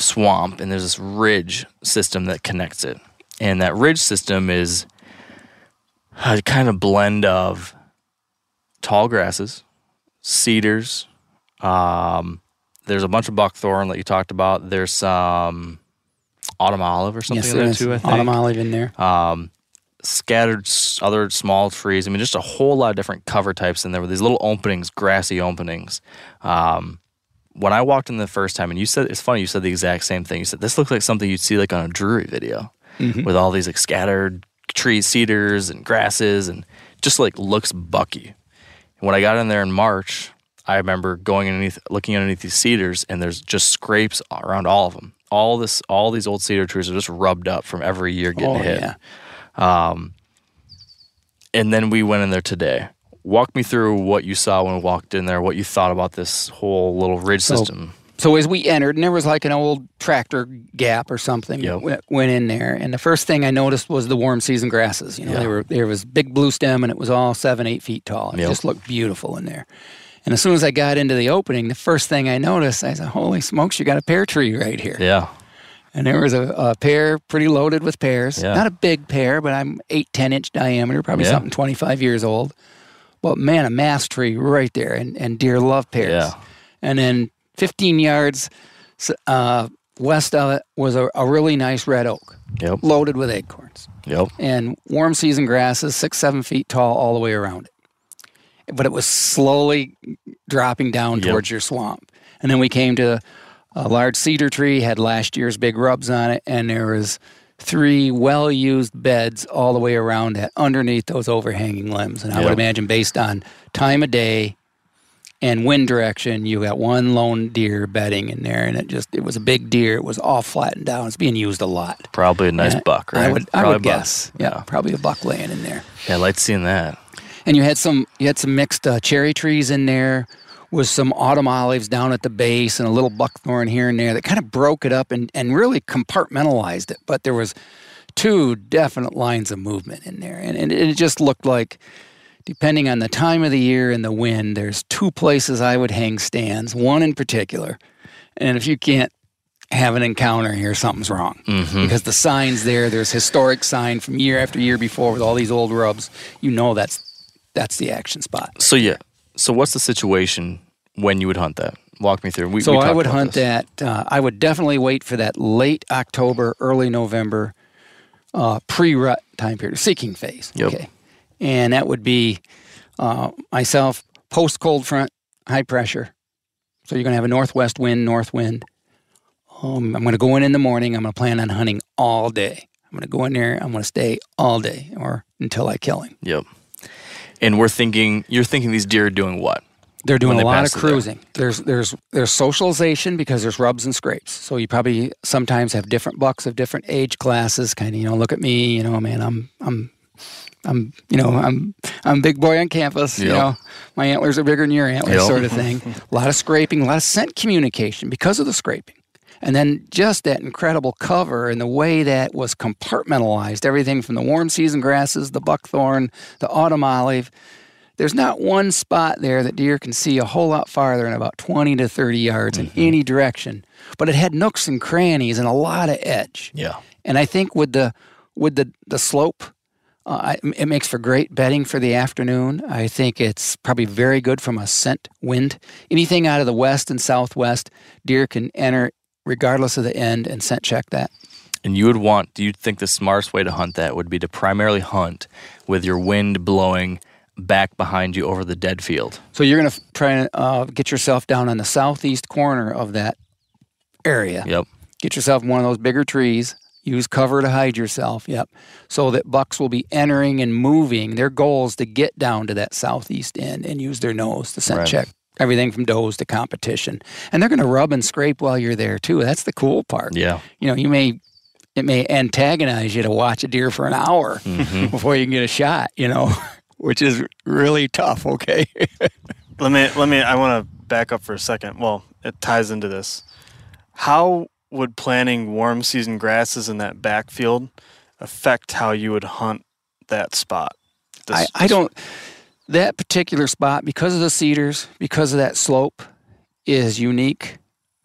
swamp, and there's this ridge system that connects it. And that ridge system is a kind of blend of tall grasses, cedars, um, there's a bunch of buckthorn that you talked about. There's some autumn olive or something yes, in there too. I think autumn olive in there. um, scattered other small trees. I mean, just a whole lot of different cover types in there with these little openings, grassy openings. Um, when I walked in the first time, and you said it's funny, you said the exact same thing. You said this looks like something you'd see like on a Drury video mm-hmm. with all these like scattered trees, cedars, and grasses, and just like looks bucky. And when I got in there in March, I remember going underneath, looking underneath these cedars, and there's just scrapes around all of them. All this, all these old cedar trees are just rubbed up from every year getting oh hit. yeah. Um, and then we went in there today. Walk me through what you saw when we walked in there, what you thought about this whole little ridge So- system. So as we entered, and there was like an old tractor gap or something, Yep. went, went in there, and the first thing I noticed was the warm season grasses. You know, Yeah. they were there was big blue stem, and it was all seven, eight feet tall. It Yep. just looked beautiful in there. And as soon as I got into the opening, the first thing I noticed, I said, "Holy smokes, you got a pear tree right here!" Yeah. And there was a, a pear pretty loaded with pears. Yeah. Not a big pear, but I'm eight, ten inch diameter, probably Yeah. something 25 years old. But man, a mass tree right there, and, and deer love pears. Yeah. And then 15 yards uh, west of it was a, a really nice red oak, Yep. loaded with acorns. Yep. And warm season grasses, six, seven feet tall all the way around it. But it was slowly dropping down Yep. towards your swamp. And then we came to a large cedar tree, had last year's big rubs on it, and there was three well-used beds all the way around it underneath those overhanging limbs. And I would imagine based on time of day and wind direction, you got one lone deer bedding in there, and it just it was a big deer. It was all flattened down. It's being used a lot. Probably a nice And buck, right? I would I would guess. Yeah, probably a buck laying in there. Yeah, I liked seeing that. And you had some you had some mixed uh, cherry trees in there with some autumn olives down at the base and a little buckthorn here and there that kind of broke it up and, and really compartmentalized it. But there was two definite lines of movement in there. And, and it just looked like depending on the time of the year and the wind, there's two places I would hang stands, one in particular. And if you can't have an encounter here, something's wrong. Mm-hmm. Because the sign's there, there's historic sign from year after year before with all these old rubs. You know that's that's the action spot. So yeah. So what's the situation when you would hunt that? Walk me through. We, So we I would hunt this. that. Uh, I would definitely wait for that late October, early November, uh, pre-rut time period, seeking phase. Yep. Okay, and that would be uh, myself post cold front, high pressure. So you're going to have a northwest wind, north wind. Um, I'm going to go in in the morning. I'm going to plan on hunting all day. I'm going to go in there. I'm going to stay all day or until I kill him. Yep. And we're thinking you're thinking these deer are doing what? They're doing a lot of there. cruising. There's there's there's socialization because there's rubs and scrapes. So you probably sometimes have different bucks of different age classes. Kind of you know look at me. You know, man, I'm I'm I'm you know I'm I'm a big boy on campus. You know, my antlers are bigger than your antlers, Yep. sort of thing. a lot of scraping, a lot of scent communication because of the scraping. And then just that incredible cover and the way that was compartmentalized, everything from the warm season grasses, the buckthorn, the autumn olive. There's not one spot there that deer can see a whole lot farther than about 20 to 30 yards in any direction. But it had nooks and crannies and a lot of edge. Yeah. And I think with the with the the slope, uh, I, it makes for great bedding for the afternoon. I think it's probably very good from a scent wind. Anything out of the west and southwest, deer can enter regardless of the end and scent check that. And you would want, do you think the smartest way to hunt that would be to primarily hunt with your wind blowing back behind you over the dead field? So you're going to try and uh, get yourself down on the southeast corner of that area. Yep. Get yourself one of those bigger trees. Use cover to hide yourself. Yep. So that bucks will be entering and moving. Their goal is to get down to that southeast end and use their nose to scent Right. check everything from does to competition. And they're going to rub and scrape while you're there too. That's the cool part. Yeah. You know, you may it may antagonize you to watch a deer for an hour Mm-hmm. before you can get a shot. You know, which is really tough. Okay. Let me let me. I want to back up for a second. Well, it ties into this. How would planting warm season grasses in that backfield affect how you would hunt that spot? This- I, I don't that particular spot because of the cedars because of that slope is unique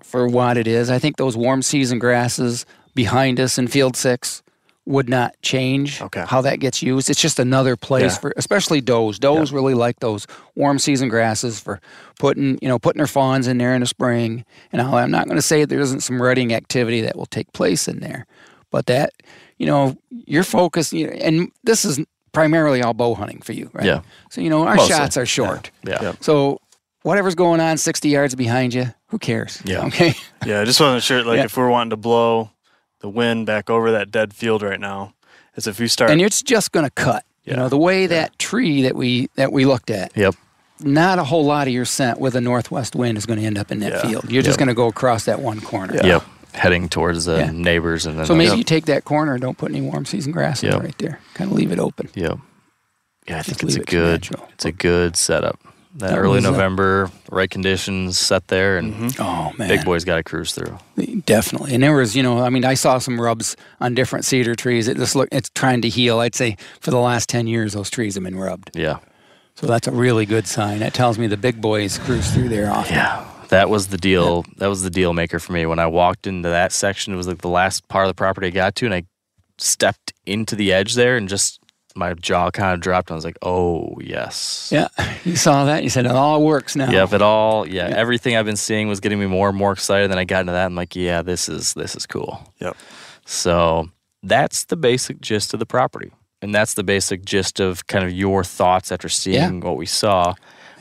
for what it is i think those warm season grasses behind us in field six would not change Okay. how that gets used. It's just another place Yeah. for, especially does. Does really like those warm season grasses for putting, you know, putting their fawns in there in the spring. And I'll- I'm not going to say there isn't some rutting activity that will take place in there, but that, you know, your focus, you know, and this is primarily all bow hunting for you, right? Yeah. So you know, our Mostly. shots are short. Yeah. Yep. So whatever's going on 60 yards behind you, who cares? Yeah. Okay. Yeah, I just wasn't sure. Like, Yeah. if we're wanting to blow the wind back over that dead field right now, is if we start. and it's just going to cut. You know, the way that tree that we that we looked at, Yep. not a whole lot of your scent with a northwest wind is going to end up in that Yeah. field. You're just going to go across that one corner. Yeah. Yep. Heading towards the Yeah. neighbors and then So maybe Yep. you take that corner and don't put any warm season grass in Yep. right there. Kind of leave it open. Yep. Yeah, I Just think it's a good natural. it's a good setup. That, early November, right conditions set there and Mm-hmm. Oh man, big boys got to cruise through. definitely. And there was, you know, I mean, I saw some rubs on different cedar trees. It just look, it's trying to heal. I'd say for the last ten years, those trees have been rubbed. Yeah. So that's a really good sign. That tells me the big boys cruise through there often. Yeah. That was the deal. That was the deal maker for me when I walked into that section. It was like the last part of the property I got to, and I stepped into the edge there, and just my jaw kind of dropped. And I was like, "Oh yes, Yeah, you saw that. You said it all works now. Yep, it all. Yeah, Yeah. everything I've been seeing was getting me more and more excited. Then I got into that. I'm like, yeah, this is this is cool. Yep. So that's the basic gist of the property, and that's the basic gist of kind of your thoughts after seeing what we saw.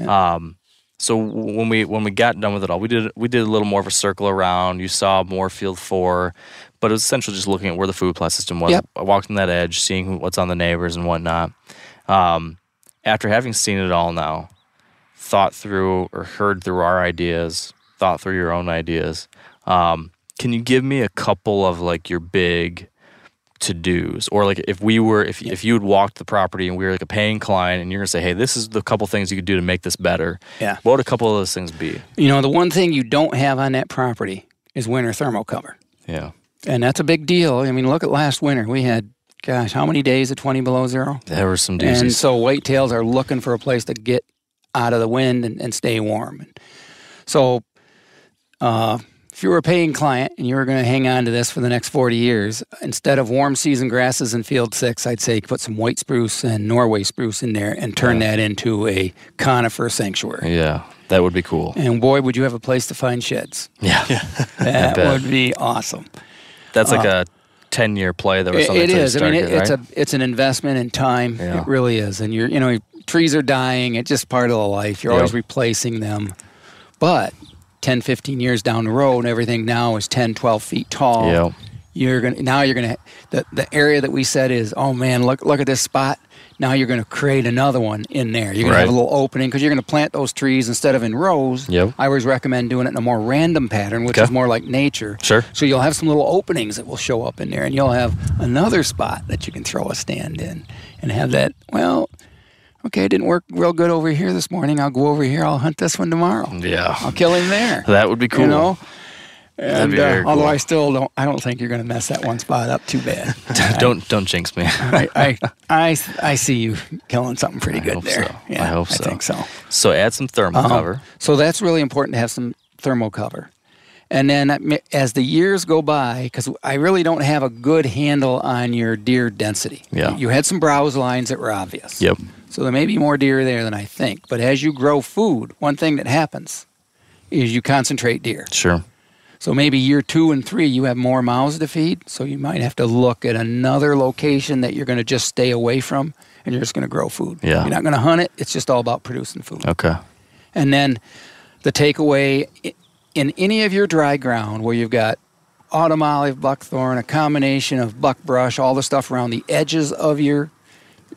Um, so when we when we got done with it all, we did we did a little more of a circle around. You saw more field four, but it was essentially just looking at where the food plot system was. Yep. I walked on that edge, seeing what's on the neighbors and whatnot. Um, after having seen it all now, thought through or heard through our ideas, thought through your own ideas. Um, can you give me a couple of like your big to dos, or like if we were if if you had walked the property and we were like a paying client, and you're gonna say, hey, this is the couple things you could do to make this better. Yeah. What would a couple of those things be? You know, the one thing you don't have on that property is winter thermal cover. Yeah. And that's a big deal. I mean, look at last winter. We had, gosh, how many days of 20 below zero? There were some days. And doozies. so whitetails are looking for a place to get out of the wind and, and stay warm. So uh, if you were a paying client and you were going to hang on to this for the next 40 years, instead of warm season grasses in field six, I'd say put some white spruce and Norway spruce in there and turn that into a conifer sanctuary. yeah, that would be cool. And boy, would you have a place to find sheds. Yeah. That would be awesome. That's like a 10 year play though, or Uh, something. it till. I mean, it, getting, it's a it's an investment in time. Yeah. It really is. And you're you know trees are dying. It's just part of the life. You're always replacing them. But 10, 15 years down the road, everything now is 10, 12 feet tall. Yeah. You're gonna now you're gonna the the area that we said is oh man look look at this spot. Now you're gonna create another one in there. You're gonna have a little opening because you're gonna plant those trees instead of in rows. Yep. I always recommend doing it in a more random pattern, which Okay. is more like nature. Sure. So you'll have some little openings that will show up in there, and you'll have another spot that you can throw a stand in, and have that. Well, okay, it didn't work real good over here this morning. I'll go over here. I'll hunt this one tomorrow. Yeah. I'll kill him there. That would be cool. You know. And uh, although cool. I still don't, I don't think you're going to mess that one spot up too bad. don't don't jinx me. I, I, I, I see you killing something pretty I good there. so. Yeah, I hope so. I think so. so add some thermal Um, cover. So that's really important to have some thermal cover. And then as the years go by, because I really don't have a good handle on your deer density. Yeah. You had some browse lines that were obvious. Yep. So there may be more deer there than I think. But as you grow food, one thing that happens is you concentrate deer. Sure. So maybe year two and three, you have more mouths to feed. So you might have to look at another location that you're going to just stay away from and you're just going to grow food. Yeah. You're not going to hunt it. It's just all about producing food. Okay. And then the takeaway in any of your dry ground where you've got autumn olive, buckthorn, a combination of buckbrush, all the stuff around the edges of your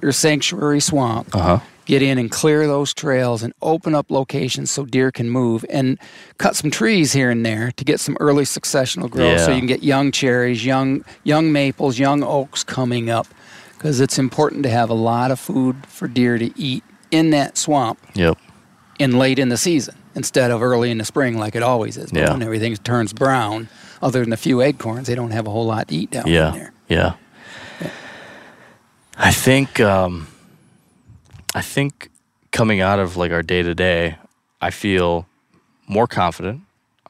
your sanctuary swamp. Uh huh. Get in and clear those trails and open up locations so deer can move and cut some trees here and there to get some early successional growth so you can get young cherries, young young maples, young oaks coming up because it's important to have a lot of food for deer to eat in that swamp Yep. in late in the season instead of early in the spring like it always is. But Yeah. when everything turns brown, other than a few acorns, they don't have a whole lot to eat down Yeah. there. Yeah. I think um I think coming out of like our day to day, I feel more confident.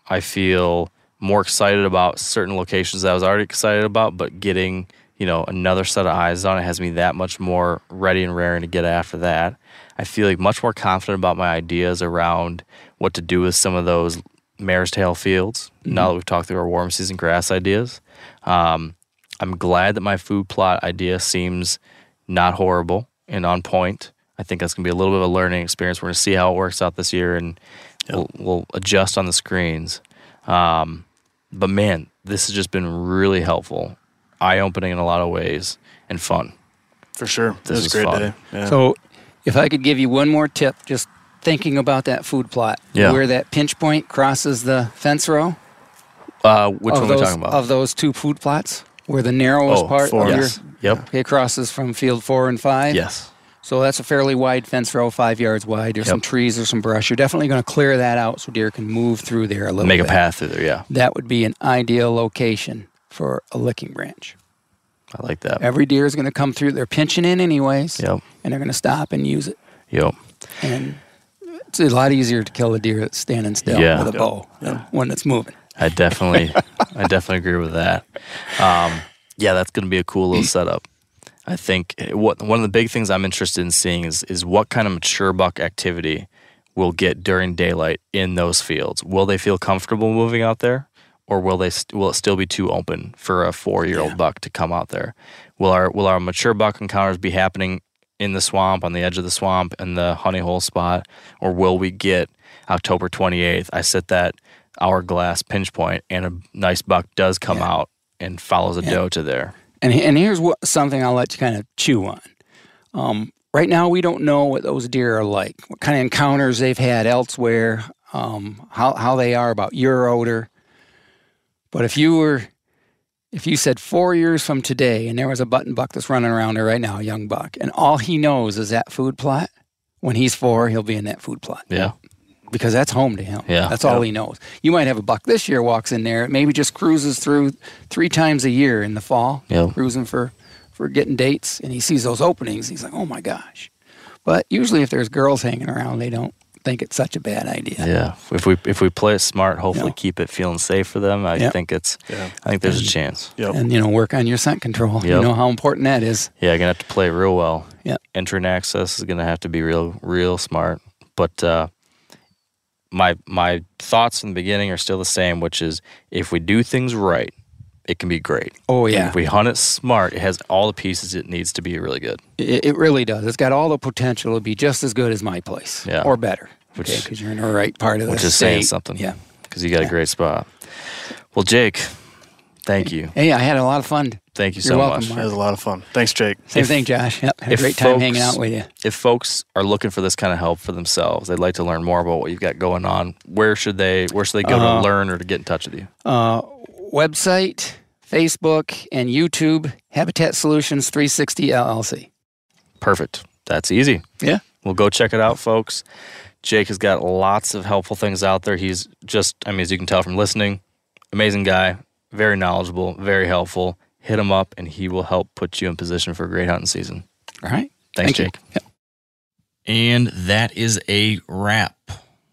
I feel more excited about certain locations that I was already excited about, but getting you know, another set of eyes on it has me that much more ready and raring to get after that. I feel like much more confident about my ideas around what to do with some of those mare's tail fields. Now that we've talked through our warm season grass ideas, um, I'm glad that my food plot idea seems not horrible and on point. I think that's gonna be a little bit of a learning experience. We're gonna see how it works out this year, and we'll, we'll adjust on the screens. Um, but man, this has just been really helpful, eye opening in a lot of ways, and fun. For sure. This it was is a great fun. day. Yeah. So, if I could give you one more tip, just thinking about that food plot, Yeah. where that pinch point crosses the fence row Uh, which of one are we talking about? of those two food plots, where the narrowest Oh, part four. of yes. your Yep. it crosses from field four and five. Yes. So that's a fairly wide fence row, five yards wide. There's some trees, there's some brush. You're definitely going to clear that out so deer can move through there a little bit. Make a path through there. Yeah, That would be an ideal location for a licking branch. I like that. Every deer is going to come through. They're pinching in anyways, Yep. and they're going to stop and use it. Yep. And it's a lot easier to kill a deer that's standing still Yeah. with a bow than one that's moving. I definitely, I definitely agree with that. Um, yeah, that's going to be a cool little setup. I think eh, what one of the big things I'm interested in seeing is is what kind of mature buck activity we'll get during daylight in those fields. Will they feel comfortable moving out there, or will they will it still be too open for a four year old buck to come out there? Will our will our mature buck encounters be happening in the swamp on the edge of the swamp in the honey hole spot, or will we get October 28th? I set that hourglass pinch point, and a nice buck does come out and follows a doe to there. And, and here's what something I'll let you kind of chew on. Um, right now, we don't know what those deer are like, what kind of encounters they've had elsewhere, um, how, how they are about your odor. But if you were, if you said four years from today and there was a button buck that's running around there right now, a young buck, and all he knows is that food plot, when he's four, he'll be in that food plot Yeah. Because that's home to him. Yeah. That's all he knows. You might have a buck this year walks in there, maybe just cruises through three times a year in the fall, Yep. cruising for, for getting dates, and he sees those openings. He's like, oh my gosh. But usually, if there's girls hanging around, they don't think it's such a bad idea. Yeah. If we if we play it smart, hopefully Yeah. keep it feeling safe for them. I Yeah. think it's Yeah. I think there's a chance. Yep. And you know, work on your scent control. You know how important that is. Yeah, you're gonna have to play real well. Yeah, Entry and access is gonna have to be real real smart. But uh my my thoughts in the beginning are still the same, which is if we do things right, it can be great. Oh And yeah, if we hunt it smart, it has all the pieces it needs to be really good. it, it really does. It's got all the potential to be just as good as my place, Yeah. or better. Which- okay, because you're in the right part of the Which is saying something. Yeah. Because you got a great spot. Well, Jake, thank you. Hey, I had a lot of fun. Thank you You're so welcome, much. Mark. It was a lot of fun. Thanks, Jake. Same If- thing, Josh. Yep, had a great time hanging out with you. If folks are looking for this kind of help for themselves, they'd like to learn more about what you've got going on. Where should they Where should they go Uh, to learn or to get in touch with you? Uh, website, Facebook, and YouTube, Habitat Solutions 360 LLC. Perfect. That's easy. Yeah. Well, go check it out, folks. Jake has got lots of helpful things out there. He's just, I mean, as you can tell from listening, amazing guy, very knowledgeable, very helpful. Hit him up, and he will help put you in position for a great hunting season. All right. Thanks, Thank you. Jake. And that is a wrap.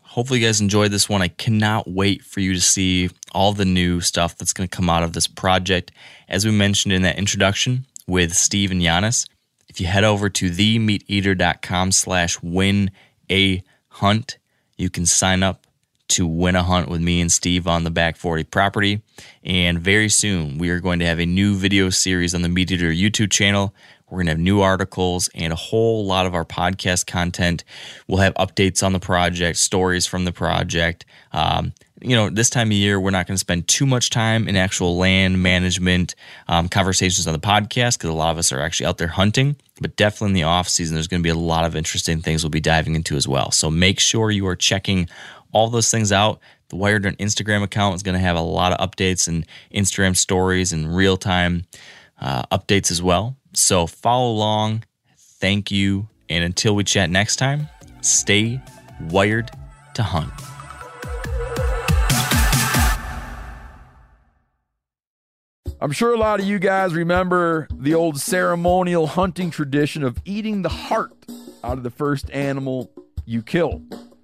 Hopefully, you guys enjoyed this one. I cannot wait for you to see all the new stuff that's going to come out of this project. As we mentioned in that introduction with Steve and Janis, if you head over to themeateater.com slash win a hunt, you can sign up to win a hunt with me and Steve on the Back 40 property. And very soon, we are going to have a new video series on the Meat Eater YouTube channel. We're going to have new articles and a whole lot of our podcast content. We'll have updates on the project, stories from the project. Um, you know, this time of year, we're not going to spend too much time in actual land management um, conversations on the podcast because a lot of us are actually out there hunting. But definitely in the off season, there's going to be a lot of interesting things we'll be diving into as well. So make sure you are checking all those things out. The Wired on Instagram account is going to have a lot of updates and Instagram stories and real time uh, updates as well. So follow along. Thank you. And until we chat next time, stay wired to hunt. I'm sure a lot of you guys remember the old ceremonial hunting tradition of eating the heart out of the first animal you kill.